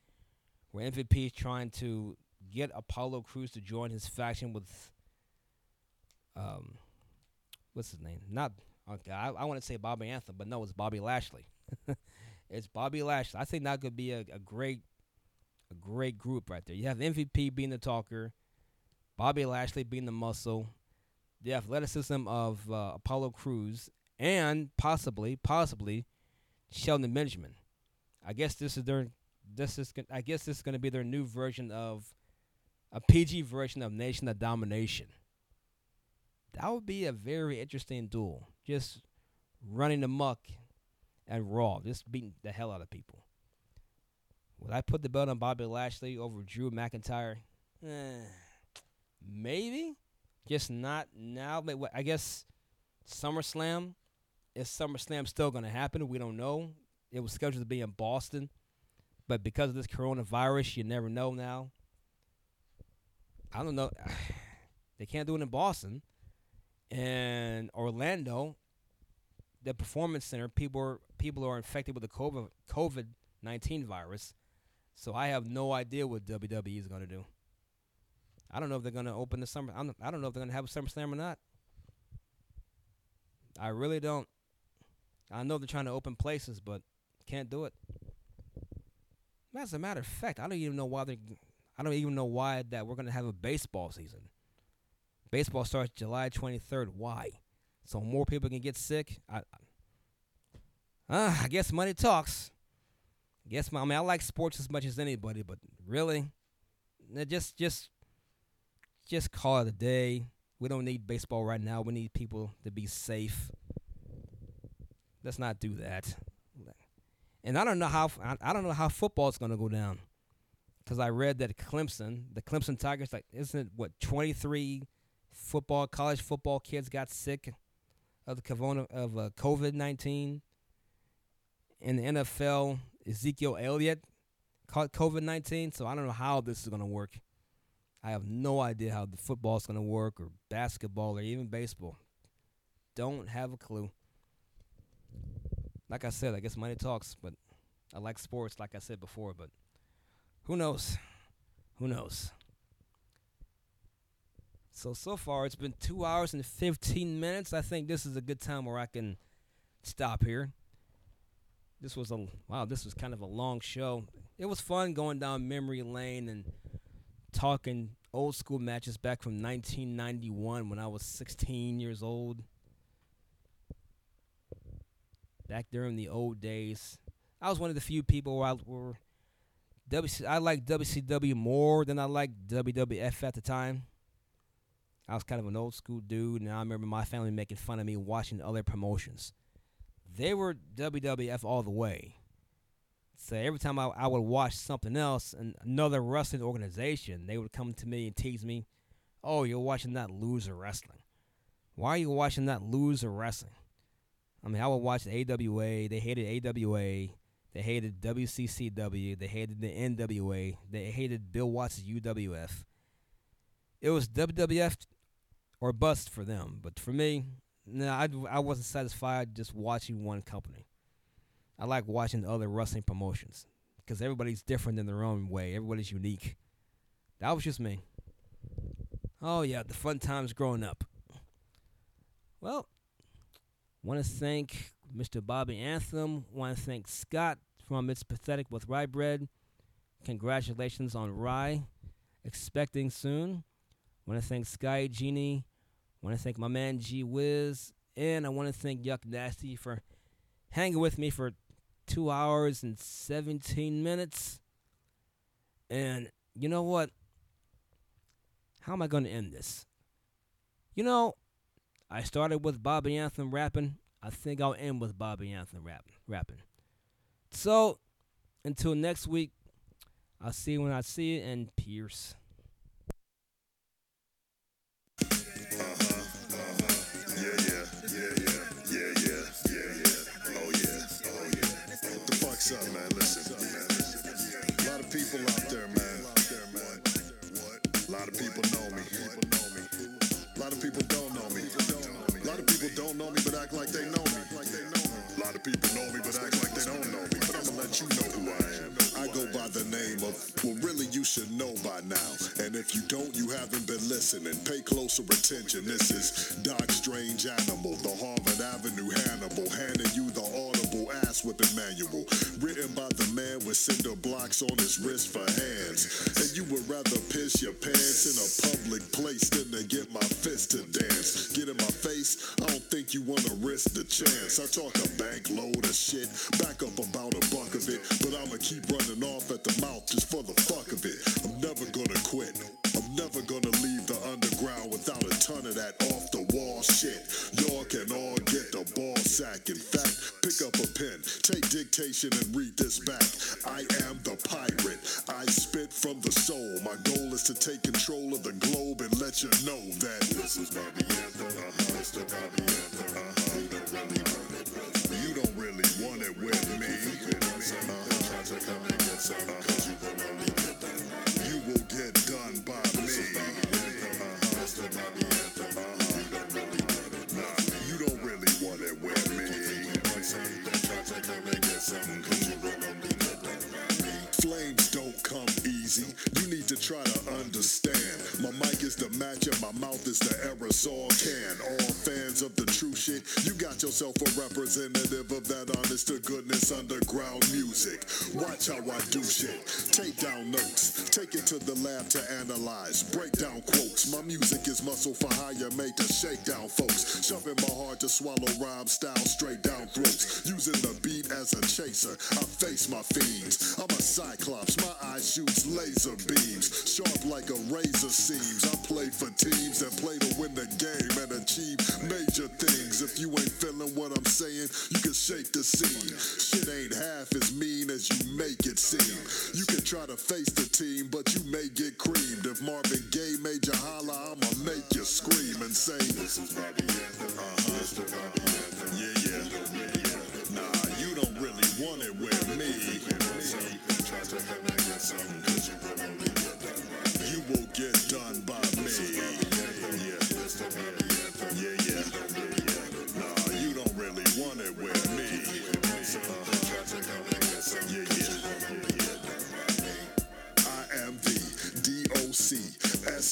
S8: where MVP is trying to get Apollo Crews to join his faction with, um, what's his name? Not okay. I, I want to say Bobby Anthem, but no, it's Bobby Lashley. (laughs) it's Bobby Lashley. I think that could be a, a great, a great group right there. You have MVP being the talker, Bobby Lashley being the muscle, the athleticism of uh, Apollo Crews, and possibly, possibly, Shelton Benjamin. I guess this is their, this is, I guess this is going to be their new version of, a PG version of Nation of Domination. That would be a very interesting duel. Just running amok and Raw, just beating the hell out of people. Would I put the belt on Bobby Lashley over Drew McIntyre? Eh, maybe, just not now. But I guess SummerSlam is SummerSlam still going to happen? We don't know. It was scheduled to be in Boston, but because of this coronavirus, you never know now. I don't know. (sighs) They can't do it in Boston and Orlando. The performance center, people are people are infected with the COVID COVID nineteen virus. So I have no idea what WWE is going to do. I don't know if they're going to open the summer. I don't, I don't know if they're going to have a SummerSlam or not. I really don't. I know they're trying to open places, but can't do it. As a matter of fact, I don't even know why they. I don't even know why that we're going to have a baseball season. Baseball starts July 23rd. Why? So more people can get sick. I, uh, I guess money talks. I guess my, I mean I like sports as much as anybody, but really, just just just call it a day. We don't need baseball right now. We need people to be safe. Let's not do that. And I don't know how I, don't know how football's gonna go down. because I read that Clemson, the Clemson Tigers, like isn't it what twenty three football college football kids got sick of the corona of uh, COVID nineteen. In the NFL, Ezekiel Elliott caught COVID nineteen, so I don't know how this is gonna work. I have no idea how the football is gonna work, or basketball, or even baseball. Don't have a clue. Like I said, I guess money talks, but I like sports, like I said before, but who knows? Who knows? So so far it's been two hours and fifteen minutes. I think this is a good time where I can stop here. This was a wow, this was kind of a long show. It was fun going down memory lane and talking old school matches back from 1991 when I was 16 years old. Back during the old days, I was one of the few people where I were WC, I liked WCW more than I liked WWF at the time. I was kind of an old school dude, and I remember my family making fun of me watching other promotions. They were WWF all the way. So every time I, I would watch something else, and another wrestling organization, they would come to me and tease me, "Oh, you're watching that loser wrestling. Why are you watching that loser wrestling?" I mean, I would watch the AWA. They hated AWA. They hated WCCW. They hated the NWA. They hated Bill Watts' UWF. It was WWF or bust for them. But for me, no, I, I wasn't satisfied just watching one company. I like watching the other wrestling promotions because everybody's different in their own way. Everybody's unique. That was just me. Oh, yeah, the fun times growing up. Well, want to thank Mr. Bobby Anthem. Want to thank Scott from It's Pathetic with Rye Bread. Congratulations on Rye. Expecting soon. Want to thank Sky Genie. Want to thank my man G Wiz. And I want to thank Yuck Nasty for hanging with me for two hours and 17 minutes. And you know what? How am I going to end this? You know, I started with Bobby Anthem rapping. I think I'll end with Bobby Anthem rapping. rapping. So, until next week, I'll see you when I see you, and Pierce.
S2: People know me, but act like they don't know me. But I'ma let you know who I am. I go by the name of, well, really, you should know by now. And if you don't, you haven't been listening. Pay closer attention. This is Doc Strange Animal, the Harvard Avenue Hannibal, handing you the audible ass whipping manual. Written by the man with cinder blocks on his wrist for hands. And you would rather piss your pants in a public place than to get my fist to dance. Get in my face, I don't think you wanna risk the chance. I talk a bank load of shit, back up about a buck of it, but I'ma keep running off at the mouth just for the fuck of it. I'm never gonna quit. I'm never gonna leave the underground without a ton of that off the wall shit. Y'all can all get the ball sack. Fact, pick up a pen, take dictation and read this back. I am the pirate. I spit from the soul. My goal is to take control of the globe and let you know that this is Bobby Anthem. Uh-huh. Mr. Bobby Anthem. Uh-huh. You don't really want it. You don't really want it with me. Uh-huh. You will get done by Flames don't come easy. Need to try to understand. My mic is the match and my mouth is the aerosol can. All fans of the true shit, you got yourself a representative of that honest to goodness underground music. Watch how I do shit. Take down notes. Take it to the lab to analyze. Break down quotes. My music is muscle for hire made to shake down folks. Shoving my heart to swallow rhyme style straight down throats. Using the beat as a chaser. I face my fiends. I'm a cyclops. My eye shoots laser beams schemes, sharp like a razor seams. I play for teams that play to win the game and achieve major things. If you ain't feeling what I'm saying, you can shake the scene. Shit ain't half as mean as you make it seem. You can
S4: try to face the team, but you may get creamed. If Marvin Gaye made you holler, I'ma make you scream and say, This is Robbie Anthem. Uh-huh. This is Anthem. Yeah, yeah. Nah, you don't really want it with me. Try to.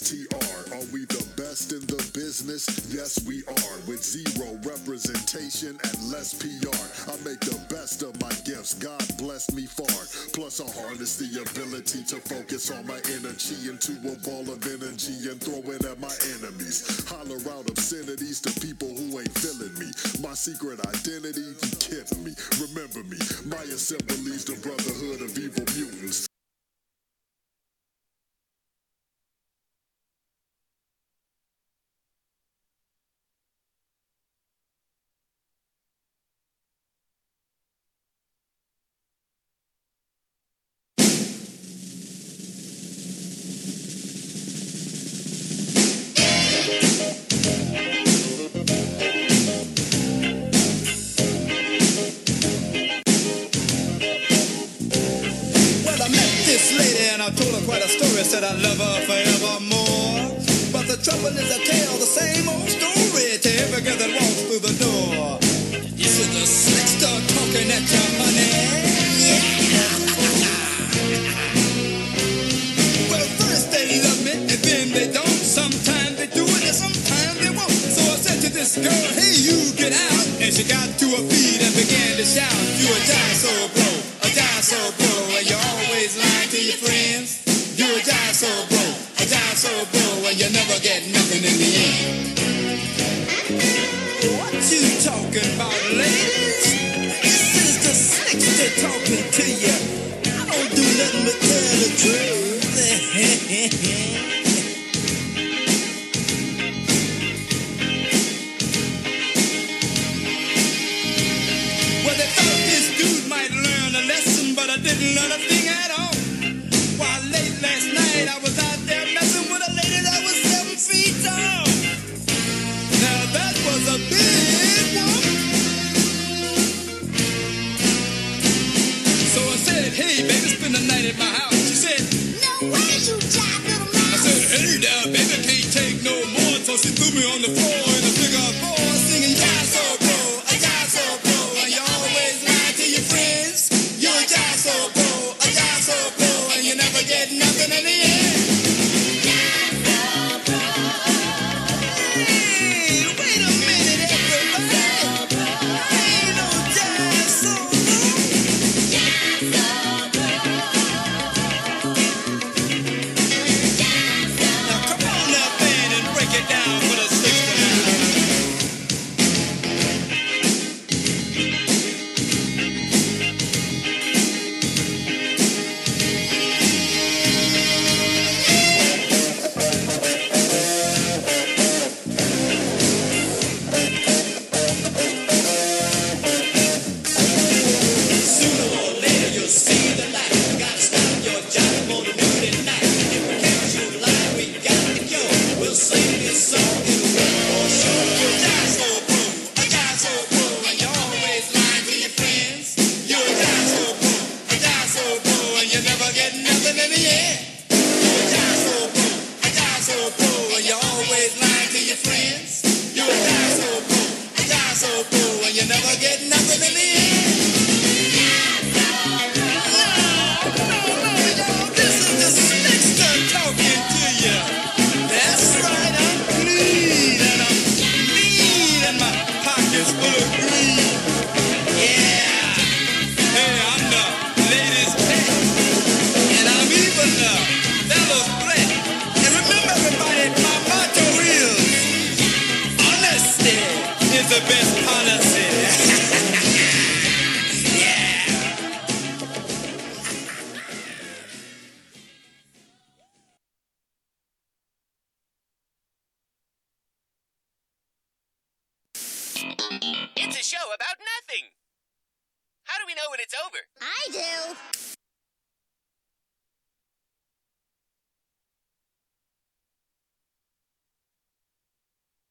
S4: STR. Are we the best in the business? Yes, we are. With zero representation and less PR. I make the best of my gifts. God bless me far. Plus, I harness the ability to focus on my energy into a ball of energy and throw it at my enemies. Holler out obscenities to people who ain't feeling me. My secret identity, you kidding me? Remember me. My assembly's the brotherhood of evil mutants.